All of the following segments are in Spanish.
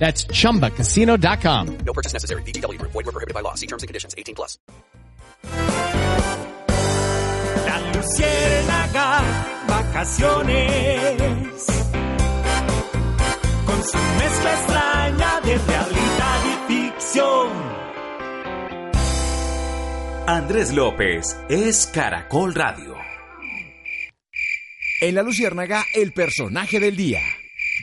That's chumbacasino.com. No purchase necessary. VGW Group. Void were prohibited by law. See terms and conditions. 18 plus. La Luciérnaga, vacaciones. Con su mezcla extraña de realidad y ficción. Andrés López es Caracol Radio. En La Luciérnaga, el personaje del día.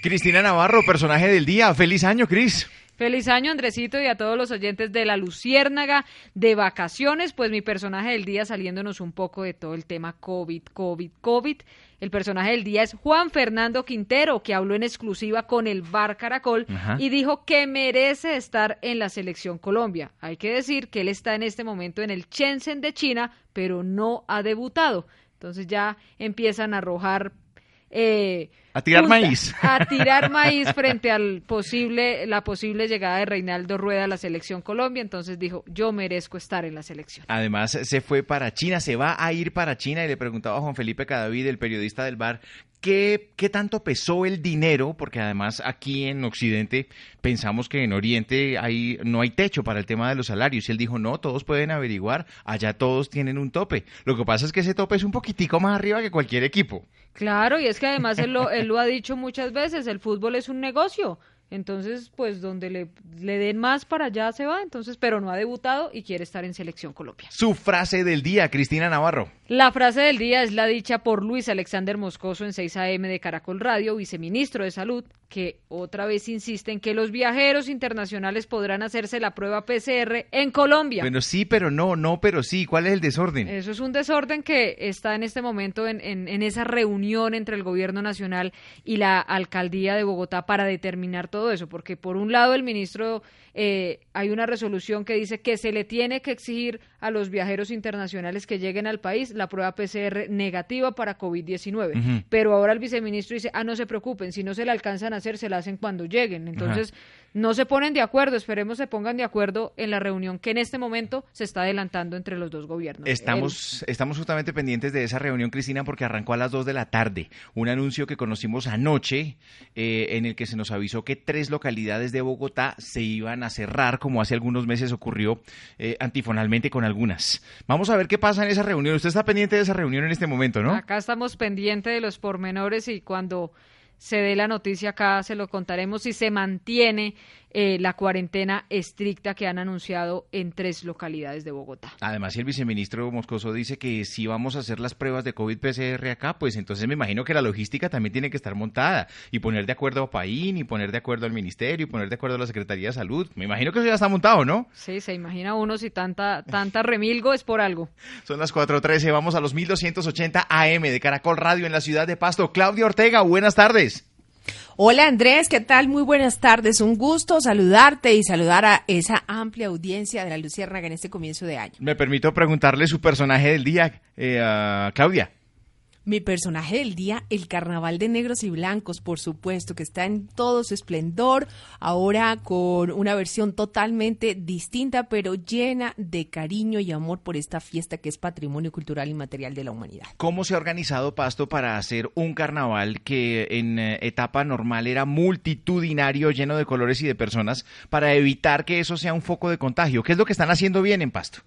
Cristina Navarro, personaje del día. Feliz año, Cris. Feliz año, Andresito, y a todos los oyentes de La Luciérnaga de vacaciones. Pues mi personaje del día, saliéndonos un poco de todo el tema COVID, COVID, COVID. El personaje del día es Juan Fernando Quintero, que habló en exclusiva con el Bar Caracol Ajá. y dijo que merece estar en la selección Colombia. Hay que decir que él está en este momento en el Shenzhen de China, pero no ha debutado. Entonces ya empiezan a arrojar eh, A tirar maíz. A tirar maíz frente al posible, la posible llegada de Reinaldo Rueda a la selección Colombia. Entonces dijo, yo merezco estar en la selección. Además, se fue para China, se va a ir para China y le preguntaba a Juan Felipe Cadavid, el periodista del bar, ¿qué, qué tanto pesó el dinero? Porque además aquí en Occidente pensamos que en Oriente hay, no hay techo para el tema de los salarios. Y él dijo, no, todos pueden averiguar, allá todos tienen un tope. Lo que pasa es que ese tope es un poquitico más arriba que cualquier equipo. Claro, y es que además él lo, él lo ha dicho muchas veces, el fútbol es un negocio. Entonces, pues donde le, le den más para allá se va, entonces, pero no ha debutado y quiere estar en selección Colombia. Su frase del día, Cristina Navarro. La frase del día es la dicha por Luis Alexander Moscoso en 6 AM de Caracol Radio, viceministro de Salud, que otra vez insiste en que los viajeros internacionales podrán hacerse la prueba PCR en Colombia. Bueno, sí, pero no, no, pero sí. ¿Cuál es el desorden? Eso es un desorden que está en este momento en, en- en esa reunión entre el gobierno nacional y la alcaldía de Bogotá para determinar todo eso, porque por un lado el ministro eh, hay una resolución que dice que se le tiene que exigir a los viajeros internacionales que lleguen al país la prueba PCR negativa para COVID-19, Ujú. pero ahora el viceministro dice, ah, no se preocupen, si no se la alcanzan a hacer, se la hacen cuando lleguen. Entonces, no se ponen de acuerdo, esperemos se pongan de acuerdo en la reunión que en este momento se está adelantando entre los dos gobiernos. Estamos, estamos justamente pendientes de esa reunión, Cristina, porque arrancó a las 2 de la tarde. Un anuncio que conocimos anoche eh, en el que se nos avisó que tres localidades de Bogotá se iban a cerrar, como hace algunos meses ocurrió eh, antifonalmente con algunas. Vamos a ver qué pasa en esa reunión. Usted está pendiente de esa reunión en este momento, ¿no? Acá estamos pendientes de los pormenores y cuando se dé la noticia acá se lo contaremos si se mantiene eh, la cuarentena estricta que han anunciado en tres localidades de Bogotá. Además, el viceministro Moscoso dice que si vamos a hacer las pruebas de COVID-PCR acá, pues entonces me imagino que la logística también tiene que estar montada y poner de acuerdo a Paín y poner de acuerdo al ministerio y poner de acuerdo a la Secretaría de Salud. Me imagino que eso ya está montado, ¿no? Sí, se imagina uno si tanta, tanta remilgo es por algo. Son las 4.13, vamos a los 1280 AM de Caracol Radio en la ciudad de Pasto. Claudia Ortega, buenas tardes. Hola Andrés, ¿qué tal? Muy buenas tardes. Un gusto saludarte y saludar a esa amplia audiencia de la Luciérnaga en este comienzo de año. Me permito preguntarle su personaje del día, eh, Claudia. Mi personaje del día, el carnaval de negros y blancos, por supuesto, que está en todo su esplendor, ahora con una versión totalmente distinta, pero llena de cariño y amor por esta fiesta que es patrimonio cultural y material de la humanidad. ¿Cómo se ha organizado Pasto para hacer un carnaval que en eh, etapa normal era multitudinario, lleno de colores y de personas, para evitar que eso sea un foco de contagio? ¿Qué es lo que están haciendo bien en Pasto?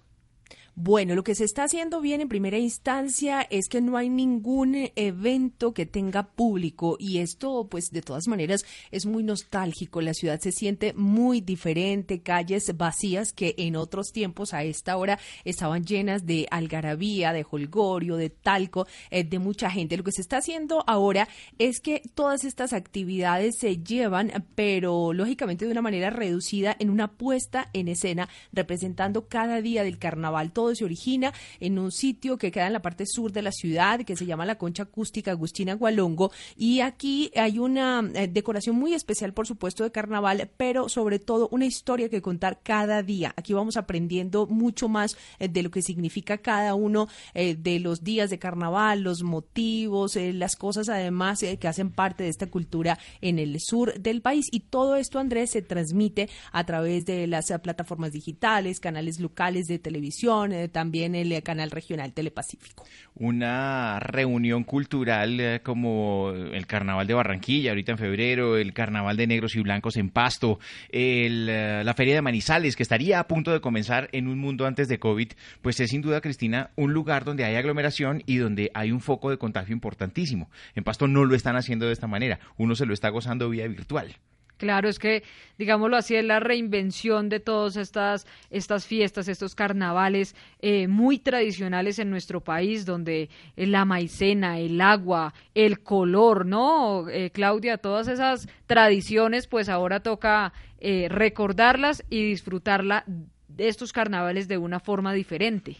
Bueno, lo que se está haciendo bien en primera instancia es que no hay ningún evento que tenga público y esto pues de todas maneras es muy nostálgico. La ciudad se siente muy diferente, calles vacías que en otros tiempos a esta hora estaban llenas de algarabía, de holgorio, de talco, eh, de mucha gente. Lo que se está haciendo ahora es que todas estas actividades se llevan, pero lógicamente de una manera reducida en una puesta en escena representando cada día del carnaval. Todo se origina en un sitio que queda en la parte sur de la ciudad que se llama la Concha Acústica Agustina Gualongo y aquí hay una eh, decoración muy especial, por supuesto, de carnaval, pero sobre todo una historia que contar cada día. Aquí vamos aprendiendo mucho más eh, de lo que significa cada uno eh, de los días de carnaval, los motivos, las cosas además que hacen parte de esta cultura en el sur del país y todo esto, Andrés, se transmite a través de las plataformas digitales, canales locales de televisión, también el canal regional Telepacífico. Una reunión cultural como el Carnaval de Barranquilla, ahorita en febrero, el Carnaval de Negros y Blancos en Pasto, el, la Feria de Manizales, que estaría a punto de comenzar en un mundo antes de COVID, pues es sin duda, Cristina, un lugar donde hay aglomeración y donde hay un foco de contagio importantísimo. En Pasto no lo están haciendo de esta manera, uno se lo está gozando vía virtual. Claro, es que, digámoslo así, es la reinvención de todas estas, estas fiestas, estos carnavales eh, muy tradicionales en nuestro país, donde eh, la maicena, el agua, el color, ¿no? Eh, Claudia, todas esas tradiciones, pues ahora toca recordarlas y disfrutarla de estos carnavales de una forma diferente.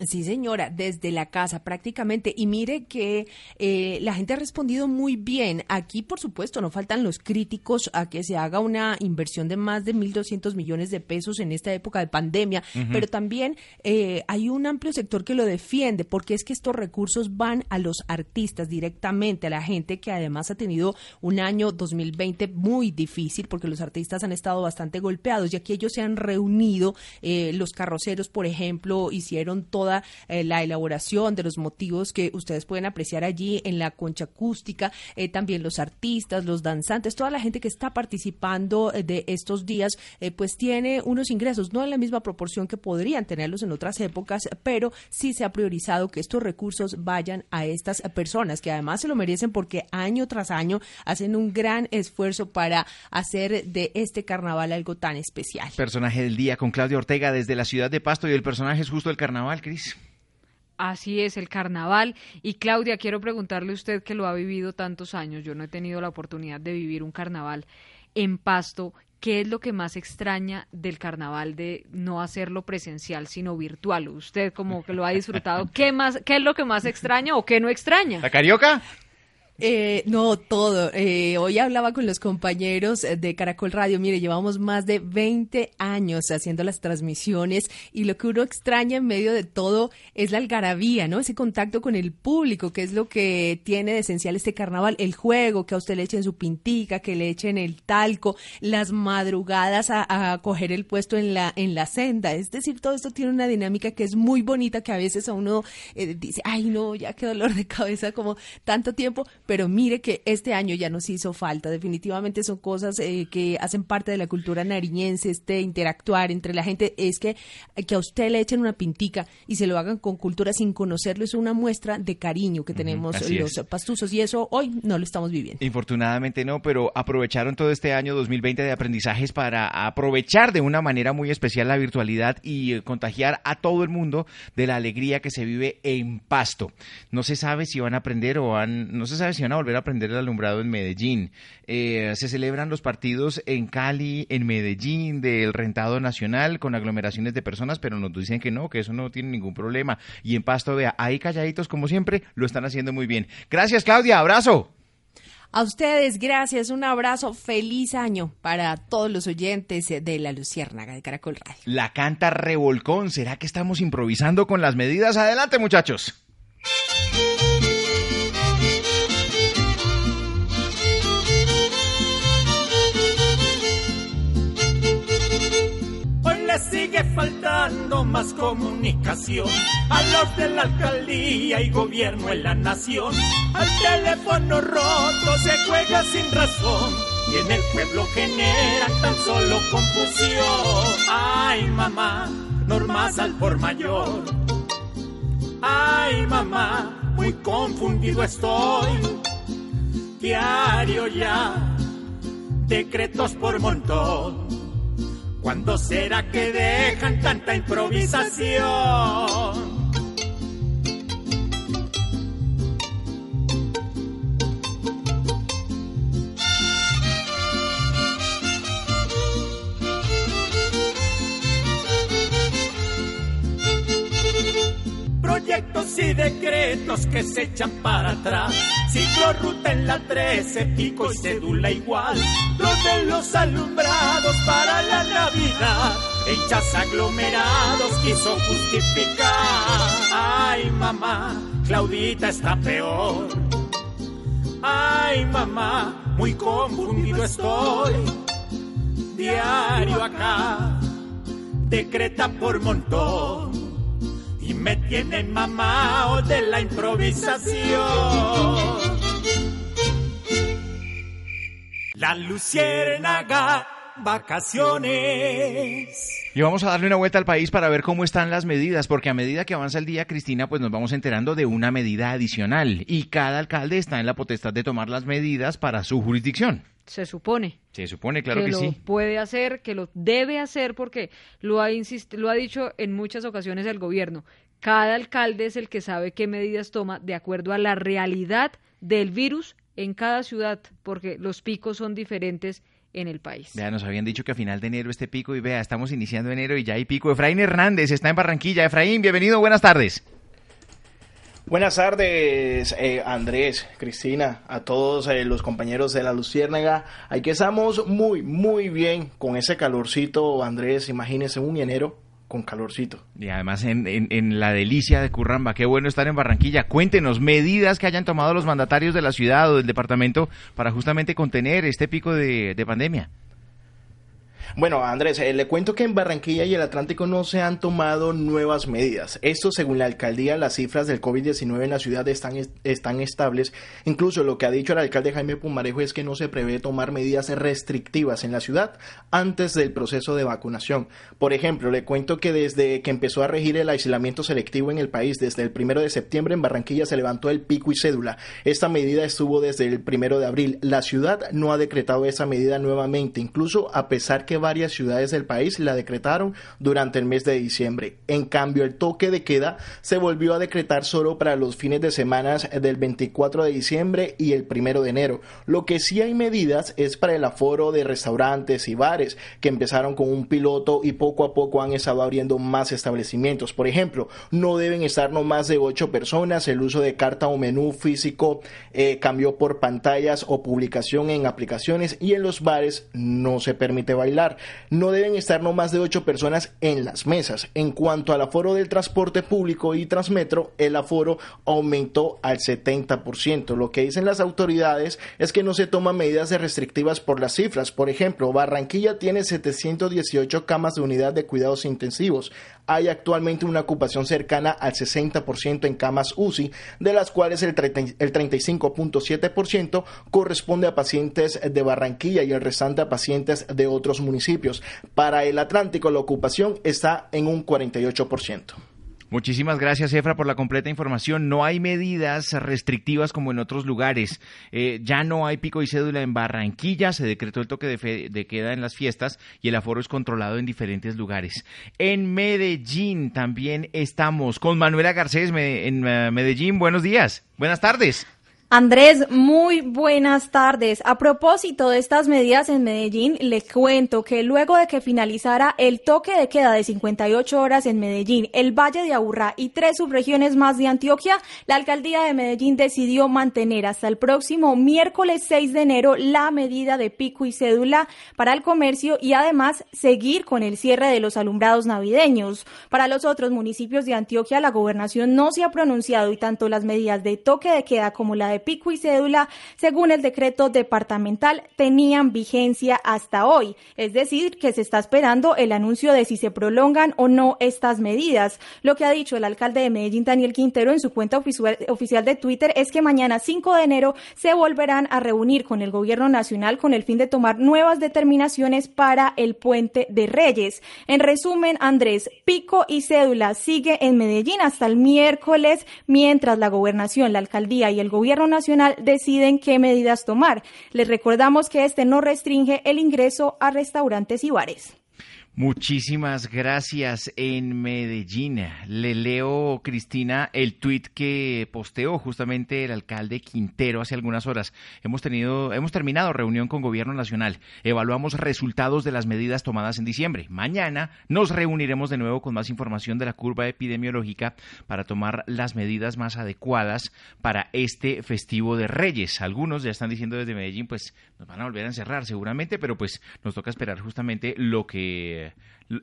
Sí, señora, desde la casa prácticamente. Y mire que eh, la gente ha respondido muy bien. Aquí, por supuesto, no faltan los críticos a que se haga una inversión de más de 1.200 millones de pesos en esta época de pandemia, pero también eh, hay un amplio sector que lo defiende, porque es que estos recursos van a los artistas directamente, a la gente que además ha tenido un año 2020 muy difícil, porque los artistas han estado bastante golpeados, y aquí ellos se han reunido, eh, los carroceros, por ejemplo, hicieron todo eh, la elaboración de los motivos que ustedes pueden apreciar allí en la concha acústica, eh, también los artistas, los danzantes, toda la gente que está participando eh, de estos días, pues tiene unos ingresos, no en la misma proporción que podrían tenerlos en otras épocas, pero sí se ha priorizado que estos recursos vayan a estas personas, que además se lo merecen porque año tras año hacen un gran esfuerzo para hacer de este carnaval algo tan especial. Personaje del día con Claudia Ortega desde la ciudad de Pasto y el personaje es justo el carnaval, Cris. Así es, el carnaval. Y Claudia, quiero preguntarle a usted que lo ha vivido tantos años, yo no he tenido la oportunidad de vivir un carnaval en Pasto. ¿Qué es lo que más extraña del carnaval de no hacerlo presencial, sino virtual? Usted como que lo ha disfrutado, ¿qué, más, qué es lo que más extraña o qué no extraña? ¿La carioca? Eh, no, todo. Eh, hoy hablaba con los compañeros de Caracol Radio. Mire, llevamos más de 20 años haciendo las transmisiones y lo que uno extraña en medio de todo es la algarabía, ¿no? Ese contacto con el público, que es lo que tiene de esencial este carnaval. El juego, que a usted le echen su pintica, que le echen el talco, las madrugadas a, coger el puesto en la, en la senda. Es decir, todo esto tiene una dinámica que es muy bonita, que a veces a uno eh, dice, ay, no, ya qué dolor de cabeza como tanto tiempo pero mire que este año ya nos hizo falta. Definitivamente son cosas eh, que hacen parte de la cultura nariñense, este interactuar entre la gente. Es que, que a usted le echen una pintica y se lo hagan con cultura sin conocerlo es una muestra de cariño que tenemos los pastuzos y eso hoy no lo estamos viviendo. Infortunadamente no, pero aprovecharon todo este año 2020 de aprendizajes para aprovechar de una manera muy especial la virtualidad y eh, contagiar a todo el mundo de la alegría que se vive en Pasto. No se sabe si van a aprender o van, no se sabe a volver a aprender el alumbrado en Medellín. Eh, se celebran los partidos en Cali, en Medellín, del rentado nacional, con aglomeraciones de personas, pero nos dicen que no, que eso no tiene ningún problema. Y en Pasto, vea, ahí calladitos como siempre, lo están haciendo muy bien. Gracias, Claudia, abrazo. A ustedes, gracias. Un abrazo. Feliz año para todos los oyentes de la Luciérnaga de Caracol Radio. La canta Revolcón. ¿Será que estamos improvisando con las medidas? Adelante, muchachos. Sigue faltando más comunicación a los de la alcaldía y gobierno en la nación. Al teléfono roto se juega sin razón y en el pueblo generan tan solo confusión. Ay mamá, normas al por mayor. Ay, mamá, muy confundido estoy. Diario ya, decretos por montón. ¿Cuándo será que dejan tanta improvisación? Proyectos y decretos que se echan para atrás. Ciclo ruta en la 13, pico y cédula igual. Lo de los alumbrados para la Navidad. Hechas aglomerados quiso justificar. Ay, mamá, Claudita está peor. Ay, mamá, muy confundido estoy. Diario acá, decreta por montón y me tienen mamado de la improvisación. La luciérnaga, vacaciones. Y vamos a darle una vuelta al país para ver cómo están las medidas, porque a medida que avanza el día, Cristina, pues nos vamos enterando de una medida adicional y cada alcalde está en la potestad de tomar las medidas para su jurisdicción. Se supone. Se supone, claro que, lo sí. puede hacer, que lo debe hacer, porque lo ha, lo ha dicho en muchas ocasiones el gobierno. Cada alcalde es el que sabe qué medidas toma de acuerdo a la realidad del virus en cada ciudad, porque los picos son diferentes en el país. Vea, nos habían dicho que a final de enero este pico y vea, estamos iniciando enero y ya hay pico. Efraín Hernández está en Barranquilla. Efraín, bienvenido, buenas tardes. Buenas tardes, eh, Andrés, Cristina, a todos eh, los compañeros de la Luciérnaga. Aquí estamos muy, muy bien con ese calorcito, Andrés. Imagínese un enero con calorcito. Y además en, en, la delicia de Curramba, qué bueno estar en Barranquilla. Cuéntenos medidas que hayan tomado los mandatarios de la ciudad o del departamento para justamente contener este pico de pandemia. Bueno, Andrés, eh, le cuento que en Barranquilla y el Atlántico no se han tomado nuevas medidas. Esto, según la alcaldía, las cifras del COVID-19 en la ciudad están, están estables. Incluso lo que ha dicho el alcalde Jaime Pumarejo es que no se prevé tomar medidas restrictivas en la ciudad antes del proceso de vacunación. Por ejemplo, le cuento que desde que empezó a regir el aislamiento selectivo en el país, desde el primero de septiembre en Barranquilla se levantó el pico y cédula. Esta medida estuvo desde el primero de abril. La ciudad no ha decretado esa medida nuevamente, incluso a pesar que varias ciudades del país la decretaron durante el mes de diciembre. En cambio, el toque de queda se volvió a decretar solo para los fines de semana del 24 de diciembre y el 1 de enero. Lo que sí hay medidas es para el aforo de restaurantes y bares, que empezaron con un piloto y poco a poco han estado abriendo más establecimientos. Por ejemplo, no deben estar no más de ocho personas, el uso de carta o menú físico eh, cambió por pantallas o publicación en aplicaciones y en los bares no se permite bailar. No deben estar no más de ocho personas en las mesas. En cuanto al aforo del transporte público y Transmetro, el aforo aumentó al 70%. Lo que dicen las autoridades es que no se toman medidas restrictivas por las cifras. Por ejemplo, Barranquilla tiene 718 camas de unidad de cuidados intensivos. Hay actualmente una ocupación cercana al 60% en camas UCI, de las cuales el, el 35.7% corresponde a pacientes de Barranquilla y el restante a pacientes de otros municipios para el Atlántico la ocupación está en un 48%. Muchísimas gracias, Efra, por la completa información. No hay medidas restrictivas como en otros lugares. Eh, ya no hay pico y cédula en Barranquilla. Se decretó el toque de, queda en las fiestas y el aforo es controlado en diferentes lugares. En Medellín también estamos con Manuela Garcés en eh, Medellín. Buenos días. Buenas tardes. Andrés, muy buenas tardes. A propósito de estas medidas en Medellín, les cuento que luego de que finalizara el toque de queda de 58 horas en Medellín, el Valle de Aburrá y tres subregiones más de Antioquia, la alcaldía de Medellín decidió mantener hasta el próximo miércoles 6 de enero la medida de pico y cédula para el comercio y además seguir con el cierre de los alumbrados navideños. Para los otros municipios de Antioquia, la gobernación no se ha pronunciado y tanto las medidas de toque de queda como la de pico y cédula, según el decreto departamental, tenían vigencia hasta hoy. Es decir, que se está esperando el anuncio de si se prolongan o no estas medidas. Lo que ha dicho el alcalde de Medellín, Daniel Quintero, en su cuenta oficial de Twitter es que mañana 5 de enero se volverán a reunir con el gobierno nacional con el fin de tomar nuevas determinaciones para el puente de Reyes. En resumen, Andrés, pico y cédula sigue en Medellín hasta el miércoles, mientras la gobernación, la alcaldía y el gobierno nacional deciden qué medidas tomar. Les recordamos que este no restringe el ingreso a restaurantes y bares. Muchísimas gracias en Medellín. Le leo, Cristina, el tuit que posteó justamente el alcalde Quintero hace algunas horas. Hemos tenido, hemos terminado reunión con Gobierno Nacional. Evaluamos resultados de las medidas tomadas en diciembre. Mañana nos reuniremos de nuevo con más información de la curva epidemiológica para tomar las medidas más adecuadas para este festivo de Reyes. Algunos ya están diciendo desde Medellín, pues nos van a volver a encerrar seguramente, pero pues nos toca esperar justamente lo que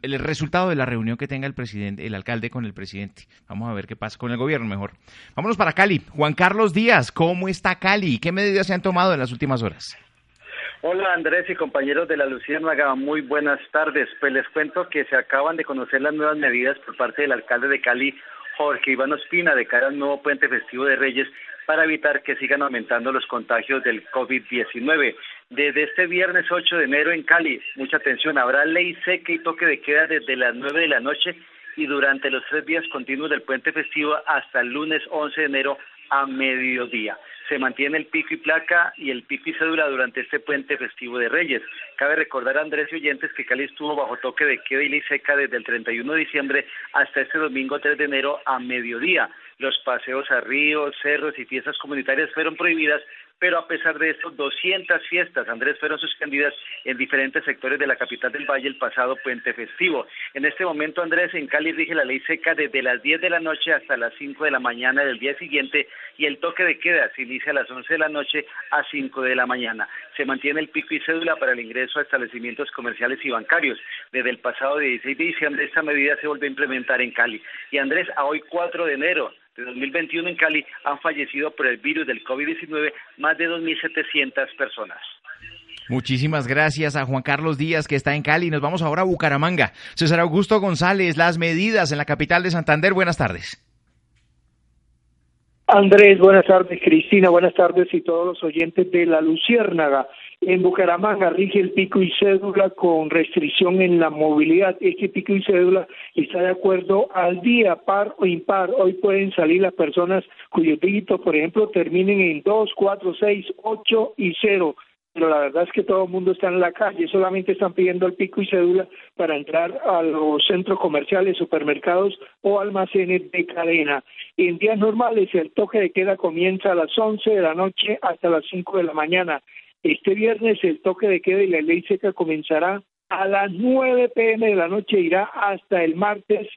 el resultado de la reunión que tenga el presidente, el alcalde con el presidente. Vamos a ver qué pasa con el gobierno mejor. Vámonos para Cali. Juan Carlos Díaz, ¿cómo está Cali? ¿Qué medidas se han tomado en las últimas horas? Hola Andrés y compañeros de la Luciérnaga, muy buenas tardes. Pues les cuento que se acaban de conocer las nuevas medidas por parte del alcalde de Cali, Jorge Iván Ospina, de cara al nuevo puente festivo de Reyes para evitar que sigan aumentando los contagios del COVID-19. Desde este viernes 8 de enero en Cali, mucha atención, habrá ley seca y toque de queda desde las 9 de la noche y durante los tres días continuos del puente festivo hasta el lunes 11 de enero a mediodía. Se mantiene el pico y placa y el pico y cédula durante este puente festivo de Reyes. Cabe recordar, Andrés y oyentes, que Cali estuvo bajo toque de queda y ley seca desde el 31 de diciembre hasta este domingo 3 de enero a mediodía. Los paseos a ríos, cerros y fiestas comunitarias fueron prohibidas pero a pesar de eso, 200 fiestas, Andrés, fueron suspendidas en diferentes sectores de la capital del Valle el pasado puente festivo. En este momento, Andrés, en Cali rige la ley seca desde las 10 de la noche hasta las 5 de la mañana del día siguiente y el toque de queda se inicia a las 11 de la noche a 5 de la mañana. Se mantiene el pico y cédula para el ingreso a establecimientos comerciales y bancarios. Desde el pasado 16 de diciembre, esta medida se volvió a implementar en Cali. Y Andrés, a hoy 4 de enero, de 2021 en Cali han fallecido por el virus del COVID-19 más de 2.700 personas. Muchísimas gracias a Juan Carlos Díaz que está en Cali. Nos vamos ahora a Bucaramanga. César Augusto González, las medidas en la capital de Santander. Buenas tardes. Andrés, buenas tardes. Cristina, buenas tardes y todos los oyentes de La Luciérnaga. En Bucaramanga rige el pico y cédula con restricción en la movilidad. Este pico y cédula está de acuerdo al día, par o impar. Hoy pueden salir las personas cuyos dígitos, por ejemplo, terminen en 2, 4, 6, 8 y 0 pero la verdad es que todo el mundo está en la calle, solamente están pidiendo el pico y cédula para entrar a los centros comerciales, supermercados o almacenes de cadena. En días normales el toque de queda comienza a las 11 de la noche hasta las 5 de la mañana. Este viernes el toque de queda y la ley seca comenzará a las 9 pm de la noche, irá hasta el martes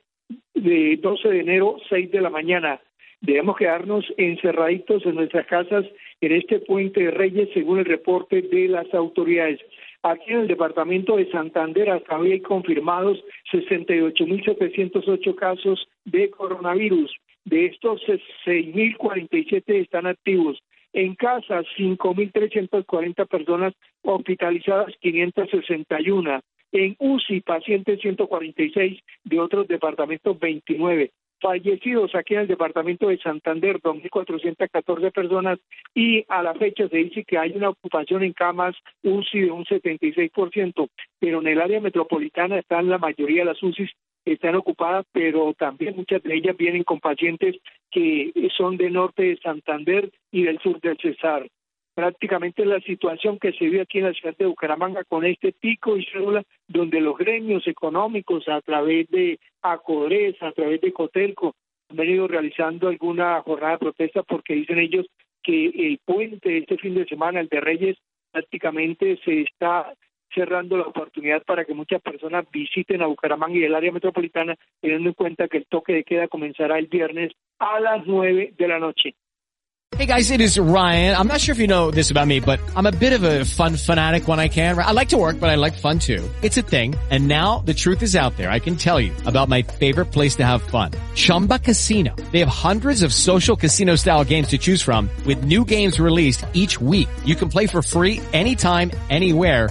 de 12 de enero, 6 de la mañana. Debemos quedarnos encerraditos en nuestras casas en este puente de Reyes, según el reporte de las autoridades. Aquí en el departamento de Santander hasta hoy hay confirmados 68.708 casos de coronavirus. De estos, 6.047 están activos. En casa, 5.340 personas hospitalizadas, 561. En UCI, pacientes 146, de otros departamentos 29 fallecidos aquí en el departamento de Santander, 2.414 personas, y a la fecha se dice que hay una ocupación en camas UCI de un 76%, pero en el área metropolitana están la mayoría de las UCI están ocupadas, pero también muchas de ellas vienen con pacientes que son del norte de Santander y del sur del Cesar. Prácticamente la situación que se vive aquí en la ciudad de Bucaramanga con este pico y cédula, donde los gremios económicos a través de ACODRES, a través de Cotelco, han venido realizando alguna jornada de protesta porque dicen ellos que el puente este fin de semana, el de Reyes, prácticamente se está cerrando la oportunidad para que muchas personas visiten a Bucaramanga y el área metropolitana, teniendo en cuenta que el toque de queda comenzará el viernes a las nueve de la noche. Hey guys, it is Ryan. I'm not sure if you know this about me, but I'm a bit of a fun fanatic when I can. I like to work, but I like fun too. It's a thing. And now the truth is out there. I can tell you about my favorite place to have fun. Chumba Casino. They have hundreds of social casino style games to choose from with new games released each week. You can play for free anytime, anywhere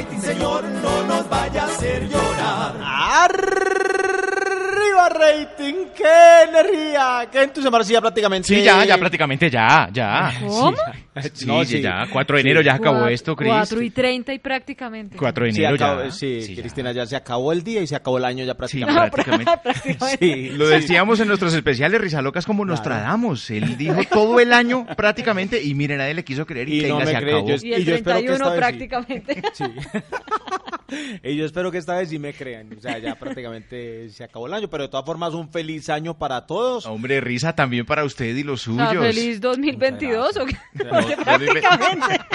Arriba rating, señor, no nos vaya a hacer llorar. ¡Arriba rating! ¡Qué energía! ¡Qué entusiasmo! Sí, ya prácticamente. Sí, ya, ya prácticamente ya, ya. ¿Cómo? Sí, No, sí, sí. ya. 4 de enero ya acabó Cuatro- esto, Cris. 4 y 30 y prácticamente. 4 de Sí, enero acabó- ya. sí, Cristina, ya se acabó el día y se acabó el año ya Sí, prácticamente. prácticamente. Sí, Lo sí. decíamos en nuestros especiales Rizalocas como Nostradamus. Él dijo todo el año prácticamente y miren, nadie le quiso creer y, Y no tenga, se cree, acabó. yo- Y el Y yo espero que 31 esta vez sí. prácticamente. Sí. y yo espero que esta vez sí me crean. O sea, ya prácticamente se acabó el año, pero de todas formas un feliz año para todos. Hombre, risa también para usted y los sea, suyos. feliz 2022 o qué? No, no, prácticamente.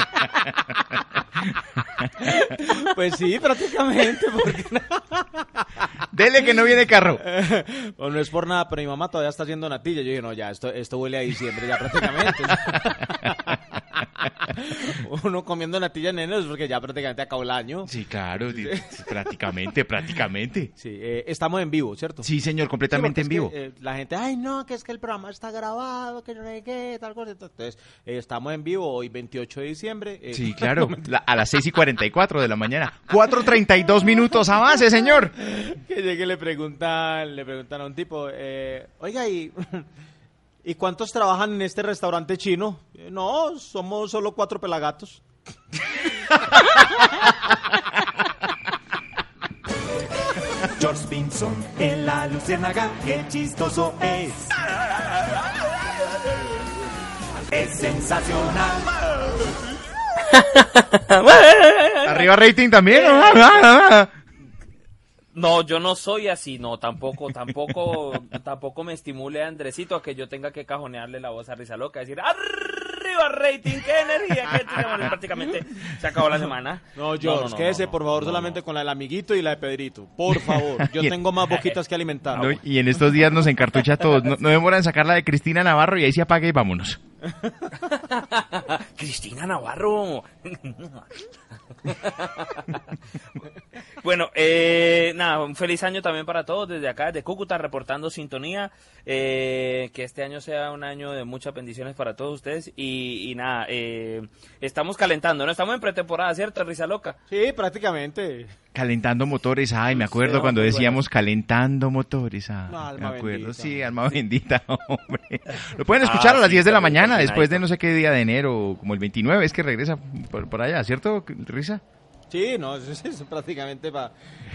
Pues sí, prácticamente. Porque... Dele que no viene carro. o no es por nada, pero mi mamá todavía está haciendo natilla. Yo dije, no, ya, esto, esto huele a diciembre ya prácticamente. Uno comiendo natilla en enero es porque ya prácticamente acabó el año. Sí, claro, prácticamente, prácticamente. Sí, eh, estamos en vivo, ¿cierto? Sí, señor, completamente en vivo. que, eh, la gente, ay, no, que es que el programa está grabado, que no sé qué, tal cosa. Entonces, eh, estamos en vivo hoy, 28 de diciembre. Sí, claro, la- a las 6 y 44 de la mañana. 4.32 minutos, avance, señor. que llegue y le preguntan, le preguntan a un tipo, eh, oiga, ¿y, ¿y cuántos trabajan en este restaurante chino? "Eh, no, somos solo cuatro pelagatos. George Pinson en la luciérnaga, qué chistoso es. Es sensacional. Arriba rating también. No, yo no soy así, no, tampoco, tampoco, tampoco me estimule Andresito a que yo tenga que cajonearle la voz a Risa Loca, decir arriba rating, qué energía, qué entusiasmo", prácticamente se acabó la semana. No, George, no, quédese no, por favor no, solamente con la del amiguito y la de Pedrito. Por favor, yo tengo más boquitas que alimentar. No, y en estos días nos encartucha a todos. No, no demora en sacar la de Cristina Navarro y ahí se apaga y vámonos. Cristina Navarro. bueno, eh, nada, un feliz año también para todos desde acá, desde Cúcuta, reportando sintonía. eh, que este año sea un año de muchas bendiciones para todos ustedes. Y, y nada, eh, estamos calentando, ¿no? Estamos en pretemporada, ¿cierto, Risa Loca? Sí, prácticamente. Calentando motores, ay, me acuerdo Sí, cuando decíamos calentando motores, ah, No, me acuerdo, bendita. sí, alma bendita, hombre. Lo pueden escuchar Ah, a las sí, 10 de la mañana, después de no sé qué día de enero, como el 29, es que regresa por, por allá, ¿cierto, Risa? Sí, no, eso es, eso prácticamente para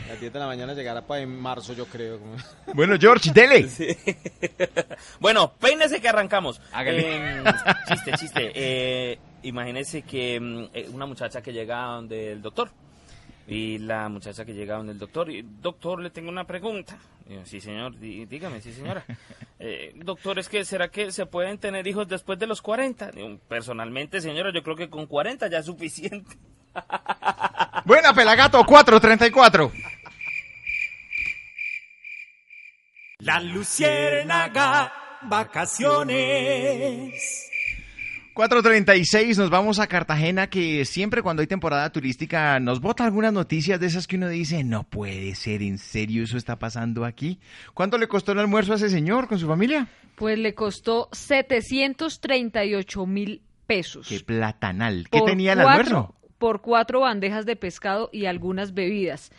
las 10 de la mañana llegará para en marzo, yo creo. como- Bueno, George, dele. Bueno, peínese que arrancamos. Hágale. Eh, chiste, chiste. Eh, imagínese que mm, eh, una muchacha que llega donde el doctor. Y la muchacha que llega donde el doctor. Y, doctor, le tengo una pregunta. Y yo, sí, señor, dí- dígame, sí, señora. Eh, doctor, es que ¿será que se pueden tener hijos después de los 40? Digo, Personalmente, señora, yo creo que con 40 ya es suficiente. Buena, Pelagato, 434. La luciérnaga, vacaciones. 436, nos vamos a Cartagena, que siempre cuando hay temporada turística nos bota algunas noticias de esas que uno dice, no puede ser, en serio, eso está pasando aquí. ¿Cuánto le costó el almuerzo a ese señor con su familia? Pues le costó 738 mil pesos. Qué platanal. ¿Qué por tenía el cuatro- almuerzo? Por cuatro bandejas de pescado y algunas bebidas.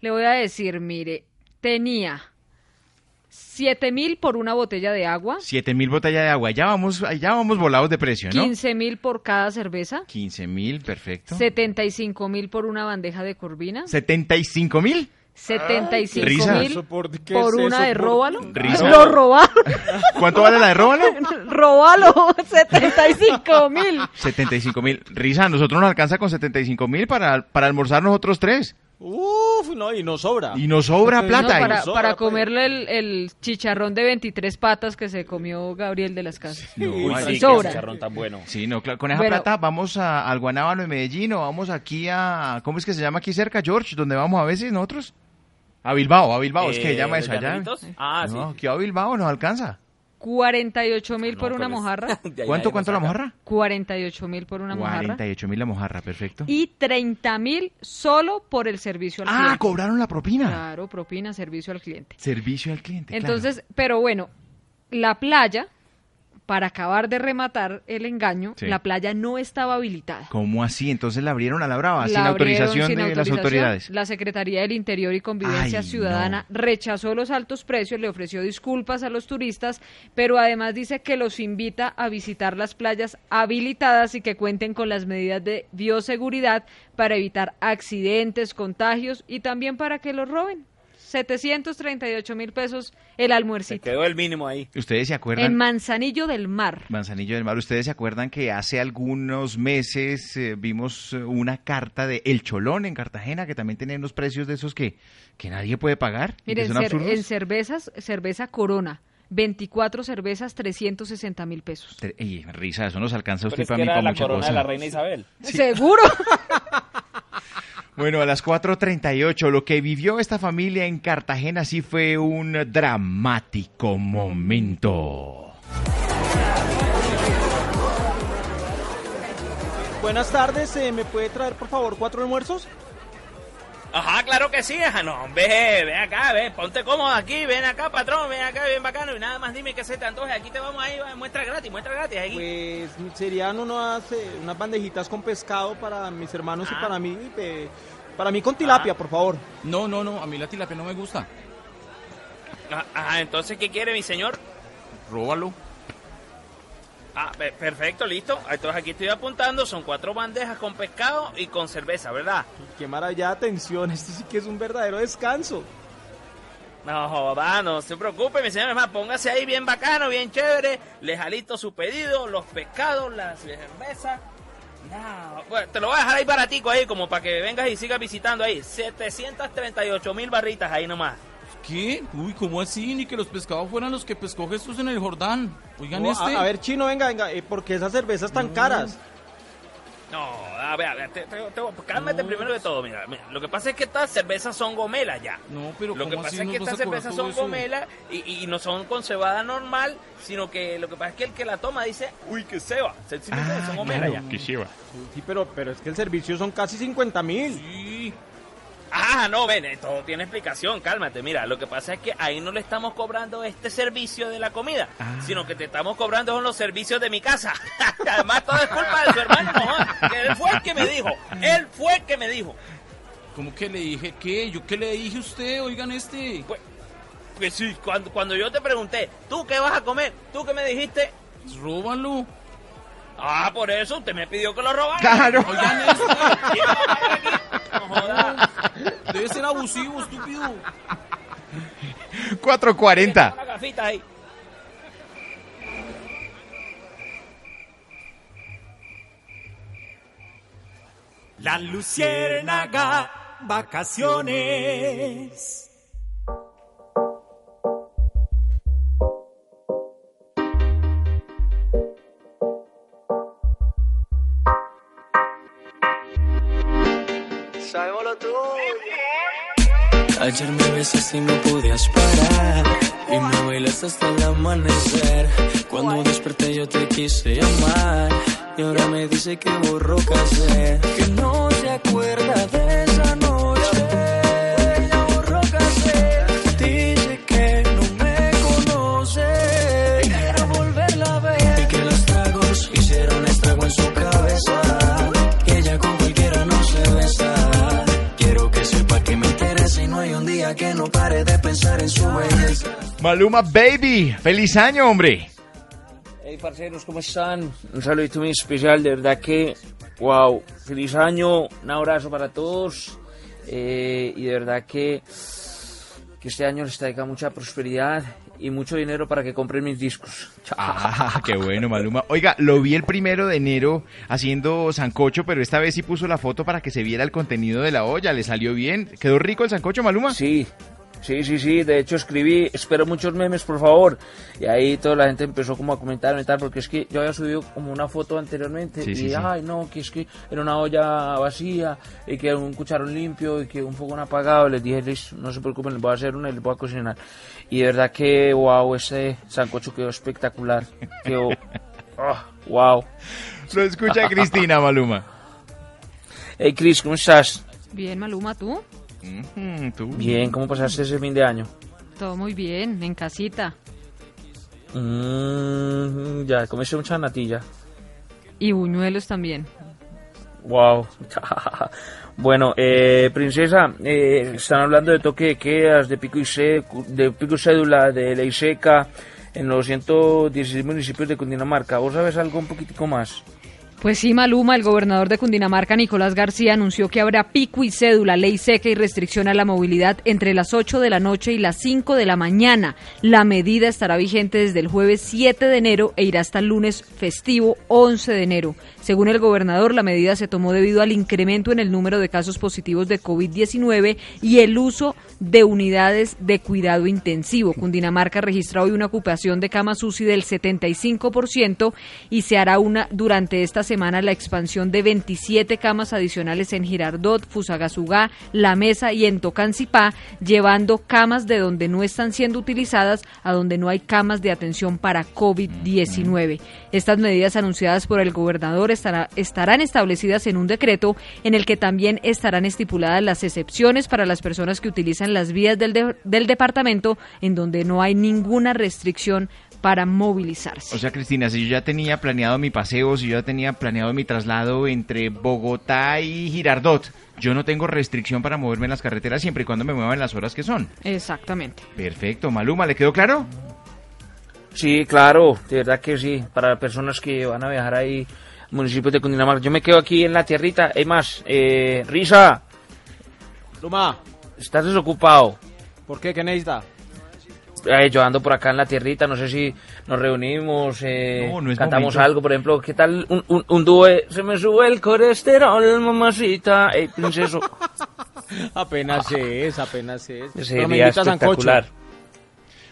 Le voy a decir, mire, tenía 7 mil por una botella de agua, Siete mil botellas de agua. Ya vamos, ya vamos volados de precio, ¿no? 15 mil por cada cerveza, 15 mil, perfecto. 75 mil por una bandeja de corvina, 75 mil. 75 Risa. mil ¿Eso por, por- una eso? de Por- róbalo. Risa. Lo robaron. ¿Cuánto vale la de Róbalo? Róbalo, 75 mil. 75 mil. Risa, nosotros nos alcanza con 75 mil para, para almorzar nosotros tres. Uf, no, y no sobra. Y nos sobra No, plata. para, nos para comerle el, el chicharrón de 23 patas que se comió Gabriel de las Casas. No, sí, qué sobra. chicharrón tan bueno. Sí, no, claro, con esa Bueno. plata vamos a, al Guanábano de Medellín o vamos aquí a... ¿Cómo es que se llama aquí cerca, George? ¿Dónde vamos a veces nosotros? A Bilbao, a Bilbao, es que se Eh, llama eso ¿los allá. Ah, no, sí. aquí a Bilbao nos alcanza. 48 mil por una mojarra. ¿Cuánto, cuánto la mojarra? 48 mil por una mojarra. 48 mil la mojarra, perfecto. Y 30 mil solo por el servicio al Ah, cliente. cobraron la propina. Claro, propina, servicio al cliente. Servicio al cliente. claro. Entonces, pero bueno, la playa, para acabar de rematar el engaño, Sí. la playa no estaba habilitada. ¿Cómo así? Entonces la abrieron a la brava, sin La abrieron autorización sin de las autoridades. La Secretaría del Interior y Convivencia Ay, Ciudadana rechazó los altos precios, le ofreció disculpas a los turistas, pero además dice que los invita a visitar las playas habilitadas y que cuenten con las medidas de bioseguridad para evitar accidentes, contagios y también para que los roben. 738 mil pesos el Se almuercito. quedó el mínimo ahí. ¿Ustedes se En acuerdan? Manzanillo del Mar. Manzanillo del Mar, ¿ustedes se acuerdan que hace algunos meses eh, vimos eh, una carta de El Cholón en Cartagena que también tenía unos precios de esos que, que nadie puede pagar? y Miren, son cer- absurdos? en cervezas, cerveza Corona, 24 cervezas, 360 mil pesos. Ey, risa, eso nos alcanza a usted es para que mí era para la mucha corona cosa. de la reina Isabel. ¿Seguro? Bueno, a las 4.38, lo que vivió esta familia en Cartagena sí fue un dramático momento. Buenas tardes, eh, ¿me puede traer por favor cuatro almuerzos? Ajá, claro que sí, ajá, no, ve, ven acá, ve, ponte cómodo aquí, ven acá, patrón, ven acá, bien bacano, y nada más dime que se te antoje, aquí te vamos ahí, va, muestra gratis, muestra gratis, ahí. Pues serían unas, eh, unas bandejitas con pescado para mis hermanos y Ah. para mí, eh, para mí con tilapia, por favor. No, no, no, a mí la tilapia no me gusta. Ah, Ajá, entonces, ¿qué quiere mi señor? Róbalo. Ah, pe- perfecto, listo, entonces aquí estoy apuntando, son cuatro bandejas con pescado y con cerveza, ¿verdad? Qué maravilla, atención, esto sí que es un verdadero descanso. No joda, no se preocupe, mi señor, más, póngase ahí bien bacano, bien chévere, le jalito su pedido, los pescados, las cervezas. No, bueno, te lo voy a dejar ahí baratico ahí, como para que vengas y sigas visitando ahí. 738 mil barritas ahí nomás. ¿Qué? Uy, ¿cómo así? Ni que los pescados fueran los que pescó Jesús en el Jordán. Oigan No, este. a, a ver, chino, venga, venga, eh, ¿por qué esas cervezas tan caras? No, a ver, a ver, te- te- te- cálmate primero de todo, mira, mira, lo que pasa es que estas cervezas son gomelas ya. No, pero Lo que ¿cómo pasa así es que estas cervezas son gomelas y, y no son con cebada normal, sino que lo que pasa es que el que la toma dice, uy, que ceba, ¿Sí me entiendes? son gomelas ya. Sí, pero, pero es que el servicio son casi 50 mil. Sí. Ah, no, ven, eh, todo tiene explicación, cálmate. Mira, lo que pasa es que ahí no le estamos cobrando este servicio de la comida, sino que te estamos cobrando son los servicios de mi casa. Además, todo es culpa de su hermano, no, que él fue el que me dijo, él fue el que me dijo. ¿Cómo que le dije qué? ¿Yo qué le dije a usted? Oigan este. Pues, pues sí, cuando, cuando yo te pregunté, ¿tú qué vas a comer? ¿Tú qué me dijiste? Róbalo. Ah, por eso usted me pidió que lo robara. Claro. Oigan este. ¿Quién lo va a pagar aquí? No. Debe ser abusivo, estúpido. 4.40. Una gafita ahí. La luciérnaga, vacaciones. Ayer me besaste y no podías parar. Y me bailaste hasta el amanecer. Cuando desperté yo te quise llamar. Y ahora me dice que borró casé. Que no se acuerda de esa noche. Que no hay un día que no pare de pensar en su belleza. Maluma Baby, feliz año, hombre. Hey, parceros, ¿cómo están? Un saludito muy especial, de verdad que, wow, feliz año, un abrazo para todos eh, y de verdad que, que este año les traiga mucha prosperidad y mucho dinero para que compren mis discos. Ah, qué bueno, Maluma. Oiga, lo vi el primero de enero haciendo sancocho, pero esta vez sí puso la foto para que se viera el contenido de la olla. ¿Le salió bien? ¿Quedó rico el sancocho, Maluma? Sí, Sí, sí, sí, de hecho escribí, espero muchos memes, por favor. Y ahí toda la gente empezó como a comentar y tal, porque es que yo había subido como una foto anteriormente Sí, y, sí, sí. ay, no, que es que era una olla vacía y que un cucharón limpio y que un fogón apagado. Les dije, no se preocupen, les voy a hacer una y les voy a cocinar. Y de verdad que, wow, ese sancocho quedó espectacular. Quedó, ah, wow. Lo escucha Cristina, Maluma. Hey, Chris, ¿cómo estás? Bien, Maluma, ¿tú? Mm, tú. Bien, ¿cómo pasaste ese fin de año? Todo muy bien, en casita. Mm, ya, comiste mucha natilla. Y buñuelos también. Wow. bueno, eh, princesa, eh, están hablando de toque de quedas, de pico y seco, de pico y cédula, de ley seca en los 116 municipios de Cundinamarca. ¿Vos sabes algo un poquitico más? Pues sí, Maluma, el gobernador de Cundinamarca, Nicolás García, anunció que habrá pico y cédula, ley seca y restricción a la movilidad entre las 8 de la noche y las 5 de la mañana. La medida estará vigente desde el jueves 7 de enero e irá hasta el lunes festivo 11 de enero. Según el gobernador, la medida se tomó debido al incremento en el número de casos positivos de COVID-19 y el uso de unidades de cuidado intensivo. Cundinamarca registra hoy una ocupación de camas UCI del 75% y se hará una durante esta semana la expansión de 27 camas adicionales en Girardot, Fusagasugá, La Mesa y en Tocancipá, llevando camas de donde no están siendo utilizadas a donde no hay camas de atención para COVID-19. Estas medidas anunciadas por el gobernador estará- estarán establecidas en un decreto en el que también estarán estipuladas las excepciones para las personas que utilizan las vías del, de- del departamento en donde no hay ninguna restricción para movilizarse. O sea, Cristina, si yo ya tenía planeado mi paseo, si yo ya tenía planeado mi traslado entre Bogotá y Girardot, yo no tengo restricción para moverme en las carreteras siempre y cuando me mueva en las horas que son. Exactamente. Perfecto, Maluma, ¿le quedó claro? Sí, claro, de verdad que sí, para personas que van a viajar ahí, municipios de Cundinamarca. Yo me quedo aquí en la tierrita, hay más, eh, Risa, Luma, estás desocupado. ¿por qué? ¿Qué necesita? Eh, yo ando por acá en la tierrita, no sé si nos reunimos, eh, No, no es cantamos momento. algo, por ejemplo, ¿qué tal un, un, un dúo? Se me sube el colesterol, mamacita, ey, princeso. Apenas es, apenas es. Sería espectacular.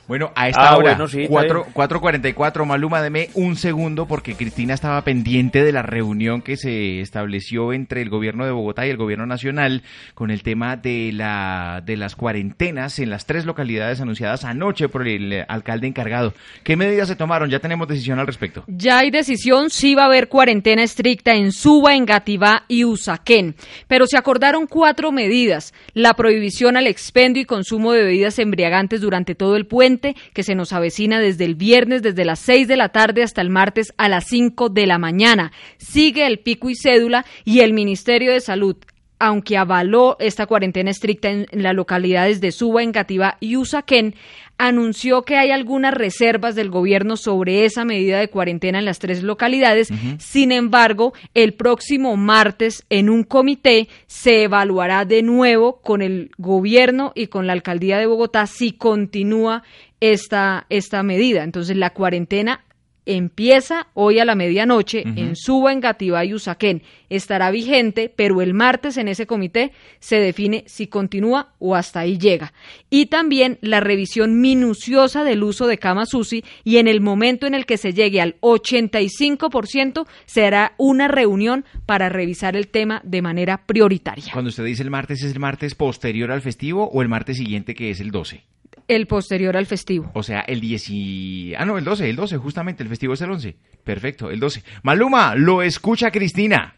Bueno, a esta Ah, hora, bueno, sí, está 4, bien. 4.44, Maluma, deme un segundo porque Cristina estaba pendiente de la reunión que se estableció entre el gobierno de Bogotá y el gobierno nacional con el tema de, la, de las cuarentenas en las tres localidades anunciadas anoche por el alcalde encargado. ¿Qué medidas se tomaron? Ya tenemos decisión al respecto. Ya hay decisión, sí va a haber cuarentena estricta en Suba, Engativá y Usaquén. Pero se acordaron cuatro medidas. La prohibición al expendio y consumo de bebidas embriagantes durante todo el puente, que se nos avecina desde el viernes, desde las 6 de la tarde hasta el martes a las 5 de la mañana. Sigue el pico y cédula y el Ministerio de Salud aunque avaló esta cuarentena estricta en, las localidades de Suba, Engativá y Usaquén, anunció que hay algunas reservas del gobierno sobre esa medida de cuarentena en las tres localidades. Sin embargo, el próximo martes en un comité se evaluará de nuevo con el gobierno y con la alcaldía de Bogotá si continúa esta, esta medida. Entonces, la cuarentena empieza hoy a la medianoche en Suba, en Gativá y Usaquén. Estará vigente, pero el martes en ese comité se define si continúa o hasta ahí llega. Y también la revisión minuciosa del uso de camas UCI y en el momento en el que se llegue al 85% será una reunión para revisar el tema de manera prioritaria. Cuando usted dice el martes, ¿es el martes posterior al festivo o el martes siguiente que es el 12? El posterior al festivo. O sea, el 10 y... Ah, no, el 12, el 12, justamente, el festivo es el 11. Perfecto, el 12. Maluma, lo escucha Cristina.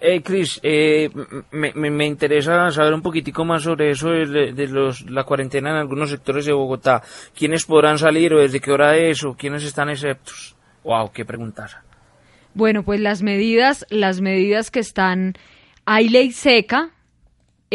Hey, Chris, eh, me, me, me interesa saber un poquitico más sobre eso de, de los, la cuarentena en algunos sectores de Bogotá. ¿Quiénes podrán salir o desde qué hora es o quiénes están exceptos? Wow, qué preguntar. Bueno, pues las medidas, las medidas que están, hay ley seca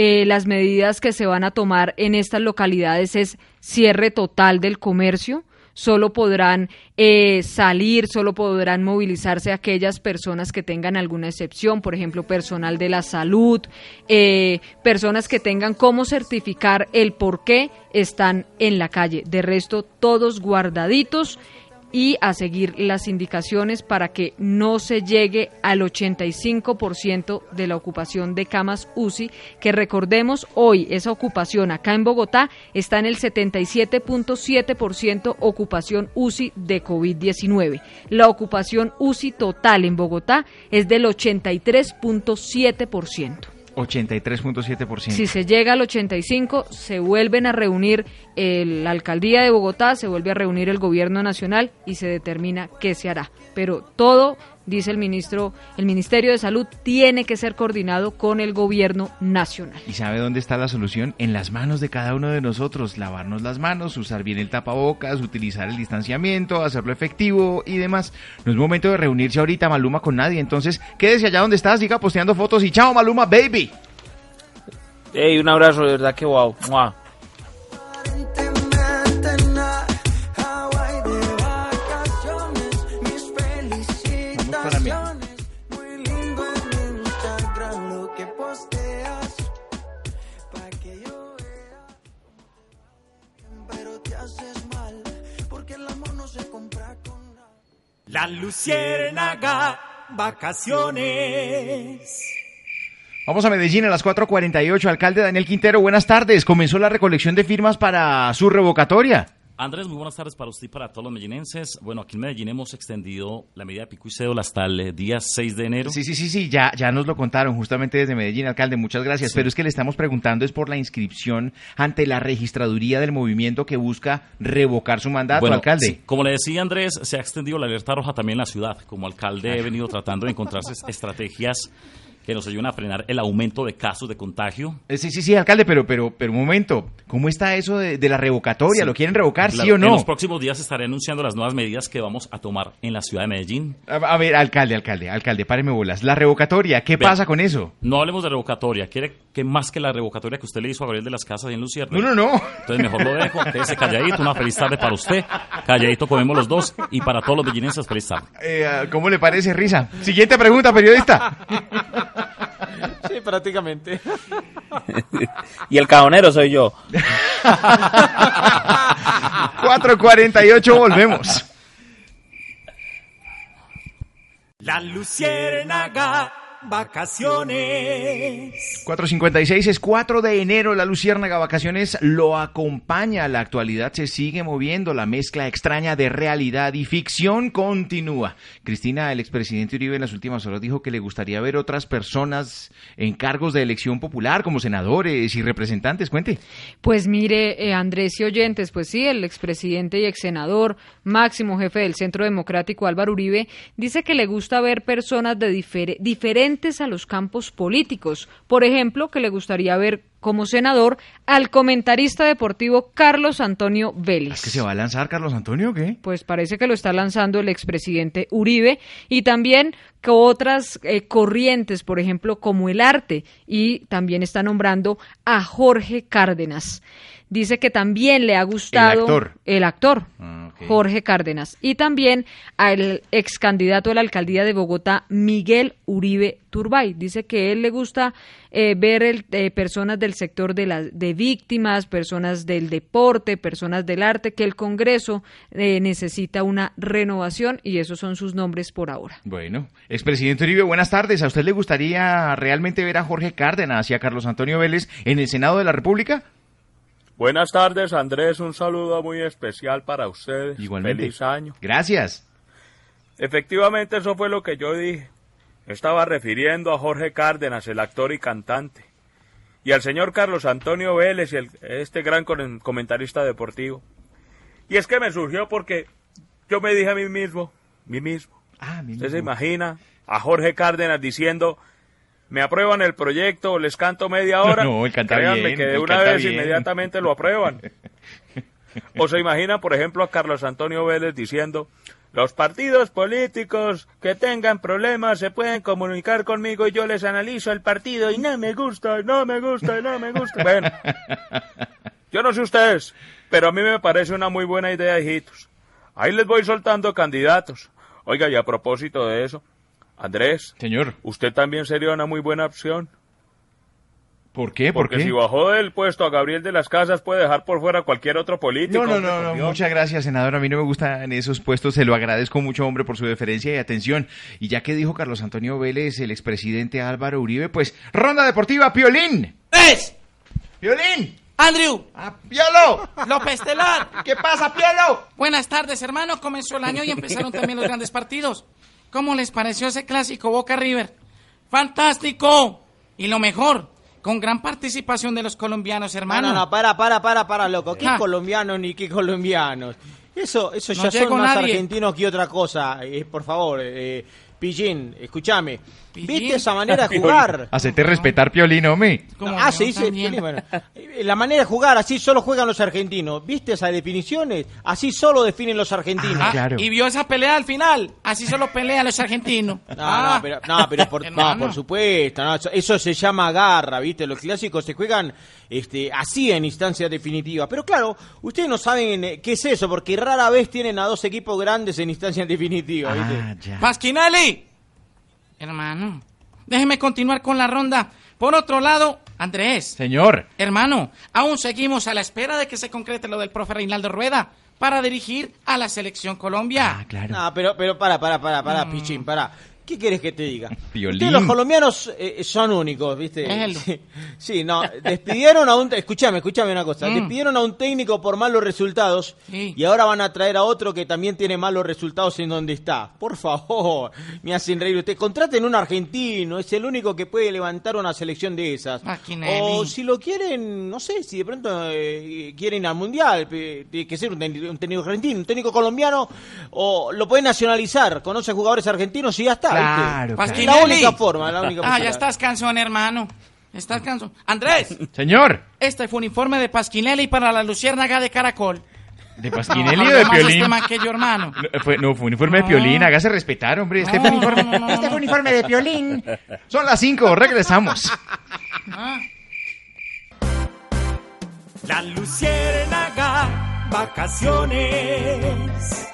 eh, las medidas que se van a tomar en estas localidades es cierre total del comercio, solo podrán eh, salir, solo podrán movilizarse aquellas personas que tengan alguna excepción, por ejemplo, personal de la salud, eh, personas que tengan cómo certificar el por qué están en la calle. De resto, todos guardaditos y a seguir las indicaciones para que no se llegue al 85% de la ocupación de camas UCI, que recordemos hoy esa ocupación acá en Bogotá está en el 77.7% ocupación UCI de COVID-19. La ocupación UCI total en Bogotá es del 83.7%. 83.7%. Si se llega al 85, se vuelven a reunir el- la alcaldía de Bogotá, se vuelve a reunir el gobierno nacional y se determina qué se hará. Pero todo, dice el ministro, el Ministerio de Salud tiene que ser coordinado con el gobierno nacional. ¿Y sabe dónde está la solución? En las manos de cada uno de nosotros. Lavarnos las manos, usar bien el tapabocas, utilizar el distanciamiento, hacerlo efectivo y demás. No es momento de reunirse ahorita, Maluma, con nadie. Entonces, quédese allá donde está, siga posteando fotos y chao, Maluma, baby. Ey, un abrazo, de verdad que wow. Mua. La Luciérnaga, vacaciones. Vamos a Medellín a las 4.48. Alcalde Daniel Quintero, buenas tardes. Comenzó la recolección de firmas para su revocatoria. Andrés, muy buenas tardes para usted y para todos los medellinenses. Bueno, aquí en Medellín hemos extendido la medida de pico y cédula hasta el eh, día 6 de enero. Sí, sí, sí, sí, ya, ya nos lo contaron justamente desde Medellín, alcalde, muchas gracias. Sí. Pero es que le estamos preguntando es por la inscripción ante la registraduría del movimiento que busca revocar su mandato, Bueno, alcalde. sí, como le decía Andrés, se ha extendido la alerta roja también en la ciudad. Como alcalde he venido tratando de encontrarse estrategias que nos ayuden a frenar el aumento de casos de contagio. Eh, Sí, sí, sí, alcalde, pero, pero, pero un momento, ¿cómo está eso de, de la revocatoria? Sí. ¿Lo quieren revocar, sí o En no? los próximos días estaré anunciando las nuevas medidas que vamos a tomar en la ciudad de Medellín. A, a ver, alcalde, alcalde, alcalde, páreme bolas. La revocatoria, ¿qué pasa con eso? No hablemos de revocatoria. ¿Quiere que más que la revocatoria que usted le hizo a Gabriel de las Casas y en Lucierna? No, no, no. Entonces mejor lo dejo. Quédese calladito. Una feliz tarde para usted. Calladito comemos los dos. Y para todos los bellinenses, feliz tarde. Eh, ¿Cómo le parece, Risa? Siguiente pregunta, periodista. Sí, prácticamente. Y el cajonero soy yo. 4.48, volvemos. La Luciérnaga, vacaciones. 4.56 es 4 de enero, la Luciérnaga Vacaciones lo acompaña. La actualidad se sigue moviendo, la mezcla extraña de realidad y ficción continúa. Cristina, el expresidente Uribe en las últimas horas dijo que le gustaría ver otras personas en cargos de elección popular, como senadores y representantes. Cuente. Pues mire, eh, Andrés y oyentes, pues sí, el expresidente y exsenador, máximo jefe del Centro Democrático Álvaro Uribe, dice que le gusta ver personas de difere- diferentes a los campos políticos. Por ejemplo, que le gustaría ver como senador al comentarista deportivo Carlos Antonio Vélez. ¿Es que se va a lanzar Carlos Antonio o qué? Pues parece que lo está lanzando el expresidente Uribe y también que otras eh, corrientes, por ejemplo, como el arte, y también está nombrando a Jorge Cárdenas. Dice que también le ha gustado actor. el actor, Ah. Jorge Cárdenas, y también al ex candidato a la alcaldía de Bogotá, Miguel Uribe Turbay. Dice que él le gusta eh, ver el- eh, personas del sector de, las de víctimas, personas del deporte, personas del arte, que el Congreso eh, necesita una renovación y esos son sus nombres por ahora. Bueno, expresidente Uribe, buenas tardes. ¿A usted le gustaría realmente ver a Jorge Cárdenas y a Carlos Antonio Vélez en el Senado de la República? Buenas tardes, Andrés. Un saludo muy especial para ustedes. Igualmente. Feliz año. Gracias. Efectivamente, eso fue lo que yo dije. Estaba refiriendo a Jorge Cárdenas, el actor y cantante, y al señor Carlos Antonio Vélez, el- este gran comentarista deportivo. Y es que me surgió porque yo me dije a mí mismo, mí mismo. Ah, ¿Usted se imagina a Jorge Cárdenas diciendo, me aprueban el proyecto, les canto media hora? No, él canta Créanme bien, que de una vez bien. inmediatamente lo aprueban. O se imagina, por ejemplo, a Carlos Antonio Vélez diciendo, los partidos políticos que tengan problemas se pueden comunicar conmigo y yo les analizo el partido y no me gusta, no me gusta, no me gusta. Bueno, yo no sé ustedes, pero a mí me parece una muy buena idea, hijitos. Ahí les voy soltando candidatos. Oiga, y a propósito de eso, Andrés. Señor. Usted también sería una muy buena opción. ¿Por qué? ¿Por Porque qué? si bajó del puesto a Gabriel de las Casas puede dejar por fuera a cualquier otro político. No, no, no, no, muchas gracias, senador. A mí no me gustan esos puestos. Se lo agradezco mucho, hombre, por su deferencia y atención. Y ya que dijo Carlos Antonio Vélez, el expresidente Álvaro Uribe, pues, ronda deportiva, Piolín. ¡Es! ¡Piolín! ¡Andrew! ¡Ah, ¡Piolo! ¡López Telar! ¿Qué pasa, Piolo? Buenas tardes, hermano. Comenzó el año y empezaron también los grandes partidos. ¿Cómo les pareció ese clásico Boca River? ¡Fantástico! Y lo mejor, con gran participación de los colombianos, hermano. No, no, no, para, para, para, para, loco. ¿Qué Ah. colombianos ni qué colombianos? Eso, eso No ya son más nadie. argentinos que otra cosa. Eh, por favor, eh, Pillín, escúchame. ¿Viste esa manera de jugar? Hacete respetar, Piolín, hombre. Ah, se dice Pillín, bueno. Eh, La manera de jugar, así solo juegan los argentinos. ¿Viste esas definiciones? Así solo definen los argentinos. Ah, Y vio esa pelea al final. Así solo pelean los argentinos. No, Ah, no, pero, no, pero por, no, por supuesto, no, eso, eso se llama garra, ¿viste? Los clásicos se juegan este, así en instancias definitivas. Pero claro, ustedes no saben eh, qué es eso, porque rara vez tienen a dos equipos grandes en instancias definitivas, ¿viste? Pasquinelli. Hermano, déjeme continuar con la ronda. Por otro lado, Andrés. Señor. Hermano, aún seguimos a la espera de que se concrete lo del profe Reinaldo Rueda para dirigir a la selección Colombia. No, pero, pero para, para, para, para, Pichín, para. ¿Qué quieres que te diga? Los colombianos eh, son únicos, ¿viste? Sí, sí, no, despidieron a un... Escúchame, escúchame una cosa. Mm. Despidieron a un técnico por malos resultados Sí. y ahora van a traer a otro que también tiene malos resultados en donde está. Por favor, me hacen reír ustedes. Contraten un argentino, es el único que puede levantar una selección de esas. O si lo quieren, no sé, si de pronto eh, quieren ir al mundial, eh, tiene que ser un, técnico- un técnico argentino, un técnico colombiano, o lo pueden nacionalizar, conoce jugadores argentinos y ya está. Claro. La única forma, la única Ah, ya estás cansón, hermano. Estás cansón. Andrés, Señor. este fue un informe de Pasquinelli para la Luciérnaga de Caracol. ¿De Pasquinelli No, o de Piolín? este man que yo, hermano. No, fue, no, fue un informe de Piolín. Hágase respetar, hombre. Este fue un informe, este fue un informe de Piolín. Son las cinco, regresamos. La Luciérnaga, vacaciones.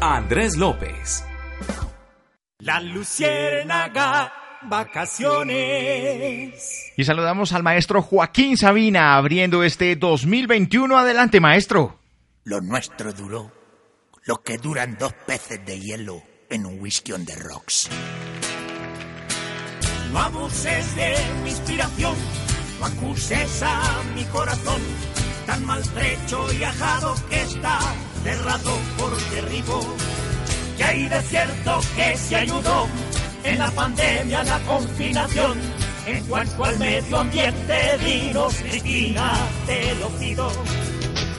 Andrés López. La Luciérnaga, vacaciones. Y saludamos al maestro Joaquín Sabina abriendo este 2021. Adelante, maestro. Lo nuestro duró lo que duran dos peces de hielo en un whisky on the rocks. No abuses de mi inspiración, no acuses a mi corazón, tan maltrecho y ajado que está, cerrado por derribo. Que hay de cierto que se ayudó en la pandemia, la confinación. En cuanto al medio ambiente, dinos, Cristina, te lo pido.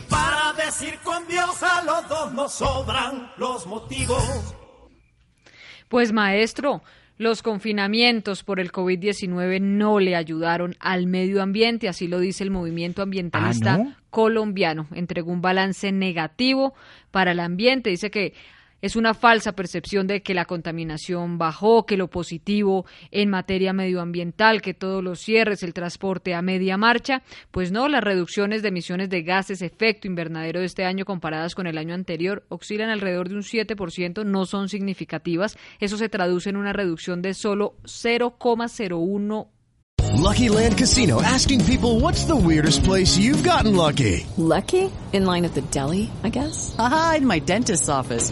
Para decir con Dios a los dos nos sobran los motivos. Pues maestro, los confinamientos por el COVID-19 no le ayudaron al medio ambiente, así lo dice el movimiento ambientalista ¿Ah, no? colombiano. Entregó un balance negativo para el ambiente, dice que es una falsa percepción de que la contaminación bajó, que lo positivo en materia medioambiental, que todos los cierres, el transporte a media marcha, pues no, las reducciones de emisiones de gases efecto invernadero de este año comparadas con el año anterior oscilan alrededor de un 7%, no son significativas. Eso se traduce en una reducción de solo 0,01 Lucky Land Casino asking people what's the weirdest place you've gotten lucky? Lucky? In line at the deli, I guess? Aha, in my dentist's office.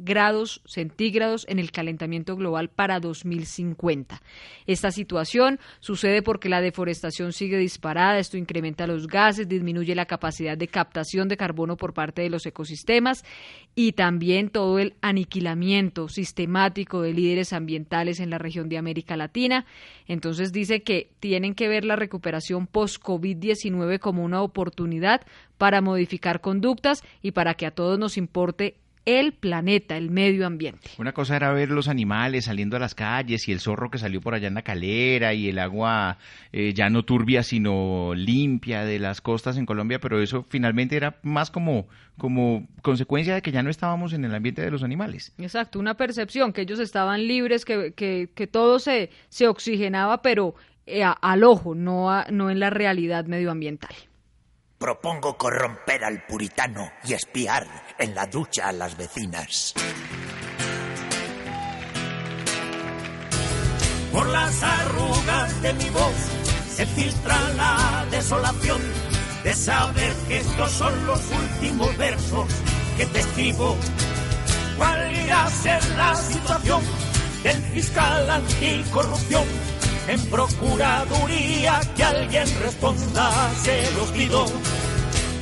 Grados centígrados en el calentamiento global para 2050. Esta situación sucede porque la deforestación sigue disparada, esto incrementa los gases, disminuye la capacidad de captación de carbono por parte de los ecosistemas y también todo el aniquilamiento sistemático de líderes ambientales en la región de América Latina. Entonces dice que tienen que ver la recuperación post-COVID-19 como una oportunidad para modificar conductas y para que a todos nos importe el planeta, el medio ambiente. Una cosa era ver los animales saliendo a las calles y el zorro que salió por allá en la calera y el agua eh, ya no turbia sino limpia de las costas en Colombia, pero eso finalmente era más como, como consecuencia de que ya no estábamos en el ambiente de los animales. Exacto, una percepción, que ellos estaban libres, que, que, que todo se, se oxigenaba, pero eh, a- al ojo, no, a- no en la realidad medioambiental. Propongo corromper al puritano y espiar en la ducha a las vecinas. Por las arrugas de mi voz se filtra la desolación de saber que estos son los últimos versos que te escribo. ¿Cuál irá a ser la situación del fiscal anticorrupción? En Procuraduría que alguien responda, se los pido.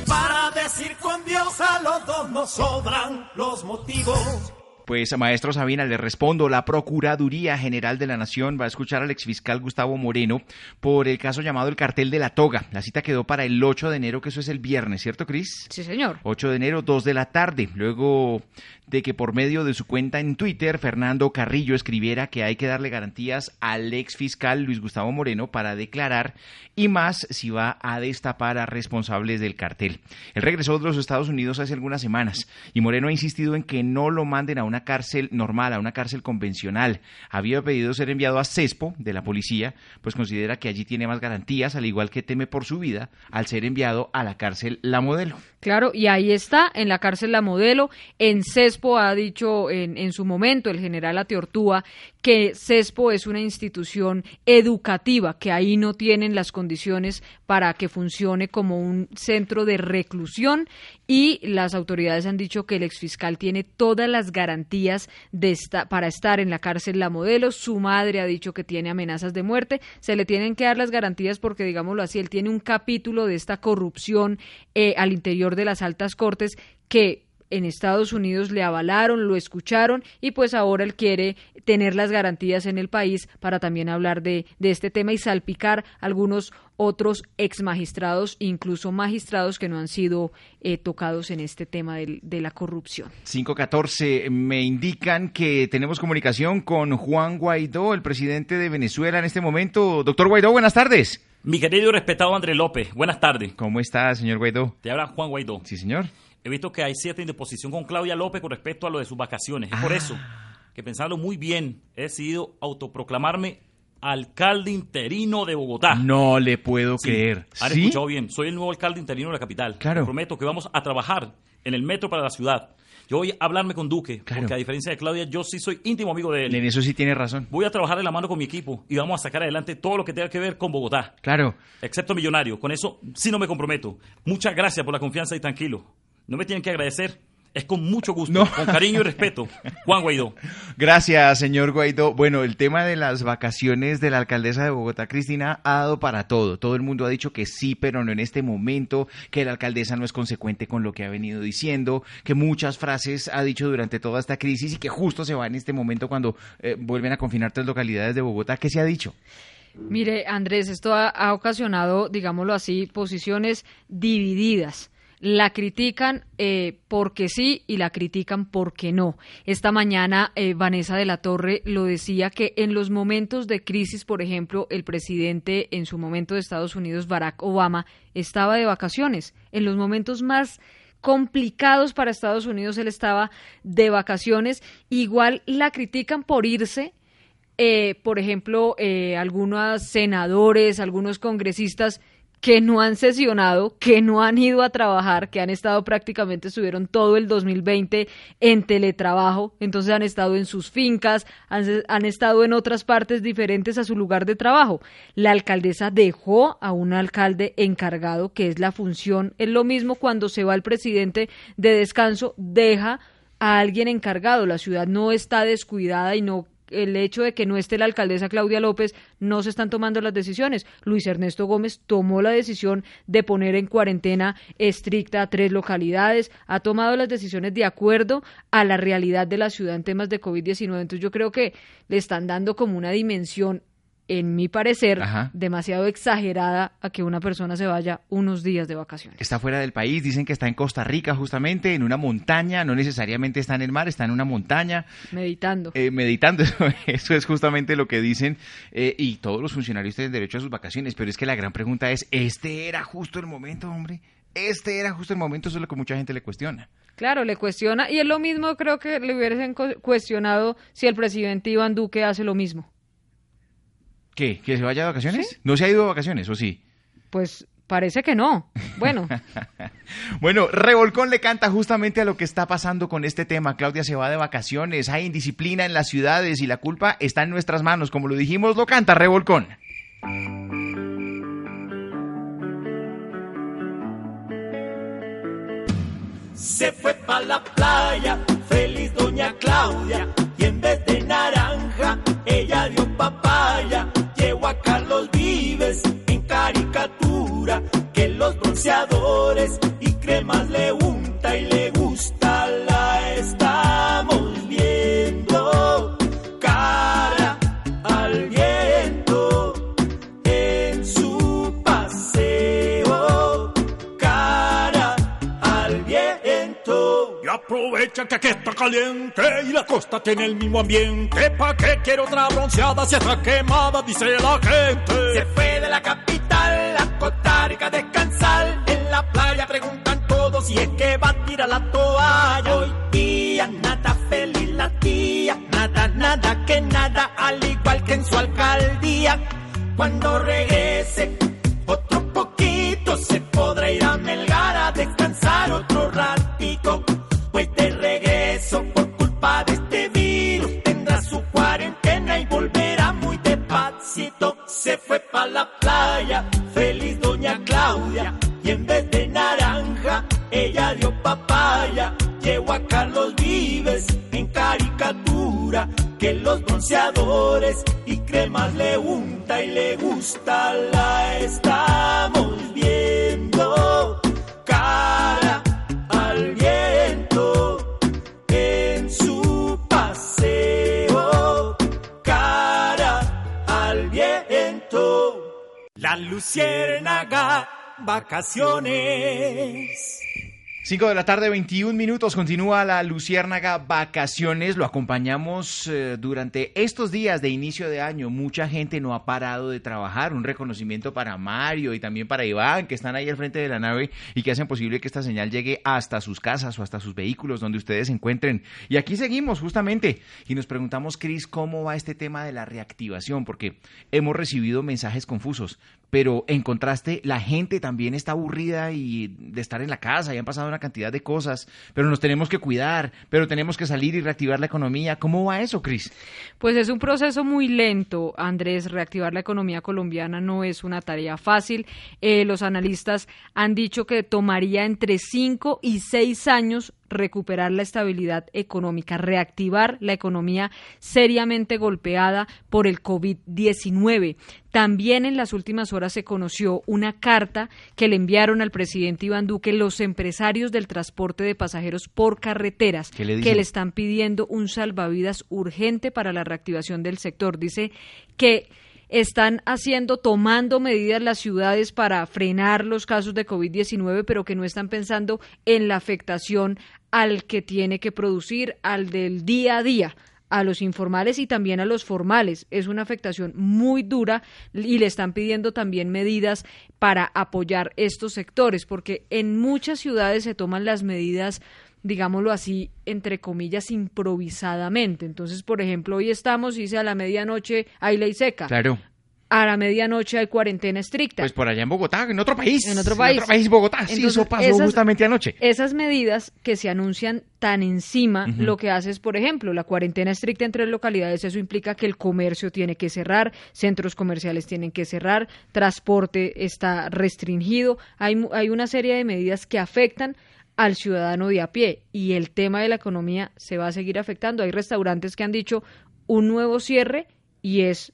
Para decir con Dios a los dos nos sobran los motivos. Pues, maestro Sabina, le respondo. La Procuraduría General de la Nación va a escuchar al exfiscal Gustavo Moreno por el caso llamado el cartel de la toga. La cita quedó para el 8 de enero, que eso es el viernes, ¿cierto, Cris? Sí, señor. 8 de enero, 2 de la tarde. Luego de que por medio de su cuenta en Twitter, Fernando Carrillo escribiera que hay que darle garantías al ex fiscal Luis Gustavo Moreno para declarar y más si va a destapar a responsables del cartel. Él regresó de los Estados Unidos hace algunas semanas y Moreno ha insistido en que no lo manden a una cárcel normal, a una cárcel convencional. Había pedido ser enviado a CESPO de la policía, pues considera que allí tiene más garantías, al igual que teme por su vida al ser enviado a la cárcel La Modelo. Claro, y ahí está, en la cárcel La Modelo. En CESPO ha dicho en, en su momento el general Ateortúa que CESPO es una institución educativa, que ahí no tienen las condiciones para que funcione como un centro de reclusión y las autoridades han dicho que el exfiscal tiene todas las garantías para estar en la cárcel La Modelo. Su madre ha dicho que tiene amenazas de muerte. Se le tienen que dar las garantías porque, digámoslo así, él tiene un capítulo de esta corrupción eh, al interior de las altas cortes que en Estados Unidos le avalaron, lo escucharon y pues ahora él quiere tener las garantías en el país para también hablar de, de este tema y salpicar algunos otros ex magistrados, incluso magistrados que no han sido eh, tocados en este tema del- de la corrupción. 514, me indican que tenemos comunicación con Juan Guaidó, el presidente de Venezuela en este momento. Doctor Guaidó, buenas tardes. Mi querido y respetado Andrés López, buenas tardes. ¿Cómo está, señor Guaidó? Te habla Juan Guaidó. Sí, señor. He visto que hay cierta indisposición con Claudia López con respecto a lo de sus vacaciones. Es por Ah. eso que pensarlo muy bien, he decidido autoproclamarme alcalde interino de Bogotá. No le puedo Sí, creer. Han ¿Sí? escuchado bien. Soy el nuevo alcalde interino de la capital. Claro. Prometo que vamos a trabajar en el metro para la ciudad. Yo voy a hablarme con Duque, porque a diferencia de Claudia, yo sí soy íntimo amigo de él. En eso sí tiene razón. Voy a trabajar de la mano con mi equipo y vamos a sacar adelante todo lo que tenga que ver con Bogotá. Claro. Excepto millonario. Con eso sí no me comprometo. Muchas gracias por la confianza y tranquilo. No me tienen que agradecer. Es con mucho gusto, con cariño y respeto. Juan Guaidó. Gracias, señor Guaidó. Bueno, el tema de las vacaciones de la alcaldesa de Bogotá, Cristina, ha dado para todo. Todo el mundo ha dicho que sí, pero no en este momento, que la alcaldesa no es consecuente con lo que ha venido diciendo, que muchas frases ha dicho durante toda esta crisis y que justo se va en este momento cuando eh, vuelven a confinar tres localidades de Bogotá. ¿Qué se ha dicho? Mire, Andrés, esto ha, ha ocasionado, digámoslo así, posiciones divididas. La critican eh, porque sí y la critican porque no. Esta mañana eh, Vanessa de la Torre lo decía que en los momentos de crisis, por ejemplo, el presidente en su momento de Estados Unidos, Barack Obama, estaba de vacaciones. En los momentos más complicados para Estados Unidos, él estaba de vacaciones. Igual la critican por irse eh, por ejemplo, eh, algunos senadores, algunos congresistas que no han sesionado, que no han ido a trabajar, que han estado prácticamente, estuvieron todo el 2020 en teletrabajo, entonces han estado en sus fincas, han, han estado en otras partes diferentes a su lugar de trabajo. La alcaldesa dejó a un alcalde encargado, que es la función, es lo mismo cuando se va el presidente de descanso, deja a alguien encargado. La ciudad no está descuidada y no el hecho de que no esté la alcaldesa Claudia López, no se están tomando las decisiones. Luis Ernesto Gómez tomó la decisión de poner en cuarentena estricta a tres localidades, ha tomado las decisiones de acuerdo a la realidad de la ciudad en temas de COVID-19. Entonces yo creo que le están dando como una dimensión en mi parecer, Ajá. demasiado exagerada a que una persona se vaya unos días de vacaciones. Está fuera del país, dicen que está en Costa Rica justamente, en una montaña, no necesariamente está en el mar, está en una montaña. Meditando. Eh, meditando, eso es justamente lo que dicen eh, y todos los funcionarios tienen derecho a sus vacaciones, pero es que la gran pregunta es, ¿este era justo el momento, hombre? Este era justo el momento, eso es lo que mucha gente le cuestiona. Claro, le cuestiona y es lo mismo creo que le hubiesen cuestionado si el presidente Iván Duque hace lo mismo. ¿Qué? ¿Que se vaya de vacaciones? ¿No se ha ido de vacaciones o sí? Pues parece que no. Bueno, Bueno, Revolcón le canta justamente a lo que está pasando con este tema. Claudia se va de vacaciones, hay indisciplina en las ciudades y la culpa está en nuestras manos. Como lo dijimos, lo canta Revolcón. Se fue pa' la playa, feliz doña Claudia, y en vez de naranja, ella dio papaya. Carlos Vives en caricatura, que los bronceadores y cremas le unta y le que aquí está caliente y la costa tiene el mismo ambiente. ¿Pa' qué quiero otra bronceada si está quemada? Dice la gente. Se fue de la capital a Costa Rica descansar. En la playa preguntan todos si es que va a tirar la toalla. Hoy día nada feliz la tía, nada, nada que nada, al igual que en su alcaldía. Cuando regrese otro poquito se podrá ir a Melgar a descansar otro ratico. Se fue pa' la playa, feliz doña Claudia. Y en vez de naranja, ella dio papaya. Llevó a Carlos Vives en caricatura. Que los bronceadores y cremas le unta y le gusta. La estamos viendo. La luciérnaga, vacaciones. 5 de la tarde, 21 minutos. Continúa la Luciérnaga Vacaciones. Lo acompañamos eh, durante estos días de inicio de año. Mucha gente no ha parado de trabajar. Un reconocimiento para Mario y también para Iván, que están ahí al frente de la nave y que hacen posible que esta señal llegue hasta sus casas o hasta sus vehículos donde ustedes se encuentren. Y aquí seguimos justamente. Y nos preguntamos, Cris, ¿cómo va este tema de la reactivación? Porque hemos recibido mensajes confusos. Pero en contraste, la gente también está aburrida y de estar en la casa y han pasado una cantidad de cosas, pero nos tenemos que cuidar, pero tenemos que salir y reactivar la economía. ¿Cómo va eso, Cris? Pues es un proceso muy lento, Andrés. Reactivar la economía colombiana no es una tarea fácil. Eh, los analistas han dicho que tomaría entre 5 y 6 años recuperar la estabilidad económica, reactivar la economía seriamente golpeada por el COVID-19. También en las últimas horas se conoció una carta que le enviaron al presidente Iván Duque los empresarios del transporte de pasajeros por carreteras ¿Qué le que le están pidiendo un salvavidas urgente para la reactivación del sector. Dice que están haciendo, tomando medidas las ciudades para frenar los casos de COVID-19, pero que no están pensando en la afectación al que tiene que producir, al del día a día a los informales y también a los formales. Es una afectación muy dura y le están pidiendo también medidas para apoyar estos sectores, porque en muchas ciudades se toman las medidas digámoslo así, entre comillas, improvisadamente. Entonces, por ejemplo, hoy estamos, dice a la medianoche hay ley seca. Claro. A la medianoche hay cuarentena estricta. Pues por allá en Bogotá, en otro país. En otro país. En otro país, Bogotá. sí, eso pasó esas- justamente anoche. Esas medidas que se anuncian tan encima, lo que hace es, por ejemplo, la cuarentena estricta en tres localidades, eso implica que el comercio tiene que cerrar, centros comerciales tienen que cerrar, transporte está restringido, hay, hay una serie de medidas que afectan al ciudadano de a pie y el tema de la economía se va a seguir afectando. Hay restaurantes que han dicho un nuevo cierre y es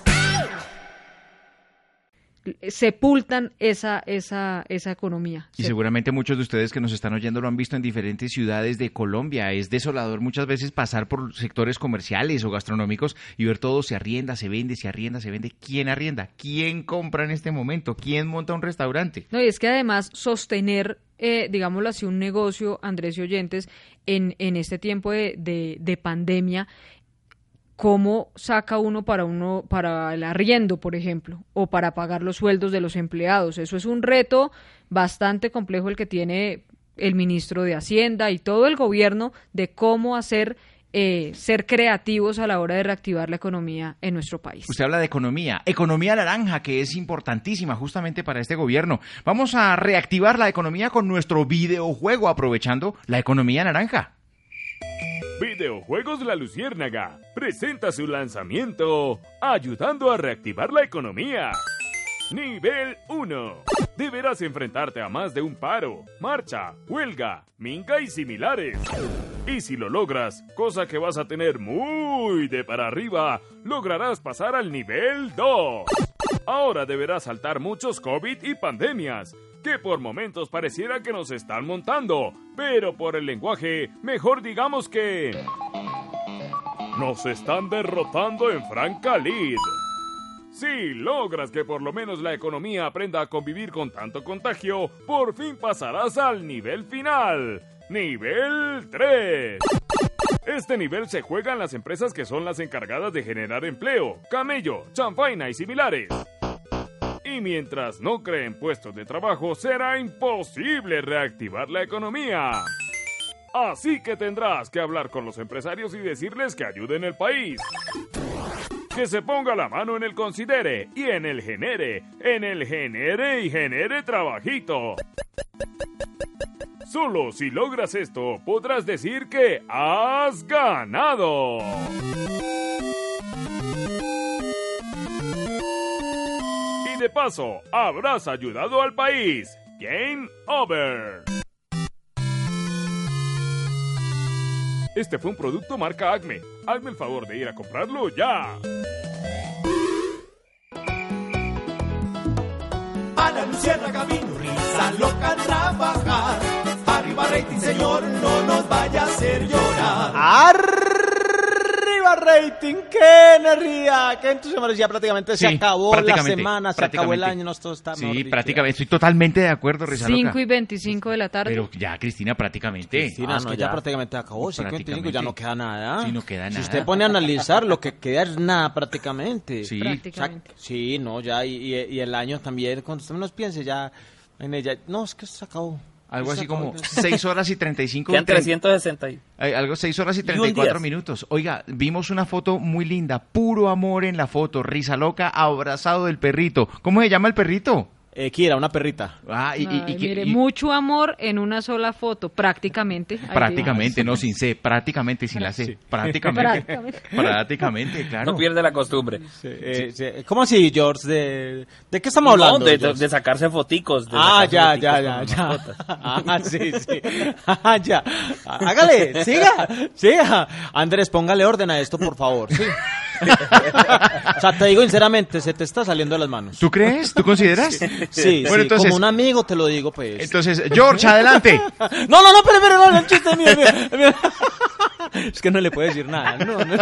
Sepultan esa, esa, esa economía. Y seguramente muchos de ustedes que nos están oyendo lo han visto en diferentes ciudades de Colombia. Es desolador muchas veces pasar por sectores comerciales o gastronómicos y ver todo se arrienda, se vende, se arrienda, se vende. ¿Quién arrienda? ¿Quién compra en este momento? ¿Quién monta un restaurante? No, y es que además sostener, eh, digámoslo así, un negocio, Andrés y oyentes, en, en este tiempo de, de, de pandemia cómo saca uno para uno para el arriendo, por ejemplo, o para pagar los sueldos de los empleados. Eso es un reto bastante complejo el que tiene el ministro de Hacienda y todo el gobierno de cómo hacer eh, ser creativos a la hora de reactivar la economía en nuestro país. Usted habla de economía, economía naranja, que es importantísima justamente para este gobierno. Vamos a reactivar la economía con nuestro videojuego, aprovechando la economía naranja. Videojuegos La Luciérnaga presenta su lanzamiento ayudando a reactivar la economía. Nivel 1. Deberás enfrentarte a más de un paro, marcha, huelga, minga y similares. Y si lo logras, cosa que vas a tener muy de para arriba, lograrás pasar al nivel 2. Ahora deberás saltar muchos COVID y pandemias, que por momentos pareciera que nos están montando, pero por el lenguaje, mejor digamos que... Nos están derrotando en franca lid. Si logras que por lo menos la economía aprenda a convivir con tanto contagio, por fin pasarás al nivel final. Nivel 3. Este nivel se juega en las empresas que son las encargadas de generar empleo, camello, chanfaina y similares. Y mientras no creen puestos de trabajo, será imposible reactivar la economía. Así que tendrás que hablar con los empresarios y decirles que ayuden el país. Que se ponga la mano en el considere y en el genere, en el genere y genere trabajito. Solo si logras esto podrás decir que has ganado. De paso, habrás ayudado al país. Game over. Este fue un producto marca Acme. Hazme el favor de ir a comprarlo ya. Ana Luciérnaga vino, risa loca trabajar. Arriba rating, señor, no nos vaya a hacer llorar. ¡Arriba rating! ¡Qué energía! ¡Qué entusiasmo! Ya prácticamente se acabó la prácticamente, semana, se acabó el año, no todo está Sí, prácticamente. Estoy totalmente de acuerdo, Risa 5 Loca. y 25 de la tarde. Pero ya, Cristina, prácticamente. Cristina, es que ya prácticamente acabó, 55, ya no queda nada. Sí, no queda Si nada. usted pone a analizar, lo que queda es nada prácticamente. Sí. Prácticamente. O sea, sí, no, ya, y, y- y el año también, cuando usted menos piense, ya, en ella, no, es que se acabó. Algo así como 6 horas y 35 Quedan tre- 360 y- Ay, Algo 6 horas y un 34 diez. minutos. Oiga, vimos una foto muy linda, puro amor en la foto, risa loca, abrazado del perrito. ¿Cómo se llama el perrito? Eh, Kira, una perrita. Ah, y, Ay, y mire, y- mucho amor en una sola foto, prácticamente. Prácticamente, no sin C, prácticamente sin la C, prácticamente, Prácticamente. prácticamente, claro. No pierde la costumbre. Eh, sí, ¿Cómo así, George? ¿De, de qué estamos No, hablando? de, de- George? de sacarse foticos. de Ah, sacarse ya, foticos ya, ya, ya. Ah, sí, sí. Ah, ya. Hágale, siga, siga. Andrés, póngale orden a esto, por favor. Sí. o sea, te digo sinceramente, se te está saliendo de las manos. ¿Tú crees? ¿Tú consideras? Sí, sí, Bueno, entonces- como un amigo te lo digo, pues. Entonces, George, adelante. No, no, no, pero, pero, no, no, el chiste mío, es mío, mío. Es que no le puede decir nada, no, no.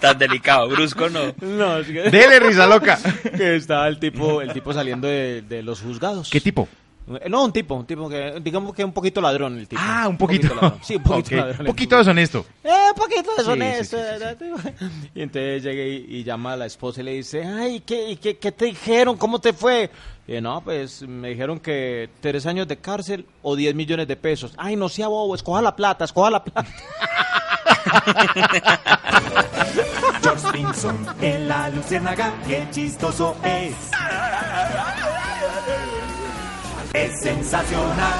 Tan delicado, brusco no. No, es que... Dele, risa loca. Que estaba el tipo, el tipo saliendo de, de los juzgados. ¿Qué tipo? No, un tipo, un tipo que, digamos que un poquito ladrón el tipo. Ah, un poquito. ladrón. Sí, un poquito Ok. ladrón. Un poquito deshonesto. Eh, un poquito Sí, deshonesto. sí, sí, ¿verdad? Y entonces llega y, y llama a la esposa y le dice, ay, ¿qué, y qué, qué te dijeron? ¿Cómo te fue? Y no, pues me dijeron que tres años de cárcel o 10 millones de pesos. Ay, no sea bobo, escoja la plata, escoja la plata. George Pinson en la luciérnaga, qué chistoso es. Es sensacional.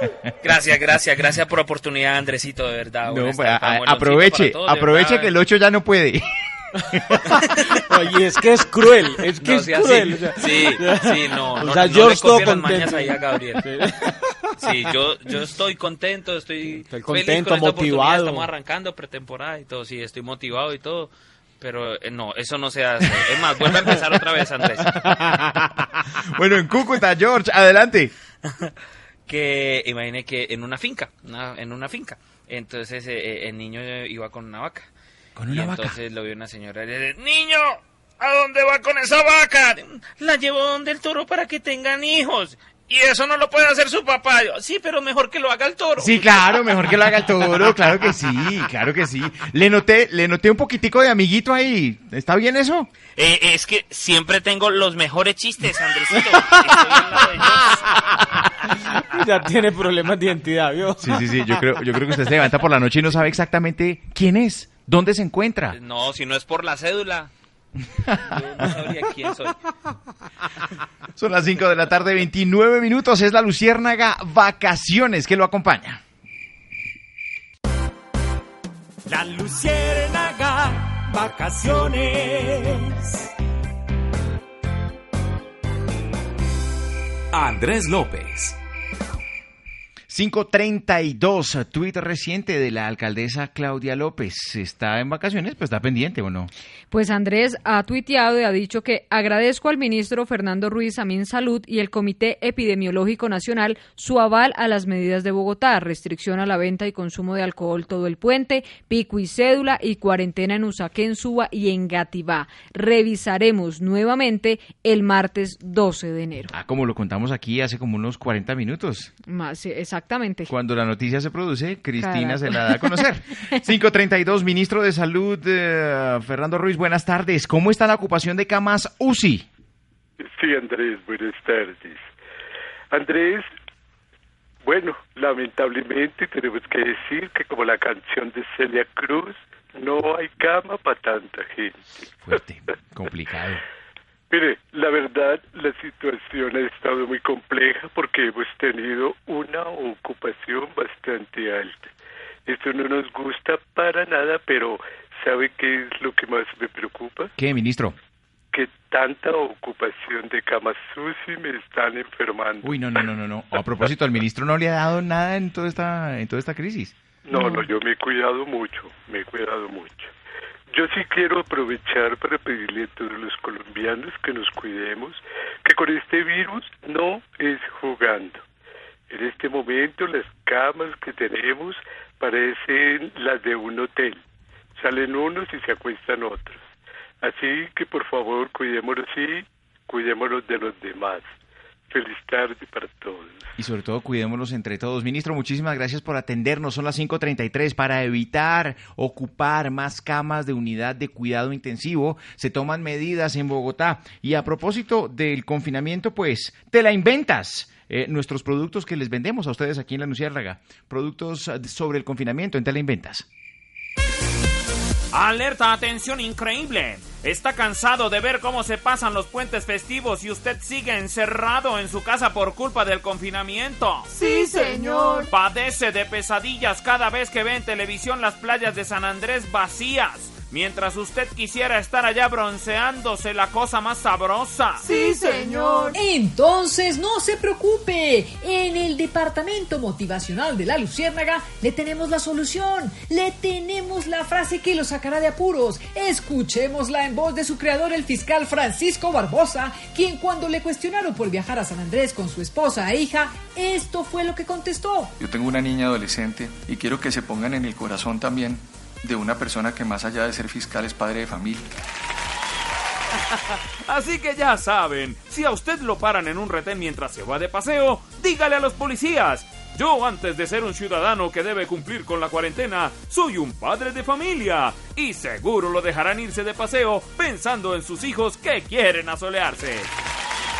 Gracias, gracias, gracias por la oportunidad, Andresito, de verdad. No, pues, a- aproveche, todos, aproveche verdad. que el 8 ya no puede. Oye, es que es cruel, es que No es sea cruel. así. o sea. Sí, sí, no, O no, sea, no todo copie las contento. ahí a Gabriel. Sí, yo, yo estoy contento, estoy, feliz contento, con esta oportunidad, motivado. Estamos arrancando pretemporada y todo, sí, estoy motivado y todo. Pero eh, no, eso no se hace. Es más, vuelve a empezar otra vez, Andrés. bueno, en Cúcuta, George, adelante. que imaginé que en una finca, una- en una finca. Entonces eh, eh, el niño iba con una vaca. ¿Con y una vaca? entonces lo vio una señora y le dice, niño, ¿a dónde va con esa vaca? La llevo donde el toro para que tengan hijos. Y eso no lo puede hacer su papá. Yo, sí, pero mejor que lo haga el toro. Sí, claro, mejor que lo haga el toro, claro que sí, claro que sí. Le noté, le noté un poquitico de amiguito ahí. ¿Está bien eso? Eh, es que siempre tengo los mejores chistes, Andresito. Ya tiene problemas de identidad, ¿vio? Sí, sí, sí, yo creo, yo creo que usted se levanta por la noche y no sabe exactamente quién es, dónde se encuentra. No, si no es por la cédula. Yo no sabría quién soy. Son las 5 de la tarde, 29 minutos, es la Luciérnaga Vacaciones que lo acompaña. La luciérnaga, vacaciones. Andrés López. 532, tuit reciente de la alcaldesa Claudia López. ¿Está en vacaciones? Pues está pendiente o no. Pues Andrés ha tuiteado y ha dicho que agradezco al ministro Fernando Ruiz Amin Salud y el Comité Epidemiológico Nacional su aval a las medidas de Bogotá, restricción a la venta y consumo de alcohol todo el puente, pico y cédula y cuarentena en Usaquén, Suba y en Gativá. Revisaremos nuevamente el martes 12 de enero. Ah, como lo contamos aquí hace como unos 40 minutos. Más, sí, exactamente. Cuando la noticia se produce, Cristina Carajo. se la da a conocer. 532, ministro de Salud, eh, Fernando Ruiz, buenas tardes. ¿Cómo está la ocupación de camas UCI? Sí, Andrés, buenas tardes. Andrés, bueno, lamentablemente tenemos que decir que como la canción de Celia Cruz, no hay cama para tanta gente. Fuerte, complicado. Mire, la verdad, la situación ha estado muy compleja porque hemos tenido una ocupación bastante alta. Esto no nos gusta para nada, pero ¿sabe qué es lo que más me preocupa? ¿Qué, ministro? Que tanta ocupación de camas UCI me están enfermando. Uy, no, no, no, no, no. A propósito, al ministro no le ha dado nada en toda esta, en toda esta crisis. No, no, yo me he cuidado mucho, me he cuidado mucho. Yo sí quiero aprovechar para pedirle a todos los colombianos que nos cuidemos, que con este virus no es jugando. En este momento las camas que tenemos parecen las de un hotel. Salen unos y se acuestan otros. Así que por favor cuidémonos y cuidémonos de los demás. Feliz tarde para todos. Y sobre todo, cuidémonos entre todos. Ministro, muchísimas gracias por atendernos. Son las 5.33. Para evitar ocupar más camas de unidad de cuidado intensivo, se toman medidas en Bogotá. Y a propósito del confinamiento, pues, te la inventas. Eh, nuestros productos que les vendemos a ustedes aquí en la Nuciérraga. Productos sobre el confinamiento en Te la inventas. Alerta, atención increíble. ¿Está cansado de ver cómo se pasan los puentes festivos y usted sigue encerrado en su casa por culpa del confinamiento? Sí, señor. Padece de pesadillas cada vez que ve en televisión las playas de San Andrés vacías. Mientras usted quisiera estar allá bronceándose la cosa más sabrosa. Sí, señor. Entonces, no se preocupe. En el departamento motivacional de la Luciérnaga le tenemos la solución. Le tenemos la frase que lo sacará de apuros. Escuchémosla en voz de su creador, el fiscal Francisco Barbosa, quien cuando le cuestionaron por viajar a San Andrés con su esposa e hija, esto fue lo que contestó. Yo tengo una niña adolescente y quiero que se pongan en el corazón también de una persona que más allá de ser fiscal es padre de familia. Así que ya saben, si a usted lo paran en un retén mientras se va de paseo, dígale a los policías. Yo antes de ser un ciudadano que debe cumplir con la cuarentena, soy un padre de familia. Y seguro lo dejarán irse de paseo pensando en sus hijos que quieren asolearse.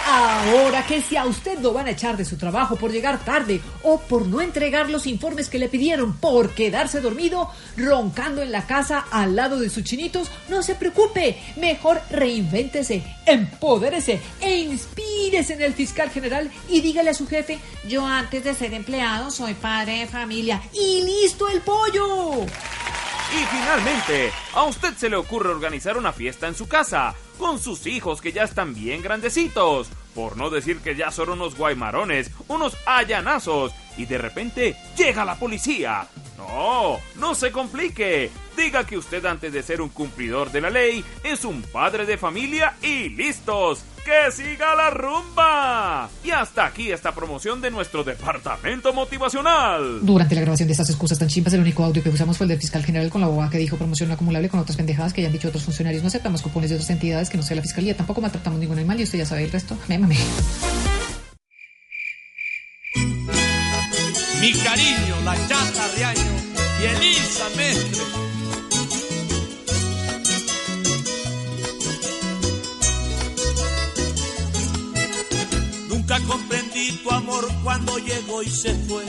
Ahora que si a usted lo van a echar de su trabajo por llegar tarde o por no entregar los informes que le pidieron por quedarse dormido, roncando en la casa al lado de sus chinitos, no se preocupe. Mejor reinvéntese, empodérese e inspírese en el fiscal general y dígale a su jefe, yo antes de ser empleado soy padre de familia y listo el pollo. Y finalmente, a usted se le ocurre organizar una fiesta en su casa, con sus hijos que ya están bien grandecitos, por no decir que ya son unos guaymarones, unos allanazos, y de repente llega la policía. No, no se complique. Diga que usted antes de ser un cumplidor de la ley es un padre de familia y listos. ¡Que siga la rumba! Y hasta aquí esta promoción de nuestro departamento motivacional. Durante la grabación de estas excusas tan chimpas, el único audio que usamos fue el del fiscal general con la abogada que dijo promoción no acumulable con otras pendejadas que ya han dicho otros funcionarios. No aceptamos cupones de otras entidades que no sea la fiscalía. Tampoco maltratamos ningún animal y usted ya sabe el resto. Mémame. Mi cariño, la chata Riaño y Elisa Mestre. Comprendí tu amor cuando llegó y se fue.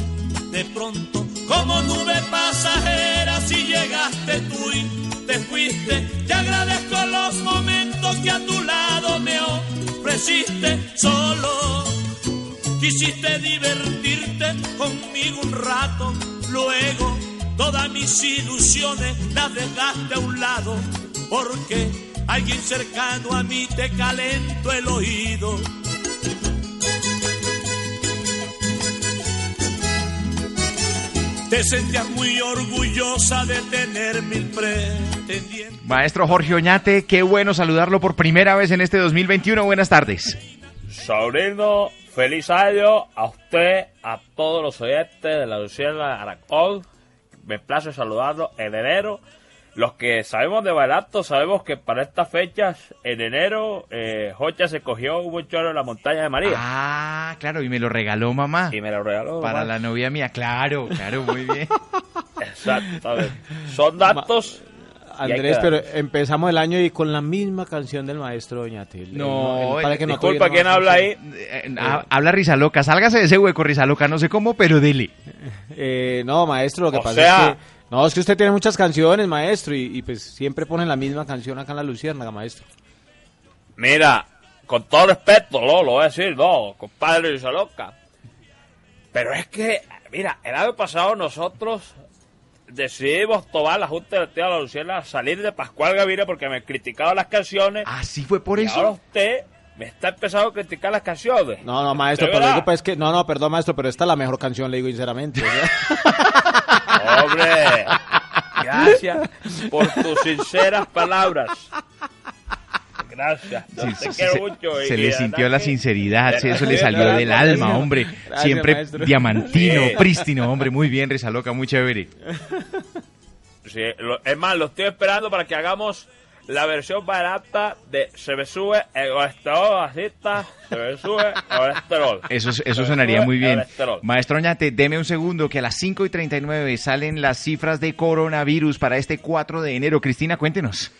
De pronto, como nube pasajera, si llegaste tú y te fuiste. Te agradezco los momentos que a tu lado me ofreciste solo. Quisiste divertirte conmigo un rato, luego todas mis ilusiones las dejaste a un lado, porque alguien cercano a mí te calentó el oído. Te sentías muy orgullosa de tener mil pretendientes. Maestro Jorge Oñate, qué bueno saludarlo por primera vez en este 2021. Buenas tardes. Sobrino, feliz año a usted, a todos los oyentes de la Luciana Aracol. Me place saludarlo en enero. Los que sabemos de barato sabemos que para estas fechas, en enero, eh, Jocha se cogió un buen chorro en la montaña de María. Ah, claro, y me lo regaló mamá. Y me lo regaló. Para mamá. la novia mía, claro, claro, muy bien. Exactamente. Son datos. Andrés, pero empezamos el año y con la misma canción del maestro Doñate. No, para que no disculpa, ¿quién habla canción. Eh, ha- Habla Rizaloca, sálgase de ese hueco, Rizaloca, no sé cómo, pero dele. Eh, no, maestro, lo que O pasa sea- es que... No, es que usted tiene muchas canciones, maestro, y, y pues siempre ponen la misma canción acá en la Luciérnaga, maestro. Mira, con todo respeto, lo, lo voy a decir, no, compadre Luisa Loca. Pero es que, mira, el año pasado nosotros decidimos tomar la Junta de la Luciana, salir de Pascual Gaviria porque me criticaba las canciones. Ah, sí fue por y eso. ahora usted me está empezando a criticar las canciones. No, no, maestro, ¿De pero digo, pues que... No, no, perdón, maestro, pero esta es la mejor canción, le digo sinceramente. Hombre, gracias por tus sinceras palabras. Gracias. Yo Sí, te sí, quiero se, mucho. le sintió la sinceridad, sí, eso le salió del alma, hombre. Gracias, Siempre maestro. diamantino, Sí. prístino, hombre. Muy bien, Rizaloca, muy chévere. Sí, lo- es más, lo estoy esperando para que hagamos la versión barata de se me sube el colesterol, así está, se me sube el colesterol. Eso, eso sonaría muy bien. Maestro Oñate, deme un segundo, que a las 5 y 39 salen las cifras de coronavirus para este 4 de enero. Cristina, cuéntenos.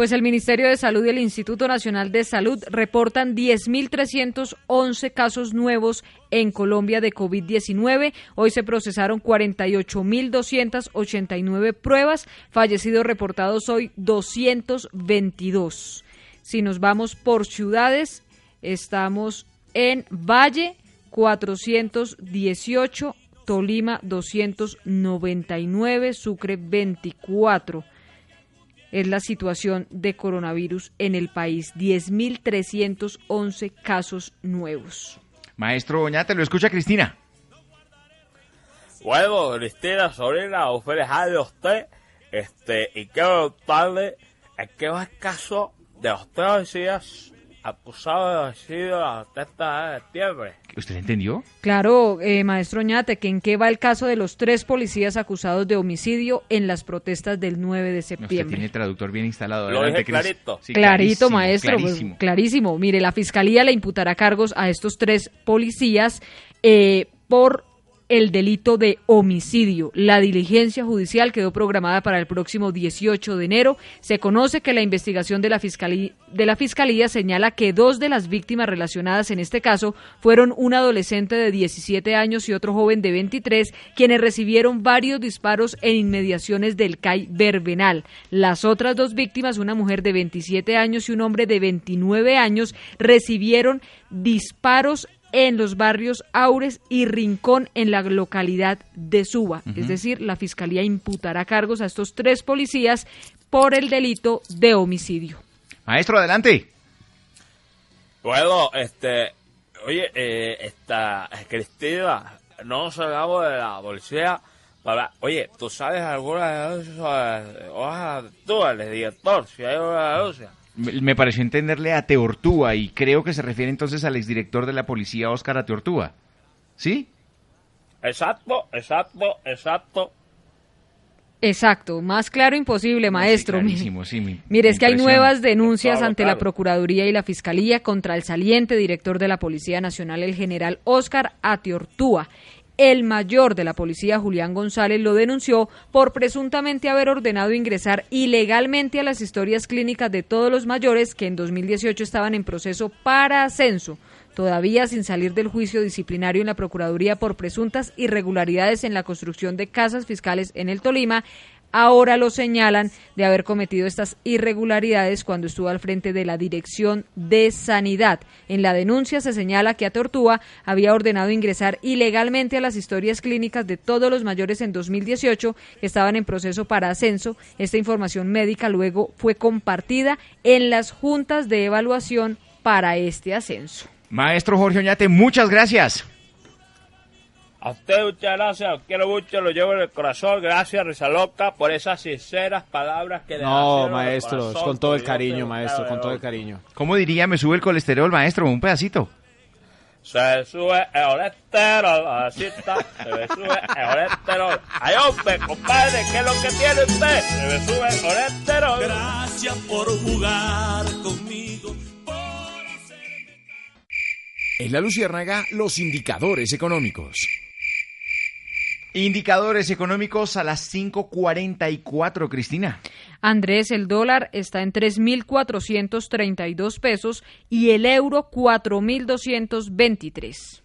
Pues el Ministerio de Salud y el Instituto Nacional de Salud reportan 10.311 casos nuevos en Colombia de COVID-19. Hoy se procesaron 48.289 pruebas. Fallecidos reportados hoy 222. Si nos vamos por ciudades, estamos en Valle 418, Tolima 299, Sucre 24. Es la situación de coronavirus en el país. 10.311 casos nuevos. Maestro Oñate, lo escucha Cristina. Bueno, Cristina, sobrina, feliz año a usted. Este, y quiero preguntarle en qué va el caso de los tres días acusados de homicidio a la testa de septiembre. ¿Usted entendió? Claro, eh, maestro Ñate, que en qué va el caso de los tres policías acusados de homicidio en las protestas del 9 de Usted septiembre. tiene traductor bien instalado. Lo dije clarito. Sí, clarito, clarísimo, maestro, pues, clarísimo. clarísimo. Mire, la fiscalía le imputará cargos a estos tres policías eh, por el delito de homicidio. La diligencia judicial quedó programada para el próximo 18 de enero. Se conoce que la investigación de la fiscalía, señala que dos de las víctimas relacionadas en este caso fueron un adolescente de 17 años y otro joven de 23, quienes recibieron varios disparos en inmediaciones del CAI Verbenal. Las otras dos víctimas, una mujer de 27 años y un hombre de 29 años, recibieron disparos en los barrios Aures y Rincón en la localidad de Suba. Es decir, la fiscalía imputará cargos a estos tres policías por el delito de homicidio. Maestro, adelante. Bueno, este, oye, eh, esta Cristina, no nos salgamos de la policía para, oye, ¿tú sabes alguna de esas hojas tú, el director, si hay una denuncia? Me pareció entenderle a Teortúa y creo que se refiere entonces al exdirector de la policía, Óscar Ateortúa. ¿Sí? Exacto, exacto, exacto. Exacto, más claro imposible, maestro. Sí. mi- Mire, es que hay nuevas denuncias Claro, ante claro. la Procuraduría y la Fiscalía contra el saliente director de la Policía Nacional, el general Óscar Atiortúa. El mayor de la policía, Julián González, lo denunció por presuntamente haber ordenado ingresar ilegalmente a las historias clínicas de todos los mayores que en 2018 estaban en proceso para ascenso, todavía sin salir del juicio disciplinario en la Procuraduría por presuntas irregularidades en la construcción de casas fiscales en el Tolima, ahora lo señalan de haber cometido estas irregularidades cuando estuvo al frente de la Dirección de Sanidad. En la denuncia se señala que a Tortúa había ordenado ingresar ilegalmente a las historias clínicas de todos los mayores en 2018 que estaban en proceso para ascenso. Esta información médica luego fue compartida en las juntas de evaluación para este ascenso. Maestro Jorge Oñate, muchas gracias. A usted muchas gracias, lo quiero mucho, lo llevo en el corazón. Gracias, Risa Loca, por esas sinceras palabras que le No, maestro, con todo el cariño, maestro, con todo el cariño. ¿Cómo diría, me sube el colesterol, maestro? Un pedacito. Se sube el colesterol, la cita, se me sube el colesterol. Ay, hombre, compadre, ¿qué es lo que tiene usted? Se me sube el colesterol. Gracias por jugar conmigo. En la Luciérnaga, los indicadores económicos. Indicadores económicos a las 5.44, Cristina. Andrés, el dólar está en 3.432 pesos y el euro 4.223.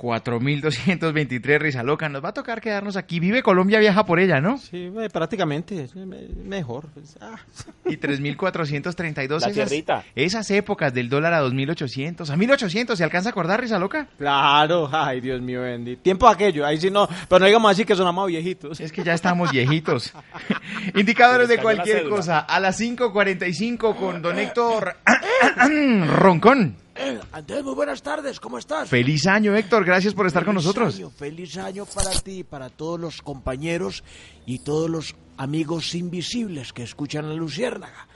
4.223, risa loca. Nos va a tocar quedarnos aquí. Vive Colombia, viaja por ella, ¿no? Sí, eh, prácticamente, eh, mejor. pues, ah. Y 3.432. La esas, esas épocas del dólar a 2.800. A 1.800, ¿se alcanza a acordar, risa loca? Claro, ay, Dios mío, bendito. Tiempo aquello, ahí sí no, pero no digamos así que sonamos viejitos. Es que ya estamos viejitos. Indicadores de cualquier cosa. A las 5.45 con don Héctor Roncón. Andrés, muy buenas tardes, ¿cómo estás? Feliz año, Héctor. Gracias por estar con nosotros. año, feliz año para ti, para todos los compañeros y todos los amigos invisibles que escuchan a Luciérnaga.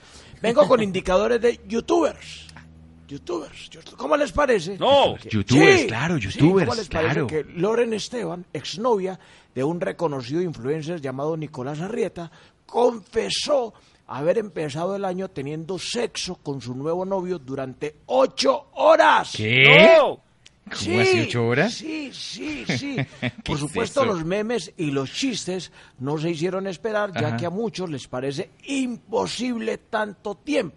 Vengo con indicadores de youtubers. Youtubers. ¿cómo les parece? No. Que- Youtubers, claro, sí, youtubers, ¿cómo les parece claro. que Loren Esteban, exnovia de un reconocido influencer llamado Nicolás Arrieta, confesó haber empezado el año teniendo sexo con su nuevo novio durante ocho horas. ¿Qué? ¡No! ¿Cómo así, ocho horas? Sí, sí, sí. ¿Qué Por es supuesto, los memes y los chistes no se hicieron esperar, ya Ajá. que a muchos les parece imposible tanto tiempo.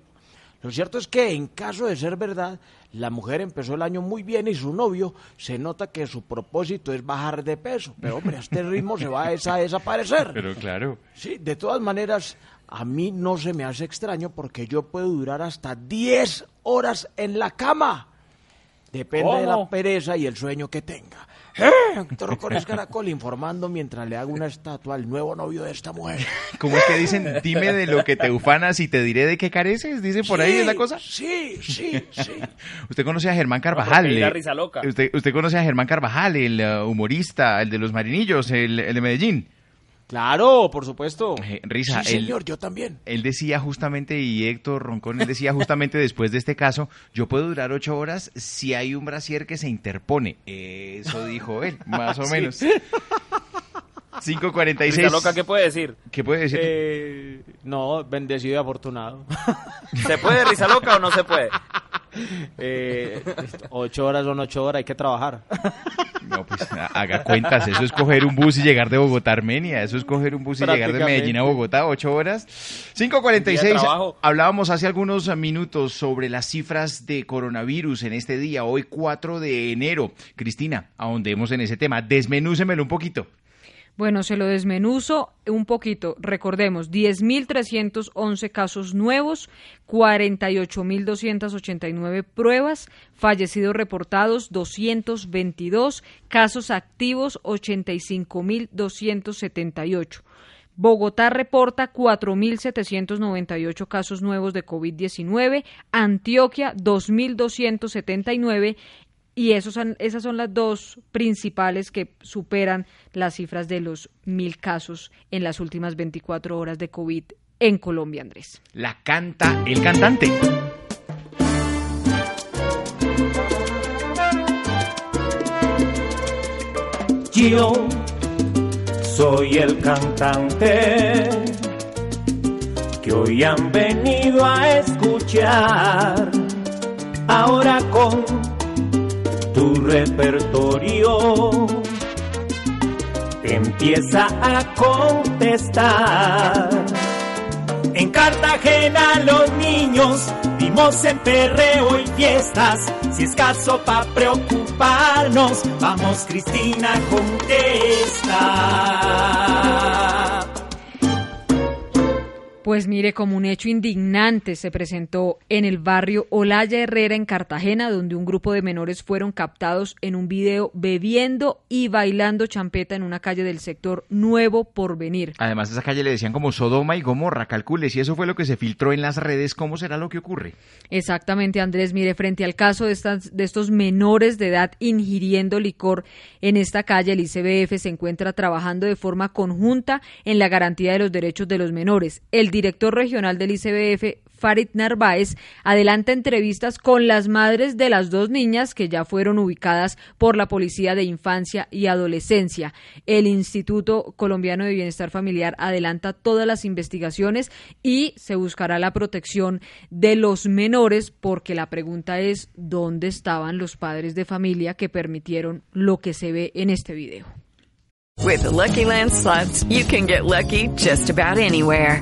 Lo cierto es que, en caso de ser verdad, la mujer empezó el año muy bien y su novio se nota que su propósito es bajar de peso. Pero, hombre, a este ritmo se va a esa- a desaparecer. Pero claro. Sí, de todas maneras, a mí no se me hace extraño porque yo puedo durar hasta 10 horas en la cama. Depende de la pereza y el sueño que tenga. Héctor Rocones Caracol informando mientras le hago una estatua al nuevo novio de esta mujer. ¿Cómo es que dicen? Dime de lo que te ufanas y te diré de qué careces. Dice por ahí, ¿es la cosa? Sí, sí, sí. Usted conoce a Germán Carvajal. da eh, risa loca. Usted, usted conoce a Germán Carvajal, el eh, humorista, el de los marinillos, el, el de Medellín. Claro, por supuesto. Eh, Risa, Sí, él- señor, yo también. Él decía justamente, y Héctor Roncón, él decía justamente después de este caso, yo puedo durar ocho horas si hay un brasier que se interpone. Eso dijo él, más o Sí. menos. 5.46. Risa loca, ¿qué puede decir? ¿Qué puede decir? Eh, no, bendecido y afortunado. ¿Se puede risa loca o no se puede? Eh, ocho horas son ocho horas, hay que trabajar. No, pues ha- haga cuentas, eso es coger un bus y llegar de Bogotá a Armenia, eso es coger un bus y llegar de Medellín a Bogotá, ocho horas. Día de 5.46, trabajo. hablábamos hace algunos minutos sobre las cifras de coronavirus en este día, hoy 4 de enero. Cristina, ahondemos en ese tema, desmenúcemelo un poquito. Bueno, se lo desmenuzo un poquito. Recordemos, 10.311 casos nuevos, 48.289 pruebas, fallecidos reportados 222, casos activos 85.278. Bogotá reporta 4.798 casos nuevos de COVID-19, Antioquia 2.279 y esos son- esas son las dos principales que superan las cifras de los mil casos en las últimas 24 horas de COVID en Colombia, Andrés. La canta el cantante. Yo soy el cantante que hoy han venido a escuchar. Ahora con tu repertorio empieza a contestar. En Cartagena los niños vimos en perreo y fiestas. Si es caso pa' preocuparnos, vamos Cristina, contesta. Pues mire, como un hecho indignante se presentó en el barrio Olaya Herrera en Cartagena, donde un grupo de menores fueron captados en un video bebiendo y bailando champeta en una calle del sector Nuevo Porvenir. Además, a esa calle le decían como Sodoma y Gomorra, calcule, si eso fue lo que se filtró en las redes, ¿cómo será lo que ocurre? Exactamente, Andrés. Mire, frente al caso de, estas, de estos menores de edad ingiriendo licor en esta calle, el ICBF se encuentra trabajando de forma conjunta en la garantía de los derechos de los menores. El director regional del ICBF, Farid Narváez, adelanta entrevistas con las madres de las dos niñas que ya fueron ubicadas por la Policía de Infancia y Adolescencia. El Instituto Colombiano de Bienestar Familiar adelanta todas las investigaciones y se buscará la protección de los menores porque la pregunta es ¿dónde estaban los padres de familia que permitieron lo que se ve en este video? With the Lucky Land you can get lucky just about anywhere.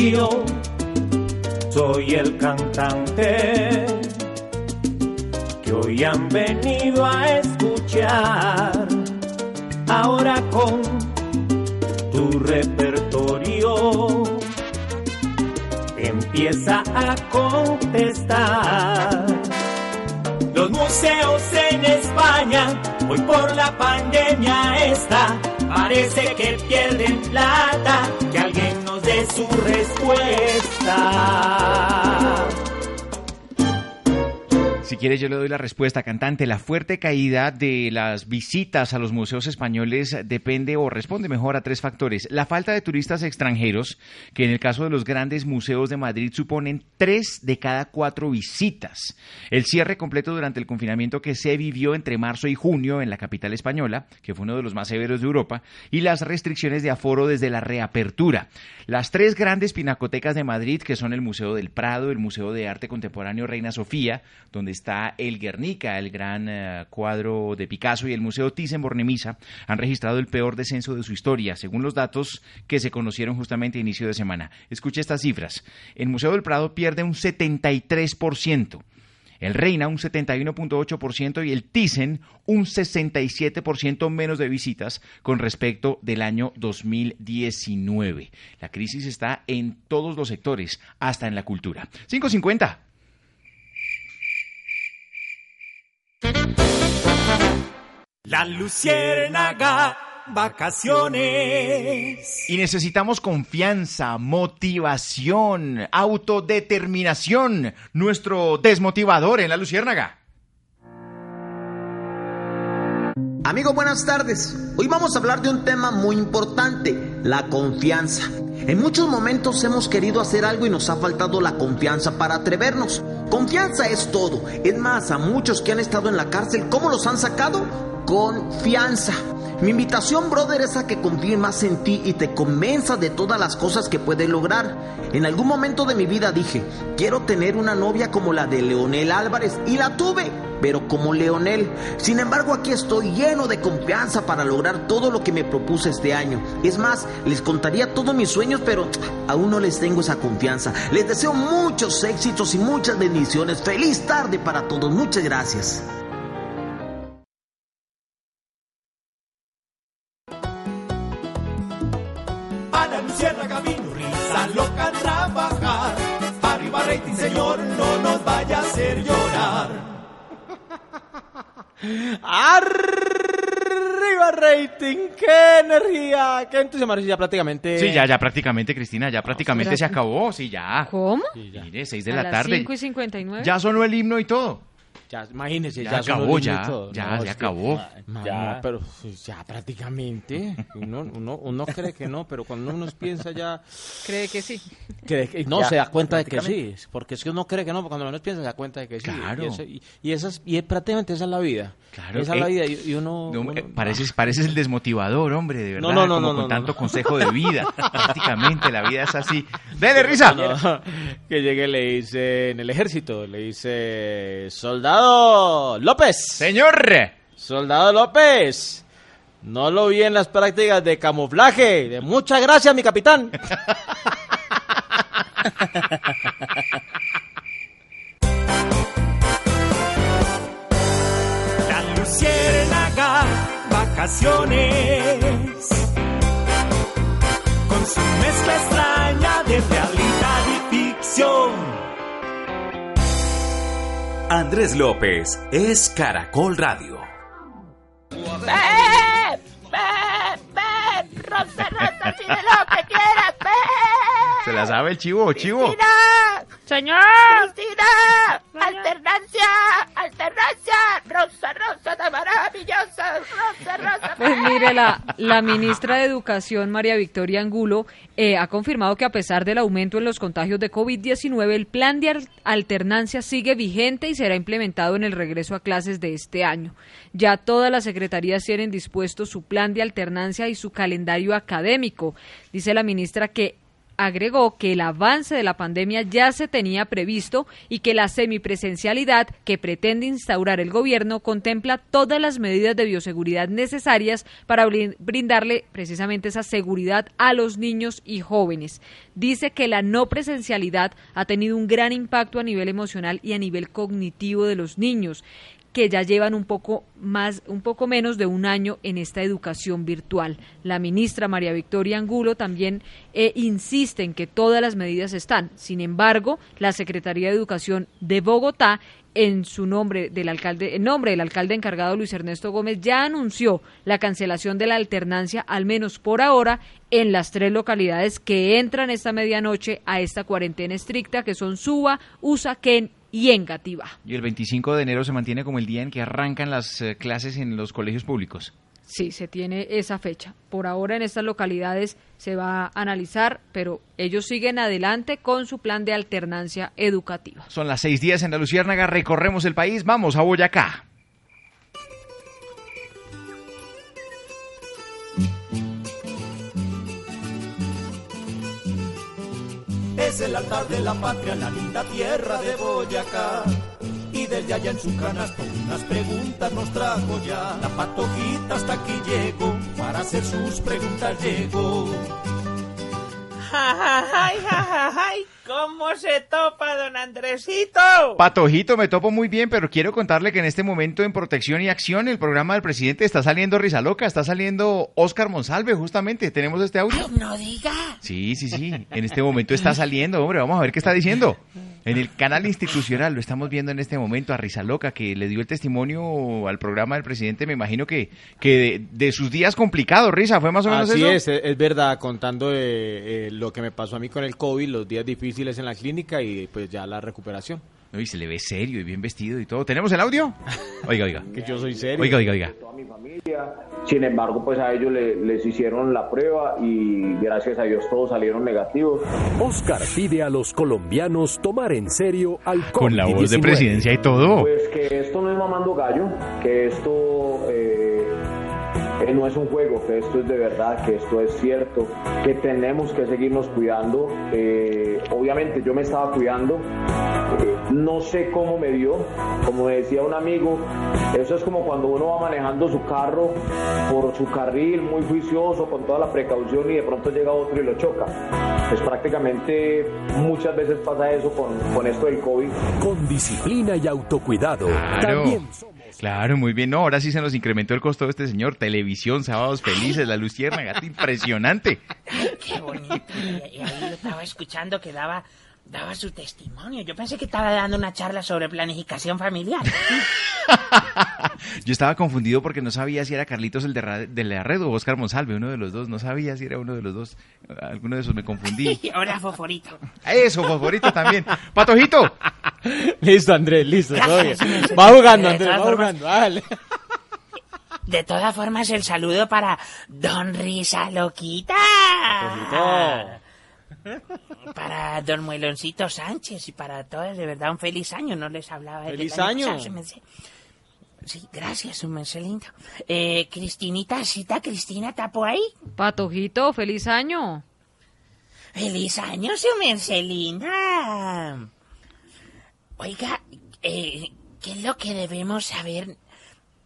Yo soy el cantante que hoy han venido a escuchar. Ahora con tu repertorio empieza a contestar. Los museos en España hoy por la pandemia está. Parece que pierden plata, que alguien dé su respuesta. Si quieres, yo le doy la respuesta, cantante. La fuerte caída de las visitas a los museos españoles depende o responde mejor a tres factores. La falta de turistas extranjeros, que en el caso de los grandes museos de Madrid suponen tres de cada cuatro visitas. El cierre completo durante el confinamiento que se vivió entre marzo y junio en la capital española, que fue uno de los más severos de Europa, y las restricciones de aforo desde la reapertura. Las tres grandes pinacotecas de Madrid, que son el Museo del Prado, el Museo de Arte Contemporáneo Reina Sofía, donde está el Guernica, el gran eh, cuadro de Picasso, y el Museo Thyssen-Bornemisza, han registrado el peor descenso de su historia, según los datos que se conocieron justamente a inicio de semana. Escuche estas cifras. El Museo del Prado pierde un 73%. El Reina un 71.8% y el Thyssen un 67% menos de visitas con respecto del año 2019. La crisis está en todos los sectores, hasta en la cultura. 550. La luciérnaga, vacaciones. Y necesitamos confianza, motivación, autodeterminación, nuestro desmotivador en la luciérnaga. Amigos, buenas tardes. Hoy vamos a hablar de un tema muy importante, la confianza. En muchos momentos hemos querido hacer algo y nos ha faltado la confianza para atrevernos. Confianza es todo. Es más, a muchos que han estado en la cárcel, ¿cómo los han sacado? Confianza. Mi invitación, brother, es a que confíe más en ti y te convenza de todas las cosas que puedes lograr. En algún momento de mi vida dije, quiero tener una novia como la de Leonel Álvarez y la tuve, pero como Leonel. Sin embargo, aquí estoy lleno de confianza para lograr todo lo que me propuse este año. Es más, les contaría todos mis sueños, pero aún no les tengo esa confianza. Les deseo muchos éxitos y muchas bendiciones. Feliz tarde para todos. Muchas gracias. Vino risa loca trabajar. Arriba rating, señor, no nos vaya a hacer llorar. Arriba rating, qué energía, qué entusiasmo ya prácticamente. Sí, ya, ya prácticamente, Cristina, ya prácticamente se acabó, sí, ya. ¿Cómo? Mire, 6 de A la las tarde. 5 y 59. Ya sonó el himno y todo. Ya, imagínese, Ya ya, acabó, ya, ya, No, ya es que- acabó. Ma- Ya. no, pero pues, ya prácticamente. Uno, uno, uno cree que no, pero cuando uno piensa ya. Cree que sí. cree que- no, Ya, se da cuenta de que sí. Porque es que uno cree que no, pero cuando uno piensa se da cuenta de que sí. Claro. Y, eso- y, y esas, y es prácticamente esa es la vida. Claro, Esa es la eh, vida. Y, y uno. No, uno- eh, pareces, pareces el desmotivador, hombre, de verdad. No, no, no, como no, con no, tanto no. consejo de vida. Prácticamente la vida es así. ¡Dele risa! No, que llegue le dice en el ejército, le dice soldado López. Señor. Soldado López. No lo vi en las prácticas de camuflaje. De muchas gracias, mi capitán. La luciérnaga, vacaciones. Con su mezcla extraña de realidad y ficción. Andrés López es Caracol Radio. ¡Ven! ¡Ven! ven, Rosa, pide lo que quieras, ven. ¿Se la sabe el chivo, chivo? Cristina. Señor. Cristina. Alternancia. Alternancia. Rosa, Rosa, tan maravillosa. Rosa, Rosa. Pues mire, la, la ministra de Educación, María Victoria Angulo, eh, ha confirmado que a pesar del aumento en los contagios de COVID-19, el plan de al- alternancia sigue vigente y será implementado en el regreso a clases de este año. Ya todas las secretarías tienen dispuesto su plan de alternancia y su calendario académico. Dice la ministra que agregó que el avance de la pandemia ya se tenía previsto y que la semipresencialidad que pretende instaurar el gobierno contempla todas las medidas de bioseguridad necesarias para brin- brindarle precisamente esa seguridad a los niños y jóvenes. Dice que la no presencialidad ha tenido un gran impacto a nivel emocional y a nivel cognitivo de los niños que ya llevan un poco más, un poco menos de un año en esta educación virtual. La ministra María Victoria Angulo también eh, insiste en que todas las medidas están. Sin embargo, la Secretaría de Educación de Bogotá en su nombre del alcalde, en nombre del alcalde encargado Luis Ernesto Gómez ya anunció la cancelación de la alternancia al menos por ahora en las tres localidades que entran esta medianoche a esta cuarentena estricta que son Suba, Usaquén y Engativá. Y el 25 de enero se mantiene como el día en que arrancan las eh, clases en los colegios públicos. Sí, se tiene esa fecha. Por ahora en estas localidades se va a analizar, pero ellos siguen adelante con su plan de alternancia educativa. Son las seis días en la Luciérnaga, recorremos el país, vamos a Boyacá. Es el altar de la patria, la linda tierra de Boyacá. Y desde allá en su canasto unas preguntas nos trajo ya. La patojita hasta aquí llegó, para hacer sus preguntas llegó. ¡Ay, ay! ¿Cómo se topa, don Andresito? Patojito, me topo muy bien, pero quiero contarle que en este momento en Protección y Acción, el programa del presidente está saliendo Risa Loca, está saliendo Oscar Monsalve, justamente. ¿Tenemos este audio? no diga. Sí, sí, sí. En este momento está saliendo, hombre. Vamos a ver qué está diciendo. En el canal institucional lo estamos viendo en este momento a Risa Loca, que le dio el testimonio al programa del presidente. Me imagino que, que de, de sus días complicados, Risa, ¿fue más o menos Así eso? es, es verdad, contando de, eh, lo que me pasó a mí con el COVID, los días difíciles en la clínica y pues ya la recuperación. No, y se le ve serio y bien vestido y todo. ¿Tenemos el audio? Oiga, oiga. Que yo soy serio. Oiga, oiga, oiga. toda mi familia. Sin embargo, pues a ellos le- les hicieron la prueba y gracias a Dios todos salieron negativos. Oscar pide a los colombianos tomar en serio al COVID-19. Con la voz de presidencia y todo. Pues que esto no es mamando gallo, que esto eh, eh, no es un juego, que esto es de verdad, que esto es cierto, que tenemos que seguirnos cuidando. Eh, obviamente yo me estaba cuidando, eh, no sé cómo me dio, como decía un amigo, eso es como cuando uno va manejando su carro por su carril muy juicioso, con toda la precaución y de pronto llega otro y lo choca. Pues prácticamente muchas veces pasa eso con, con esto del COVID. Con disciplina y autocuidado. Claro. También Claro, muy bien. No, ahora sí se nos incrementó el costo de este señor. Televisión, sábados felices, la Luciérnaga, impresionante. Qué bonito. Y, y ahí lo estaba escuchando que daba, daba su testimonio. Yo pensé que estaba dando una charla sobre planificación familiar. Yo estaba confundido porque no sabía si era Carlitos el de, la red o Oscar Monsalve, uno de los dos. No sabía si era uno de los dos. Alguno de esos me confundí. Ahora Foforito. Eso, favorito también. Patojito. Listo, Andrés, listo. todo bien. Gracias. Va jugando, Andrés, va jugando. Dale. De todas formas, el saludo para Don Risa Loquita. Para Don Mueloncito Sánchez y para todos, de verdad, un feliz año. No les hablaba ¡Feliz el año! Sí, gracias, un merced lindo. Eh, Cristinita, ¿cita Cristina está por ahí? Patojito, feliz año. ¡Feliz año, su merced linda! Oiga, eh, ¿qué es lo que debemos saber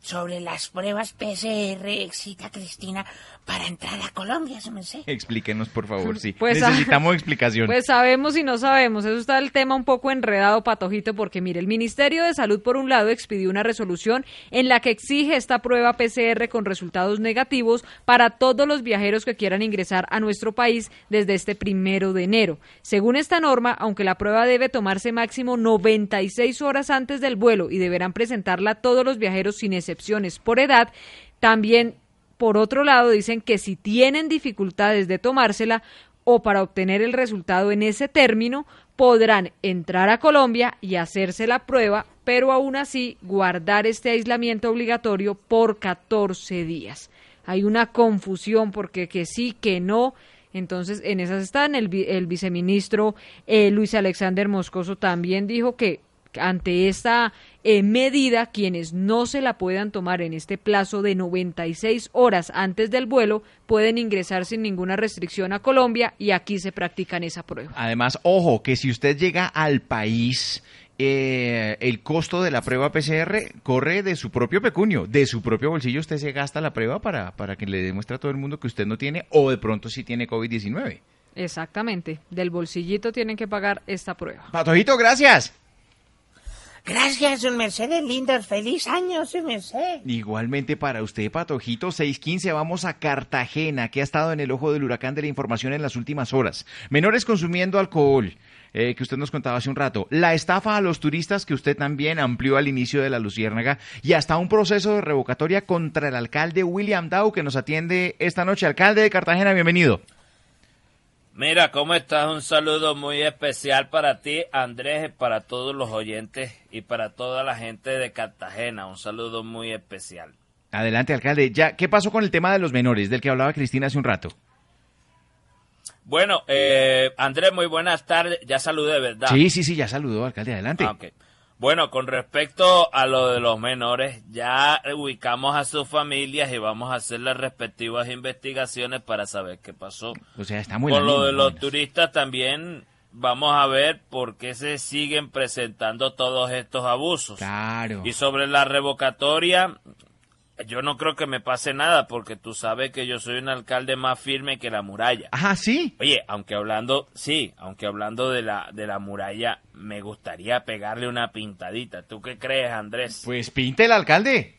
sobre las pruebas PCR, cita Cristina, para entrar a Colombia, su merced? Explíquenos, por favor, sí. Pues, ah, Necesitamos explicación. Pues sabemos y no sabemos. Eso está el tema un poco enredado, Patojito, porque mire, el Ministerio de Salud, por un lado, expidió una resolución en la que exige esta prueba PCR con resultados negativos para todos los viajeros que quieran ingresar a nuestro país desde este primero de enero. Según esta norma, aunque la prueba debe tomarse máximo 96 horas antes del vuelo y deberán presentarla todos los viajeros sin excepciones por edad, también por otro lado, dicen que si tienen dificultades de tomársela o para obtener el resultado en ese término, podrán entrar a Colombia y hacerse la prueba, pero aún así guardar este aislamiento obligatorio por 14 días. Hay una confusión porque que sí, que no. Entonces, en esas están. El, el viceministro eh, Luis Alexander Moscoso también dijo que ante esta eh, medida, quienes no se la puedan tomar en este plazo de 96 horas antes del vuelo pueden ingresar sin ninguna restricción a Colombia y aquí se practican esa prueba. Además, ojo, que si usted llega al país, eh, el costo de la prueba PCR corre de su propio pecunio, de su propio bolsillo. Usted se gasta la prueba para, para que le demuestre a todo el mundo que usted no tiene o de pronto sí tiene COVID-19. Exactamente, del bolsillito tienen que pagar esta prueba. Patojito, gracias. Gracias, un Mercedes lindo. ¡Feliz año, su merced! Igualmente para usted, Patojito, 615, vamos a Cartagena, que ha estado en el ojo del huracán de la información en las últimas horas. Menores consumiendo alcohol, eh, que usted nos contaba hace un rato. La estafa a los turistas, que usted también amplió al inicio de la Luciérnaga. Y hasta un proceso de revocatoria contra el alcalde William Dow, que nos atiende esta noche. Alcalde de Cartagena, bienvenido. Mira, ¿cómo estás? Un saludo muy especial para ti, Andrés, para todos los oyentes y para toda la gente de Cartagena. Un saludo muy especial. Adelante, alcalde. Ya, ¿qué pasó con el tema de los menores del que hablaba Cristina hace un rato? Bueno, eh, Andrés, muy buenas tardes. Ya saludé, ¿verdad? Sí, sí, sí, ya saludó, alcalde. Adelante. Ah. Bueno, con respecto a lo de los menores, ya ubicamos a sus familias y vamos a hacer las respectivas investigaciones para saber qué pasó. O sea, está muy Con lo de los turistas también vamos a ver por qué se siguen presentando todos estos abusos. Claro. Y sobre la revocatoria, yo no creo que me pase nada porque tú sabes que yo soy un alcalde más firme que la muralla. Ajá, sí. Oye, aunque hablando, sí, aunque hablando de la de la muralla, me gustaría pegarle una pintadita. ¿Tú qué crees, Andrés? Pues pinte el alcalde.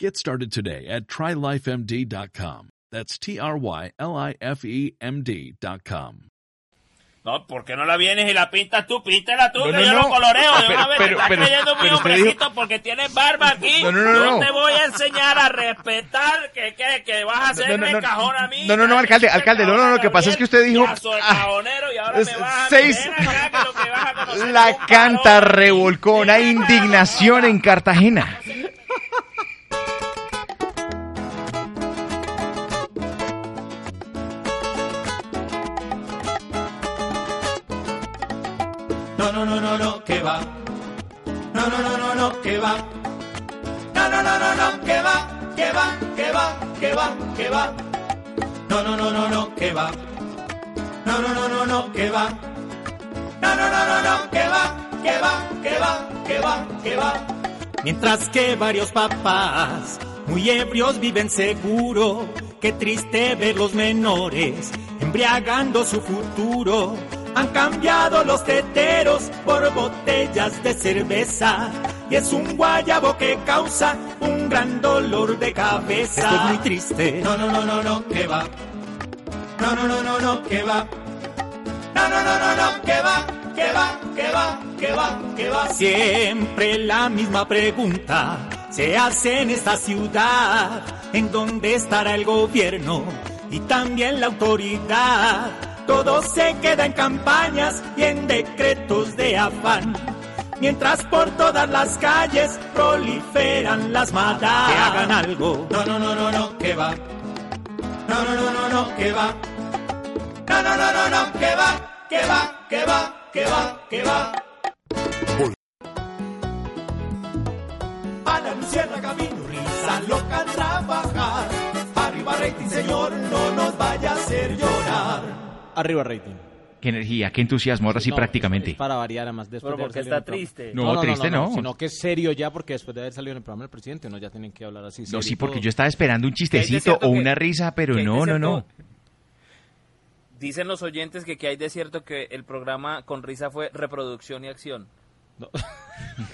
Get started today at trylifemd.com. That's T R Y L I F E M D.com. No, ¿por qué no la vienes y la pintas tú? Píntela tú, No, que no, yo no. lo coloreo. Ah, de pero- una vez, pero- te estás pero- creyendo muy hombrecito porque tienes barba aquí. No, no, no, yo no. te voy a enseñar a respetar que, que, que vas a hacerme no, no, cajón a mí. No, no, no, alcalde, alcalde, no, no, no, lo que pasa es que usted dijo Ya soy ah, cajonero y ahora es- me vas a seis- ven acá, que lo que vas a conocer la canta revolcón, hay indignación en Cartagena. No, no, no, no, no, que va. No, no, no, no, no, que va. No, no, no, no, no, que va, que va, que va, que va, que va. No, no, no, no, no, que va. No, no, no, no, no, que va. No, no, no, no, no, que va, que va, que va, que va, que va. Mientras que varios papás muy ebrios viven seguro, qué triste ver los menores embriagando su futuro. Han cambiado los teteros por botellas de cerveza y es un guayabo que causa un gran dolor de cabeza. Esto es muy triste. No, no, no, no, no, que va. No, no, no, no, no, que va. No, no, no, no, no, que va, que va, que va, que va, que va. Siempre la misma pregunta se hace en esta ciudad. ¿En dónde estará el gobierno y también la autoridad? Todo se queda en campañas y en decretos de afán. Mientras por todas las calles proliferan las madas. Que hagan algo. No, no, no, no, no, que va. No, no, no, no, no, que va. No, no, no, no, no, que va, que va, que va, que va, que va. Ana Luciana Camino, risa loca trabajar. Arriba rating, señor, no nos vaya a hacer llorar. Arriba rating. Qué energía, qué entusiasmo, ahora sí No, prácticamente. es Para variar, además después Pero porque está el triste. No, triste no. Sino que es serio ya porque después de haber salido en el programa del presidente uno ya tienen que hablar así. No, sí, porque todo. yo estaba esperando un ¿Qué hay de chistecito o que- una risa, pero no, no, no. Dicen los oyentes que, que hay de cierto que el programa con risa fue reproducción y acción.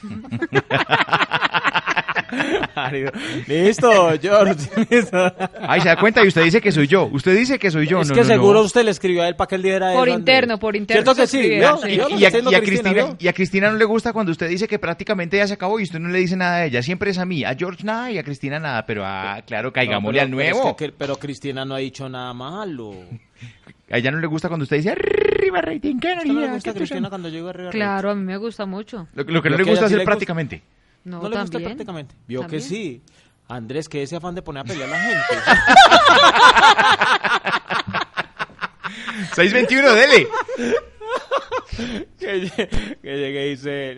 Listo, George. Listo. Ay, se da cuenta y usted dice que soy yo. Usted dice que soy yo. es no, que no, no. seguro usted le escribió a él para que él diera Por eso, interno, por interno ¿Cierto que sí? escribieron, ¿Vio? sí. ¿Vio lo Y a, y Cristina, Cristina, vio? y a Cristina no le gusta cuando usted dice que prácticamente ya se acabó y usted no le dice nada a ella. Siempre es a mí. A George nada y a Cristina nada. Pero ah, claro, caigámosle No, al pero nuevo. es que- pero Cristina no ha dicho nada malo. A ella no le gusta cuando usted dice arriba rating, qué ¿A usted no le gusta Cristina tusa". cuando llegó arriba? Claro, a mí me gusta mucho. Lo, lo que no Lo le gusta sí hacer le gusta. No, No le gusta prácticamente. Vio que sí. Andrés, que ese afán de poner a pelear a la gente. 621, dele. que, lle- que llegue y dice,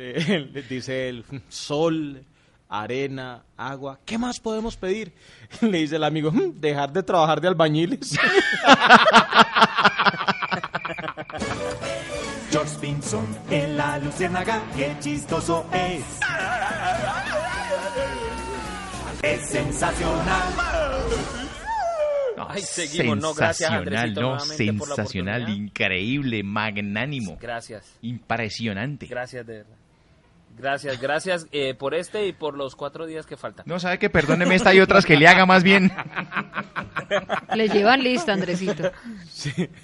dice el sol, arena, agua. ¿Qué más podemos pedir? Le dice el amigo, "Mm, dejar de trabajar de albañiles. George Pinson en la luciérnaga, qué chistoso es. Es sensacional. Ay, seguimos, no, gracias, sensacional, Andresito, no, nuevamente por la sensacional, increíble, magnánimo, Gracias, impresionante. gracias de verdad. Gracias, gracias eh, por este y por los cuatro días que faltan. No sabe que perdóneme esta y otras que le haga más bien. Le llevan lista, Andresito.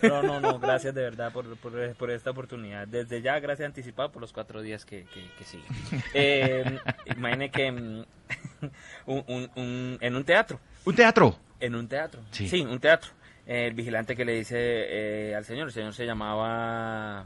No, no, no, gracias de verdad por, por, por esta oportunidad. Desde ya, gracias anticipado por los cuatro días que, que, que siguen. Eh, imagine que mm, un- un- un- en un teatro, ¿Un teatro? en un teatro, Sí. sí, un teatro, eh, el vigilante que le dice eh, al señor, el señor se llamaba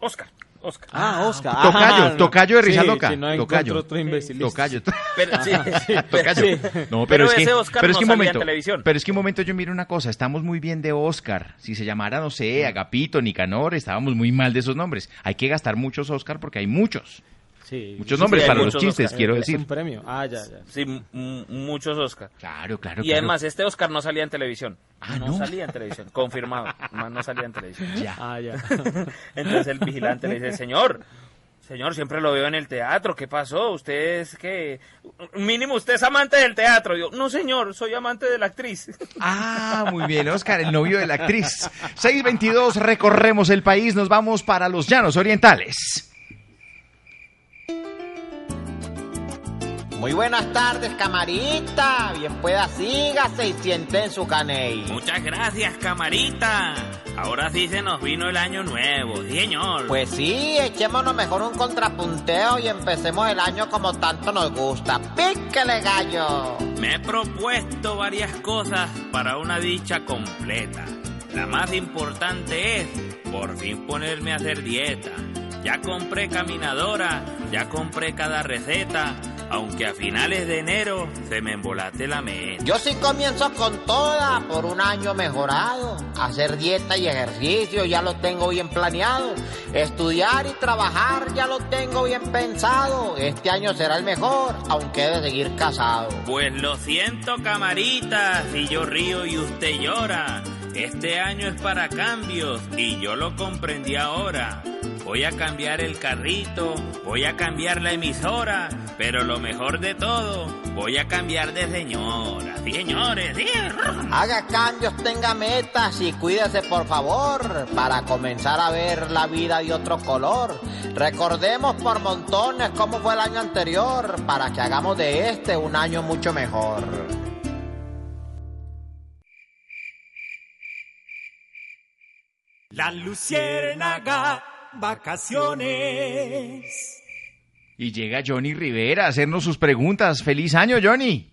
Oscar. Oscar. Ah, Oscar. Tocayo, Ah, tocayo de risa sí, no tocayo. otro imbécil. Tocayo. Pero, sí, sí, Tocayo. sí. No, pero, Pero es que, Oscar pero es no que un salía en momento, televisión. pero es que un momento yo miro una cosa, estamos muy bien de Oscar. Si se llamara, no sé, Agapito, Nicanor, estábamos muy mal de esos nombres. Hay que gastar muchos Oscar porque hay muchos. Sí, Muchos sí, nombres sí, para los chistes, Oscar. quiero Es decir. un premio. Ah, ya, ya. Sí, muchos Oscar. Claro, claro, Y claro. además, este Oscar no salía en televisión. Ah, no, ¿no? salía en televisión, confirmado. Más no salía en televisión. Ya. Ah, ya. Entonces el vigilante le dice, señor, señor, siempre lo veo en el teatro, ¿qué pasó? Usted es que, mínimo usted es amante del teatro. Yo, no señor, soy amante de la actriz. Ah, muy bien, Oscar, el novio de la actriz. 622, recorremos el país, nos vamos para los llanos orientales. Muy buenas tardes, camarita. Bien pueda, sígase y siente en su caney. Muchas gracias, camarita. Ahora sí se nos vino el año nuevo, sí, señor. Pues sí, echémonos mejor un contrapunteo y empecemos el año como tanto nos gusta. ¡Píquele, gallo! Me he propuesto varias cosas para una dicha completa. La más importante es por fin ponerme a hacer dieta. Ya compré caminadora, ya compré cada receta, aunque a finales de enero se me embolate la meta. Yo sí comienzo con toda por un año mejorado. Hacer dieta y ejercicio ya lo tengo bien planeado. Estudiar y trabajar ya lo tengo bien pensado. Este año será el mejor, aunque he de seguir casado. Pues lo siento, camarita, si yo río y usted llora. Este año es para cambios y yo lo comprendí ahora. Voy a cambiar el carrito, voy a cambiar la emisora, pero lo mejor de todo, voy a cambiar de señora. Sí, señores, sí. Haga cambios, tenga metas y cuídese por favor para comenzar a ver la vida de otro color. Recordemos por montones cómo fue el año anterior para que hagamos de este un año mucho mejor. La luciérnaga, vacaciones. Y llega Johnny Rivera a hacernos sus preguntas. ¡Feliz año, Johnny!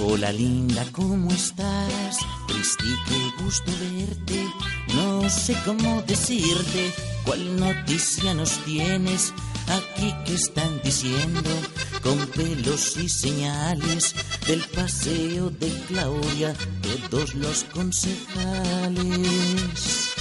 Hola linda, ¿cómo estás? Cristi, qué gusto verte. No sé cómo decirte cuál noticia nos tienes aquí que están diciendo con pelos y señales del paseo de Claudia, todos los concejales.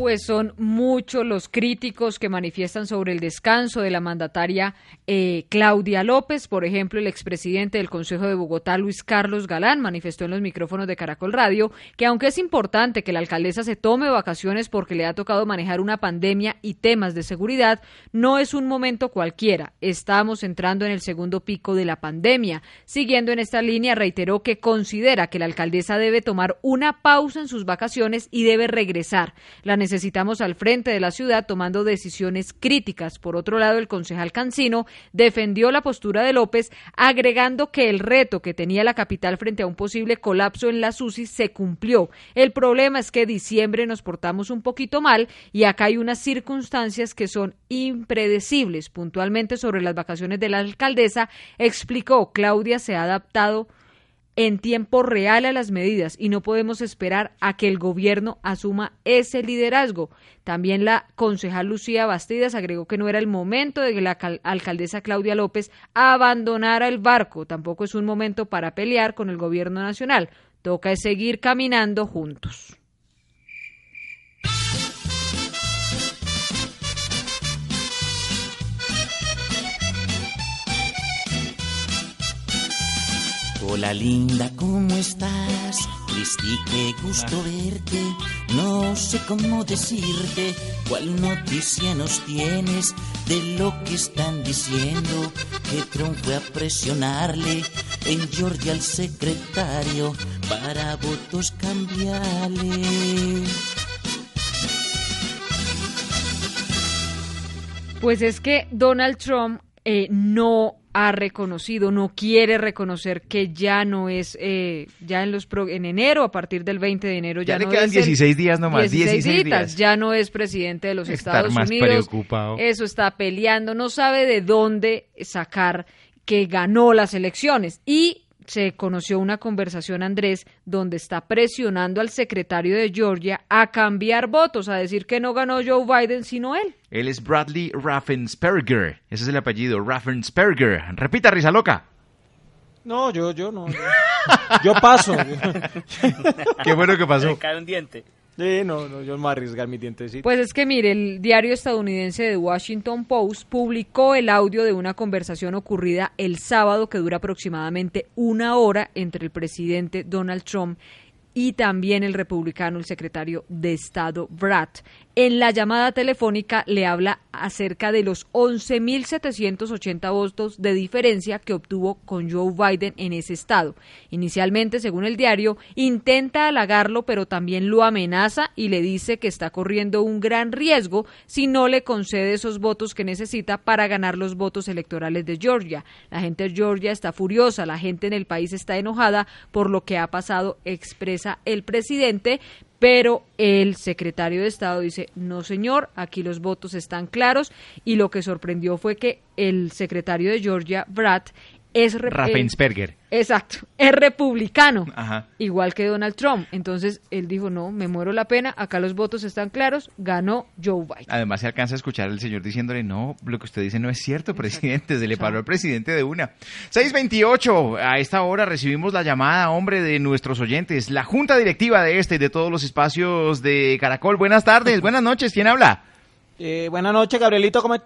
Pues son muchos los críticos que manifiestan sobre el descanso de la mandataria eh, Claudia López. Por ejemplo, el expresidente del Consejo de Bogotá, Luis Carlos Galán, manifestó en los micrófonos de Caracol Radio que aunque es importante que la alcaldesa se tome vacaciones porque le ha tocado manejar una pandemia y temas de seguridad, no es un momento cualquiera. Estamos entrando en el segundo pico de la pandemia. Siguiendo en esta línea, reiteró que considera que la alcaldesa debe tomar una pausa en sus vacaciones y debe regresar. La necesitamos al frente de la ciudad tomando decisiones críticas. Por otro lado, el concejal Cancino defendió la postura de López, agregando que el reto que tenía la capital frente a un posible colapso en la SUSI se cumplió. El problema es que diciembre nos portamos un poquito mal y acá hay unas circunstancias que son impredecibles. Puntualmente sobre las vacaciones de la alcaldesa, explicó Claudia se ha adaptado en tiempo real a las medidas y no podemos esperar a que el gobierno asuma ese liderazgo. También la concejal Lucía Bastidas agregó que no era el momento de que la alcaldesa Claudia López abandonara el barco. Tampoco es un momento para pelear con el gobierno nacional. Toca seguir caminando juntos. Hola linda, ¿cómo estás? Cristi, qué gusto verte. No sé cómo decirte cuál noticia nos tienes de lo que están diciendo. Que Trump fue a presionarle en Georgia al secretario para votos cambiarle. Pues es que Donald Trump eh, no ha reconocido, no quiere reconocer que ya no es, eh, ya en los en enero, a partir del 20 de enero, ya, ya le no quedan es 16 días nomás, 16, 16 días, días. ya no es presidente de los Estar Estados más Unidos. preocupado. Eso está peleando, no sabe de dónde sacar que ganó las elecciones y se conoció una conversación, Andrés, donde está presionando al secretario de Georgia a cambiar votos, a decir que no ganó Joe Biden, sino él. Él es Bradley Raffensperger. Ese es el apellido, Raffensperger. Repita, risa loca. No, yo, yo no. Yo, yo paso. Qué bueno que pasó. Le cae un diente. Sí, no, yo me voy a mi dientecito. Pues es que mire, el diario estadounidense The Washington Post publicó el audio de una conversación ocurrida el sábado que dura aproximadamente una hora entre el presidente Donald Trump y también el republicano, el secretario de Estado Brad. En la llamada telefónica le habla acerca de los 11.780 votos de diferencia que obtuvo con Joe Biden en ese estado. Inicialmente, según el diario, intenta halagarlo, pero también lo amenaza y le dice que está corriendo un gran riesgo si no le concede esos votos que necesita para ganar los votos electorales de Georgia. La gente de Georgia está furiosa, la gente en el país está enojada por lo que ha pasado, expresa el presidente, pero el secretario de Estado dice, no señor, aquí los votos están claros y lo que sorprendió fue que el secretario de Georgia, Brad, es Raffensperger. eh, exacto, es republicano, Ajá. igual que Donald Trump. Entonces él dijo, no, me muero la pena, acá los votos están claros, ganó Joe Biden. Además se alcanza a escuchar al señor diciéndole, no, lo que usted dice no es cierto, presidente, se le paró al presidente de una. 628, a esta hora recibimos la llamada, hombre, de nuestros oyentes, la junta directiva de este y de todos los espacios de Caracol. Buenas tardes, buenas noches, ¿quién habla? Eh, buenas noches, Gabrielito. ¿cómo... Ay,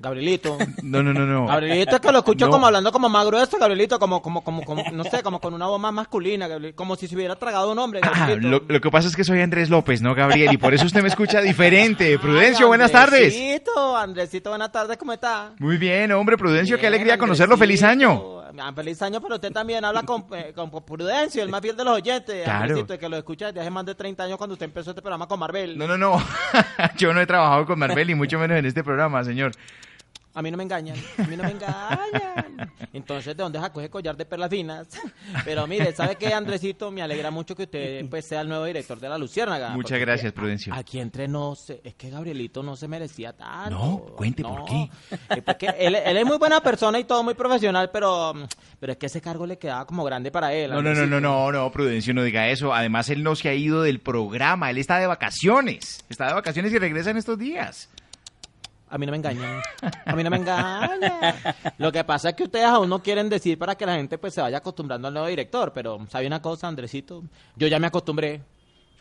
Gabrielito. No, no, no, no. Gabrielito es que lo escucho No. como hablando como más grueso, Gabrielito, como, como, como, como, no sé, como con una voz más masculina, Gabriel- como si se hubiera tragado un hombre, Ah, lo, lo que pasa es que soy Andrés López, ¿no, Gabriel? Y por eso usted me escucha diferente. Prudencio, buenas tardes. Andresito, Andresito, buenas tardes, ¿cómo está? Muy bien, hombre, Prudencio, qué alegría conocerlo. Feliz año. Ah, Feliz año, pero usted también habla con, eh, con Prudencio, el más fiel de los oyentes. Claro. Andresito, que lo escucha desde hace más de 30 años cuando usted empezó este programa con Marvel. No, no, no. Yo no he trabajado con Marvel y mucho menos en este programa, señor. A mí no me engañan, a mí no me engañan. Entonces, ¿de dónde sacó ese collar de perlas finas? Pero mire, ¿sabe qué, Andresito? Me alegra mucho que usted pues, sea el nuevo director de La Luciérnaga. Muchas gracias, Prudencio. Aquí entre nos, es que Gabrielito no se merecía tanto. No, cuente por qué. Eh, porque él, él es muy buena persona y todo muy profesional, pero, pero es que ese cargo le quedaba como grande para él. No, no, no, no, no, no, Prudencio, no diga eso. Además, él no se ha ido del programa, él está de vacaciones. Está de vacaciones y regresa en estos días. A mí no me engañan. A mí no me engañan. Lo que pasa es que ustedes aún no quieren decir para que la gente pues se vaya acostumbrando al nuevo director, pero ¿sabe una cosa, Andresito? Yo ya me acostumbré.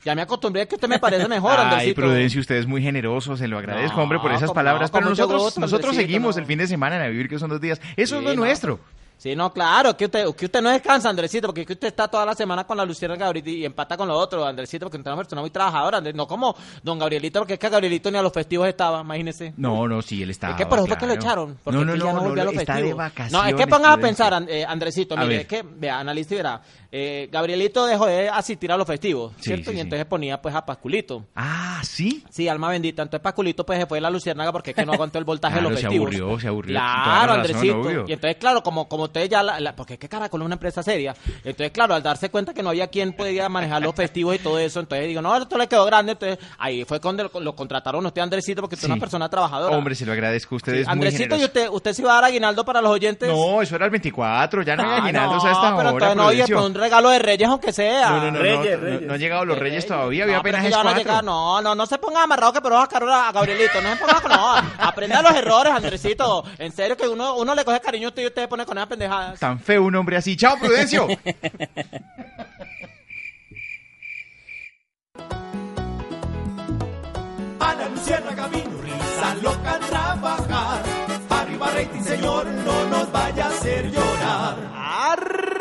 Ya me acostumbré a que usted me parece mejor, Ay, Andresito. Prudencio, usted es muy generoso, se lo agradezco, No, hombre, por esas con- palabras. no, pero nosotros, gusto, nosotros Andresito, seguimos no. el fin de semana en a vivir, que son dos días. Eso es Sí, lo no. nuestro. Sí, no, claro, que usted, que usted no descansa, Andresito, porque que usted está toda la semana con la Luciana Gabriel y empata con lo otro, Andresito, porque usted es una persona muy trabajadora, Andrés, no como don Gabrielito, porque es que a Gabrielito ni a los festivos estaba, imagínese. No, no, sí, él está. Es que por eso fue que lo echaron. Porque No, no, ya no, no, volvió a los está de festivos. vacaciones. No, es que pongas a pensar, eh, Andresito, A mire, ver. es que, vea, analiza y verá. Eh, Gabrielito dejó de asistir a los festivos, Sí, ¿cierto? sí, y sí. entonces ponía pues a Pasculito. Ah, ¿sí? Sí, alma bendita. Entonces Pasculito pues se fue de la Luciérnaga porque es que no aguantó el voltaje de Claro, los se festivos. aburrió, se aburrió. Toda la Claro, razón, Andresito. obvio. y entonces, claro, como, como ustedes ya, la- la- porque es que Caracol es una empresa seria. Entonces, claro, al darse cuenta que no había quien podía manejar los festivos y todo eso, entonces digo, no, esto le quedó grande. Entonces, ahí fue cuando lo, lo contrataron a usted, Andresito, porque usted es Sí. una persona trabajadora. Hombre, se lo agradezco. Usted Sí, es muy Andresito, ¿y usted, usted se iba a dar aguinaldo para los oyentes? No, eso era el 24, ya no hay Ah, aguinaldos no, a esta pero hora, entonces no, oye, pues un regalo de Reyes, aunque sea. No, no, no, no, no, no han llegado los Reyes todavía, había apenas es a cuatro. No, no, no se ponga amarrado que pero vas a a Gabrielito. No se ponga no. Aprenda los errores, Andresito. En serio que uno, uno le coge cariño a usted y usted pone con esas pendejadas. Tan feo un hombre así. ¡Chao, Prudencio! A la Luciérnaga vino risa loca a trabajar. Arriba rating, señor, no nos vaya a hacer llorar.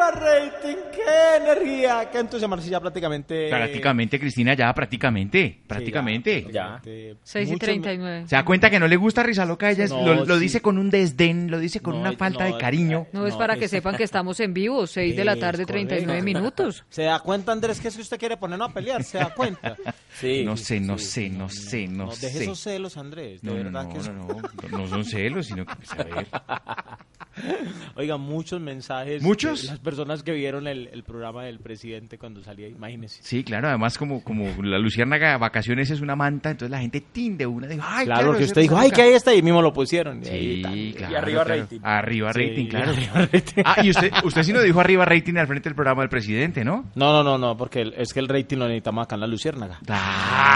Arriba rating, qué energía, qué entusiasmo. Ya prácticamente. prácticamente, Cristina, ya, prácticamente. Prácticamente. Ya. 6 y Muchos- 39. ¿Se da cuenta que no le gusta Risa Loca? Ella No, lo, lo sí. dice con un desdén, lo dice con una falta de cariño. No, es para que sepan que estamos en vivo, 6 de la tarde, 39 correcto. minutos. ¿Se da cuenta, Andrés, que es que usted quiere ponernos a pelear? ¿Se da cuenta? Sí. No sé, no sé, no sé, no, No, deje sé. esos celos, Andrés. De No, no, verdad no, que no, no, no son celos, sino que, pues, a ver. Oiga, muchos mensajes. ¿Muchos? Las personas que vieron el, el programa del presidente cuando salía, imagínese. Sí, claro, además como, como la Luciérnaga vacaciones es una manta, entonces la gente tin de una, digo, ay, claro, que usted dijo, ay, Loca". que ahí está, y mismo lo pusieron. Y ahí Sí, claro. arriba claro. rating. Arriba Sí, rating, claro. arriba rating. Ah, y usted, usted sí no dijo arriba rating al frente del programa del presidente, ¿no? No, no, no, no, porque el- es que el rating lo necesitamos acá en la Luciérnaga. Claro,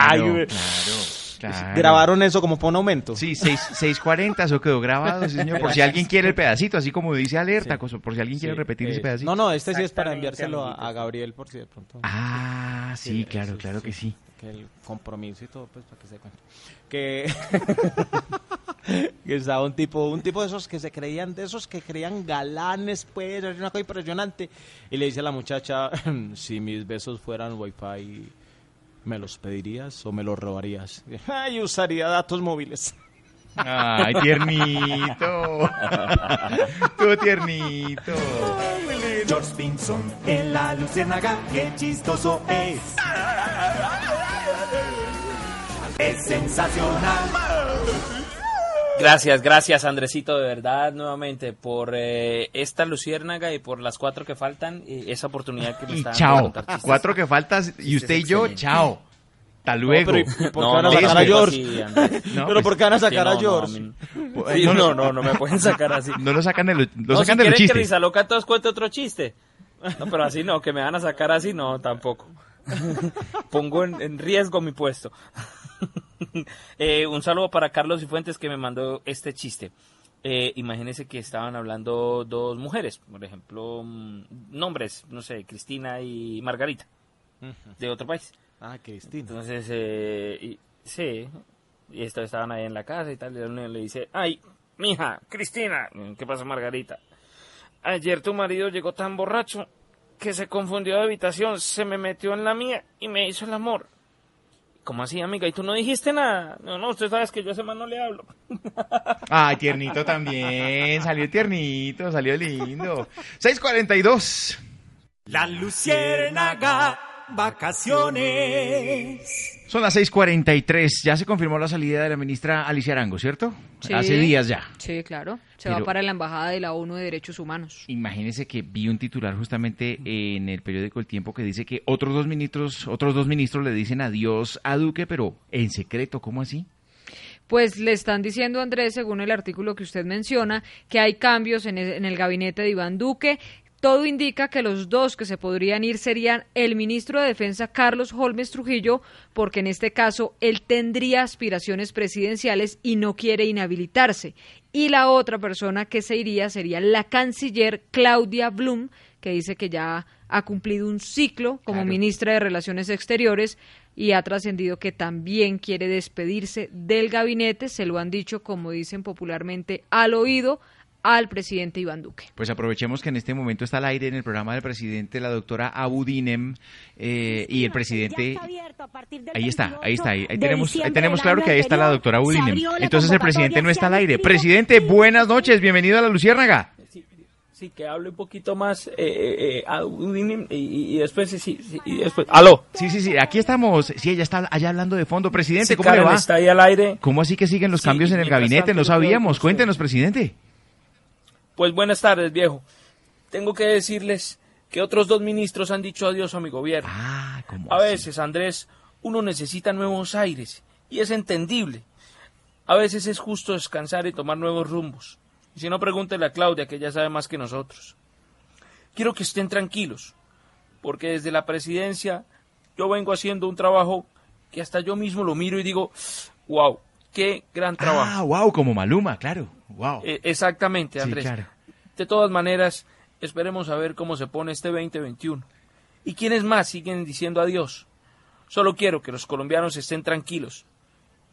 Ay, claro, claro. Grabaron eso como por un aumento. Sí, seis- 640, eso quedó grabado, sí, señor. Por si alguien quiere el pedacito, así como dice alerta, por si alguien quiere Sí, repetir ese eh, pedacito. No, no, este sí es para enviárselo a, Gabriel por si de pronto. Ah, sí, Sí, claro, claro que sí. Que el compromiso y todo, pues, para que se cuente. Que, que estaba un tipo, un tipo de esos que se creían, de esos que creían galanes, pues, era una cosa impresionante. Y le dice a la muchacha, si mis besos fueran wifi, ¿me los pedirías o me los robarías? Ay, usaría datos móviles. Ay, tiernito. Tú tiernito. George Pinson en la Luciérnaga, qué chistoso es. Es sensacional. Gracias, gracias Andresito, de verdad, nuevamente, por eh, esta luciérnaga y por las cuatro que faltan, y esa oportunidad que me Y está chao. Cuatro que faltas y usted y yo, excelente. chao. Hasta luego. pero ¿y por qué No, van a no, sacar a George? así. No, pero pues, ¿por qué van a sacar no, a no, George? Sí, no, no, no. no, no me pueden sacar así. No lo sacan de lo, No, sacan si de los quieren que. Risa Loca todos cuente otro chiste. No, pero así no, que me van a sacar así, no, tampoco. Pongo en, en riesgo mi puesto. Eh, un saludo para Carlos y Fuentes que me mandó este chiste. Eh, imagínense que estaban hablando dos mujeres, por ejemplo, mm, nombres, no sé, Cristina y Margarita, de otro país. Ah, distinto. Entonces, eh, y- sí, y esto estaban ahí en la casa y tal, y uno le dice, ay, mija, Cristina, ¿qué pasa Margarita? Ayer tu marido llegó tan borracho que se confundió de habitación, se me metió en la mía y me hizo el amor. ¿Cómo así, amiga? ¿Y tú no dijiste nada? No, no, usted sabe que yo a ese man no le hablo. Ay, tiernito también. Salió tiernito, salió lindo. 642. La Luciérnaga, vacaciones. Son las 6:43. Ya se confirmó la salida de la ministra Alicia Arango, ¿cierto? Sí. Hace días ya. Sí, claro. Se Pero- va para la Embajada de la ONU de Derechos Humanos. Imagínese que vi un titular justamente en el periódico El Tiempo que dice que otros dos ministros, otros dos ministros le dicen adiós a Duque, pero en secreto, ¿cómo así? Pues le están diciendo, Andrés, según el artículo que usted menciona, que hay cambios en el, en el gabinete de Iván Duque. Todo indica que los dos que se podrían ir serían el ministro de Defensa Carlos Holmes Trujillo, porque en este caso él tendría aspiraciones presidenciales y no quiere inhabilitarse. Y la otra persona que se iría sería la canciller Claudia Blum, que dice que ya ha cumplido un ciclo como ministra de Relaciones Exteriores y ha trascendido que también quiere despedirse del gabinete, se lo han dicho, como dicen popularmente, al oído al presidente Iván Duque. Pues aprovechemos que en este momento está al aire en el programa del presidente la doctora Abudinem eh, y el presidente... Ahí está, ahí está, ahí, tenemos, ahí tenemos claro que ahí está la doctora Abudinem. Entonces el presidente no está al aire. Presidente, buenas noches, bienvenido a la Luciérnaga. Sí, que hable un poquito más eh, eh, eh Abudinem y, y, después, sí, sí, y después, aló. Sí, sí, sí, aquí estamos, sí, ella está allá hablando de fondo. Presidente, Sí, ¿cómo le va? está ahí al aire. ¿Cómo así que siguen los Sí, cambios en el gabinete? No sabíamos. Cuéntenos, presidente. Pues buenas tardes, viejo. Tengo que decirles que otros dos ministros han dicho adiós a mi gobierno. a veces, Andrés, uno necesita nuevos aires y es entendible. A veces es justo descansar y tomar nuevos rumbos. Y si no, pregúntele a Claudia, que ella sabe más que nosotros. Quiero que estén tranquilos, porque desde la presidencia yo vengo haciendo un trabajo que hasta yo mismo lo miro y digo, wow, qué gran trabajo. Ah, wow, como Maluma, claro. Wow. Eh, exactamente, Sí, Andrés. claro. De todas maneras, esperemos a ver cómo se pone este 2021. ¿Y quiénes más siguen diciendo adiós? Solo quiero que los colombianos estén tranquilos.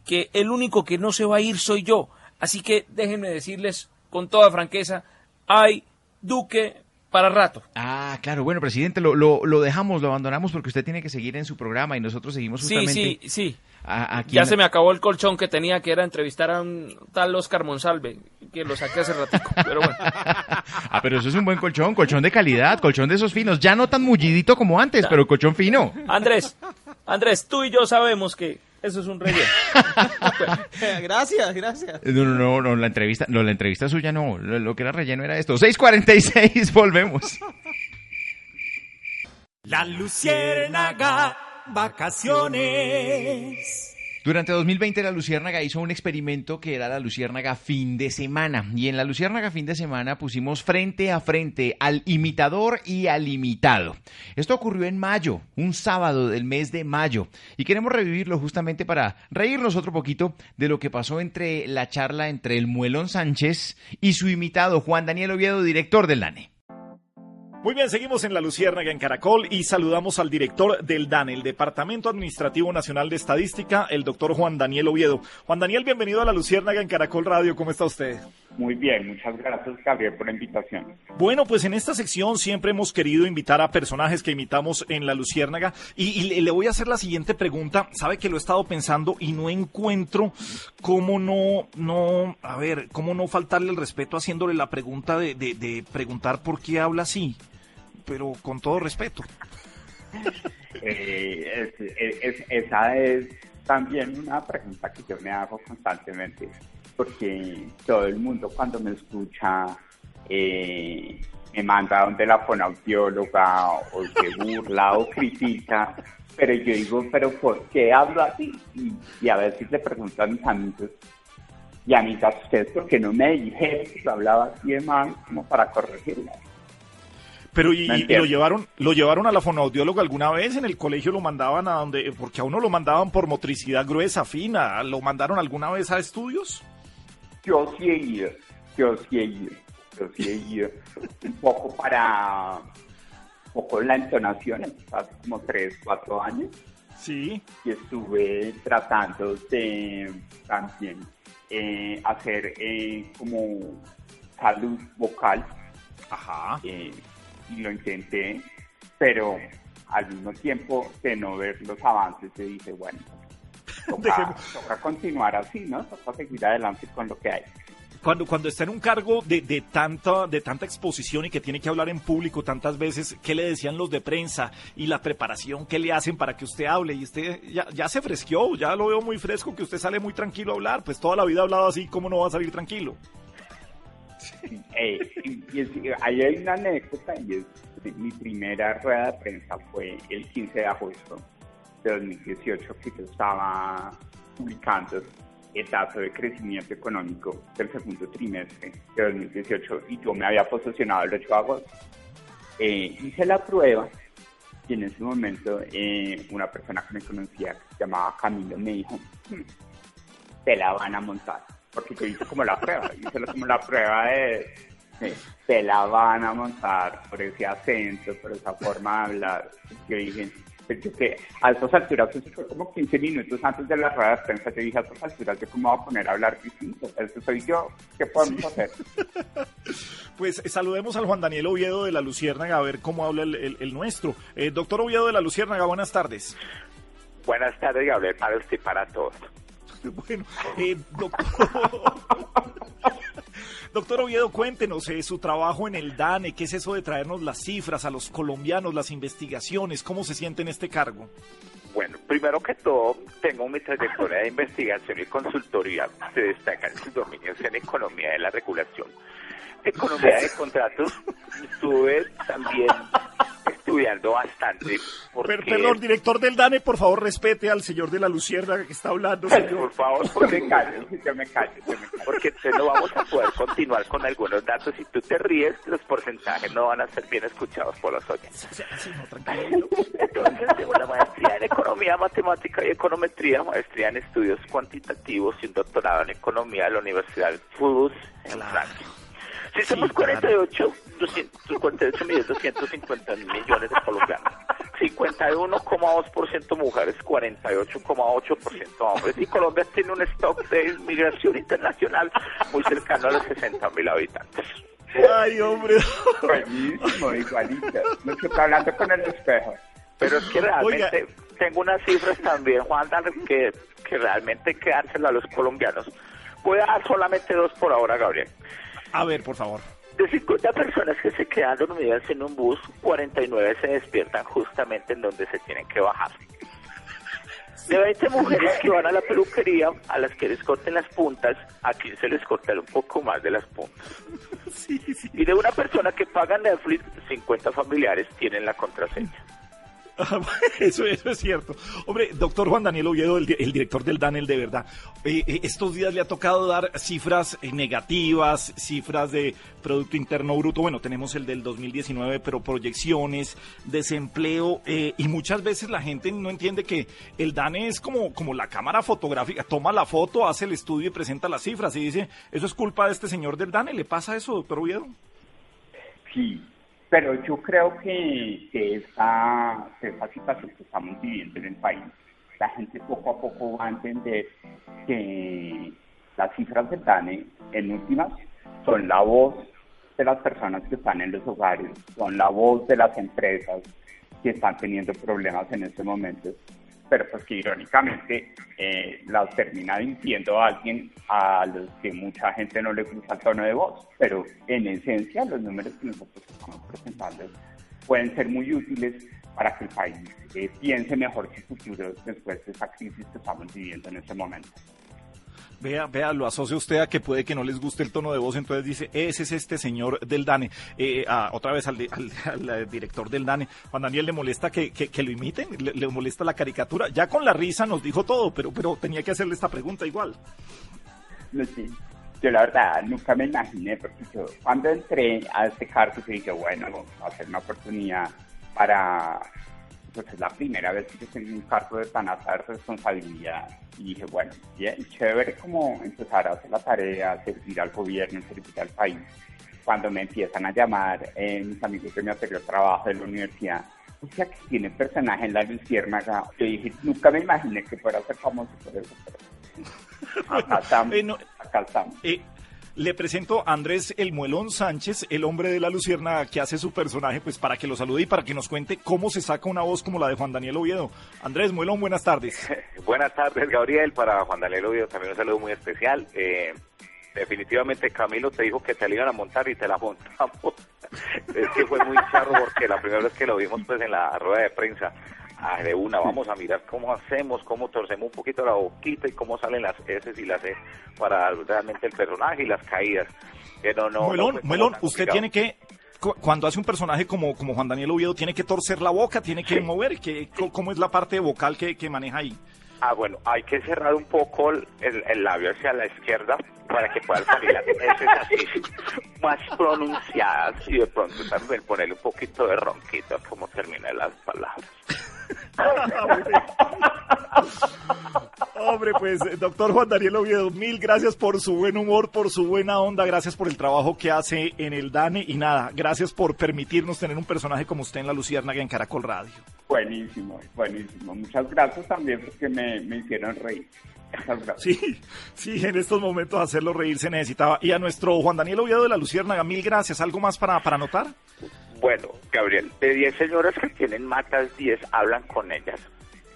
Que el único que no se va a ir soy yo. Así que déjenme decirles con toda franqueza, hay Duque para rato. Ah, claro. Bueno, presidente, lo, lo, lo dejamos, lo abandonamos porque usted tiene que seguir en su programa y nosotros seguimos Sí, justamente... sí, sí. A- Ya se me acabó el colchón que tenía, que era entrevistar a un tal Oscar Monsalve, que lo saqué hace ratico. Pero bueno. Ah, pero eso es un buen colchón, colchón de calidad, colchón de esos finos. Ya no tan mullidito como antes, pero colchón fino. Andrés, Andrés, tú y yo sabemos que eso es un relleno. gracias, gracias. No, no, no, no, la entrevista, no, la entrevista suya no, lo, lo que era relleno era esto. 6.46, volvemos. La Luciérnaga, vacaciones. Durante 2020 la Luciérnaga hizo un experimento que era la Luciérnaga fin de semana. Y en la Luciérnaga fin de semana pusimos frente a frente al imitador y al imitado. Esto ocurrió en mayo, un sábado del mes de mayo. Y queremos revivirlo justamente para reírnos otro poquito de lo que pasó entre la charla entre el Muelón Sánchez y su imitado Juan Daniel Oviedo, director del DANE. Muy bien, seguimos en la Luciérnaga en Caracol y saludamos al director del DAN, el Departamento Administrativo Nacional de Estadística, el doctor Juan Daniel Oviedo. Juan Daniel, bienvenido a la Luciérnaga en Caracol Radio. ¿Cómo está usted? Muy bien, muchas gracias Gabriel por la invitación. Bueno, pues en esta sección siempre hemos querido invitar a personajes que imitamos en la Luciérnaga y, y le- le voy a hacer la siguiente pregunta. Sabe que lo he estado pensando y no encuentro cómo no, no, a ver, cómo no faltarle el respeto haciéndole la pregunta de, de- de preguntar por qué habla así, pero con todo respeto. Eh, es- es- esa es también una pregunta que yo me hago constantemente, porque todo el mundo cuando me escucha eh, me manda donde la fonoaudióloga o se burla o critica, pero yo digo, pero ¿por qué hablo así? Y, a veces le pregunto a mis amigos y amigas, ¿ustedes por qué no me dijeron que hablaba así de mal como para corregirla? Pero y, lo llevaron, lo llevaron a la fonoaudióloga alguna vez en el colegio lo mandaban a donde, porque a uno lo mandaban por motricidad gruesa, fina, lo mandaron alguna vez a estudios. Yo sí he ido, yo sí he ido, yo sí he ido un poco para, un poco la entonación, hace como tres, cuatro años. Sí. Y estuve tratando de también eh, hacer eh, como salud vocal. Ajá. Eh, y lo intenté, pero al mismo tiempo de no ver los avances, se dice, bueno, toca, toca continuar así, ¿no? Toca seguir adelante con lo que hay. Cuando, cuando está en un cargo de, de tanta, de tanta exposición y que tiene que hablar en público tantas veces, ¿qué le decían los de prensa y la preparación? ¿Qué le hacen para que usted hable? Y usted ya, ya se fresqueó, ya lo veo muy fresco, que usted sale muy tranquilo a hablar. Pues toda la vida ha hablado así, ¿cómo no va a salir tranquilo? Eh, ahí hay una anécdota y es mi primera rueda de prensa fue el 15 de agosto de 2018 que yo estaba publicando el dato de crecimiento económico del segundo trimestre de 2018 y yo me había posicionado el 8 de agosto. Eh, hice la prueba y en ese momento eh, una persona que me conocía que se llamaba Camilo me dijo, "Hmm, te la van a montar. Porque yo hice como la prueba, hice como la prueba de, se, se la van a montar por ese acento, por esa forma de hablar. Yo dije, que a estas alturas, eso fue como 15 minutos antes de la rueda de prensa, yo dije a estas alturas, ¿yo cómo voy a poner a hablar distinto? Eso soy yo, ¿qué podemos hacer? Pues eh, saludemos al Juan Daniel Oviedo de la Luciérnaga a ver cómo habla el, el- el nuestro. Eh, doctor Oviedo de la Luciérnaga, buenas tardes. Buenas tardes, Gabriel, para usted y para todos. Bueno, eh, doctor, doctor Oviedo, cuéntenos eh, su trabajo en el DANE, qué es eso de traernos las cifras a los colombianos, las investigaciones, cómo se siente en este cargo. Bueno, primero que todo, tengo mi trayectoria de investigación y consultoría. Se destacan sus dominios en economía de la regulación, economía de contratos. Estuve también estudiando bastante. Porque, Per- perdón, director del DANE, por favor, respete al señor de la Luciérnaga que está hablando, señor. Por favor, porque yo me callo, Porque entonces no vamos a poder continuar con algunos datos. Si tú te ríes, los porcentajes no van a ser bien escuchados por los oyentes. Entonces tengo una maestría en economía, matemática y econometría, maestría en estudios cuantitativos y un doctorado en economía de la Universidad Toulouse en Francia. Si somos 48, 258 millones 250 millones de colombianos. 51,2% mujeres, 48,8% hombres. Y Colombia tiene un stock de inmigración internacional muy cercano a los 60 mil habitantes. Ay, hombre. Buenísimo, igualito. No estoy hablando con el espejo. Pero es que realmente tengo unas cifras también, Juan, que, que realmente hay que dársela a los colombianos. Voy a dar solamente dos por ahora, Gabriel. A ver, por favor. De 50 personas que se quedan dormidas en un bus, 49 se despiertan justamente en donde se tienen que bajar. De 20 mujeres que van a la peluquería, a las que les corten las puntas, a 15 les cortan un poco más de las puntas. Y de una persona que paga Netflix, 50 familiares tienen la contraseña. Eso, eso es cierto. Hombre, doctor Juan Daniel Oviedo, el, el director del DANEL, de verdad, eh, eh, estos días le ha tocado dar cifras eh, negativas, cifras de Producto Interno Bruto. Bueno, tenemos el del 2019, pero proyecciones, desempleo, eh, y muchas veces la gente no entiende que el DANE es como, como la cámara fotográfica, toma la foto, hace el estudio y presenta las cifras, y dice, eso es culpa de este señor del DANE. ¿Le pasa eso, doctor Oviedo? Sí, pero yo creo que, que esta, situación que estamos viviendo en el país, la gente poco a poco va a entender que las cifras del DANE, en últimas, son la voz de las personas que están en los hogares, son la voz de las empresas que están teniendo problemas en este momento, pero pues que irónicamente eh, las termina diciendo alguien a los que mucha gente no le gusta el tono de voz, pero en esencia los números que nosotros estamos presentando pueden ser muy útiles para que el país eh, piense mejor su futuro después de esa crisis que estamos viviendo en este momento. Vea, vea, lo asocia usted a que puede que no les guste el tono de voz, entonces dice, ese es este señor del DANE. Eh, otra vez al, eh, director del DANE, Juan Daniel, ¿le molesta que, que- lo imiten? ¿Le, le molesta la caricatura? Ya con la risa nos dijo todo, pero, pero tenía que hacerle esta pregunta igual. Yo la verdad nunca me imaginé, porque yo cuando entré a este cargo, dije, bueno, va a ser una oportunidad para, pues es la primera vez que tengo un cargo de tan alta responsabilidad. Y dije, bueno, bien, chévere como empezar a hacer la tarea, servir al gobierno, servir al país. Cuando me empiezan a llamar eh, mis amigos de mi anterior trabajo de la universidad, o sea, que tiene personaje en la luciérnaga. Yo dije, nunca me imaginé que fuera a ser famoso por eso. pero acá estamos, Eh, acá estamos. eh, le presento a Andrés El Muelón Sánchez, el hombre de la Lucierna que hace su personaje, pues para que lo salude y para que nos cuente cómo se saca una voz como la de Juan Daniel Oviedo. Andrés Muelón, buenas tardes. Buenas tardes, Gabriel. Para Juan Daniel Oviedo también un saludo muy especial. Eh, definitivamente Camilo te dijo que te la iban a montar y te la montamos. es que fue muy charro porque la primera vez que lo vimos pues en la rueda de prensa, ah, de una, vamos a mirar cómo hacemos, cómo torcemos un poquito la boquita y cómo salen las S y las E para dar realmente el personaje y las caídas. No, no como Muelón, tan usted tiene que, cu- cuando hace un personaje como, como Juan Daniel Oviedo, tiene que torcer la boca, tiene que mover, que, ¿cómo es la parte vocal que, que maneja ahí? Ah, bueno, hay que cerrar un poco el, el labio hacia la izquierda para que puedan salir las S así más pronunciadas y de pronto también ponerle un poquito de ronquito a cómo terminan las palabras. Hombre, pues, doctor Juan Daniel Oviedo, mil gracias por su buen humor, por su buena onda, gracias por el trabajo que hace en el DANE y nada, gracias por permitirnos tener un personaje como usted en La Luciérnaga en Caracol Radio. Buenísimo, buenísimo. Muchas gracias también porque me, me hicieron reír. Sí, sí, en estos momentos hacerlo reír se necesitaba. Y a nuestro Juan Daniel Oviedo de La Luciérnaga, mil gracias. ¿Algo más para, para anotar? Bueno, Gabriel, de 10 señoras que tienen matas, 10 hablan con ellas.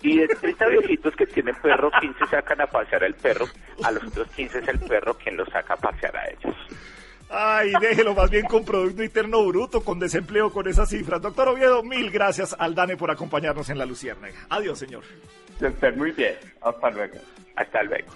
Y de 30 viejitos que tienen perro, 15 sacan a pasear el perro. A los otros 15 es el perro quien los saca a pasear a ellos. Ay, déjelo más bien con Producto Interno Bruto, con desempleo, con esas cifras. Doctor Oviedo, mil gracias al DANE por acompañarnos en La Luciérnaga. Adiós, señor. Que estén muy bien. Hasta luego. Hasta luego.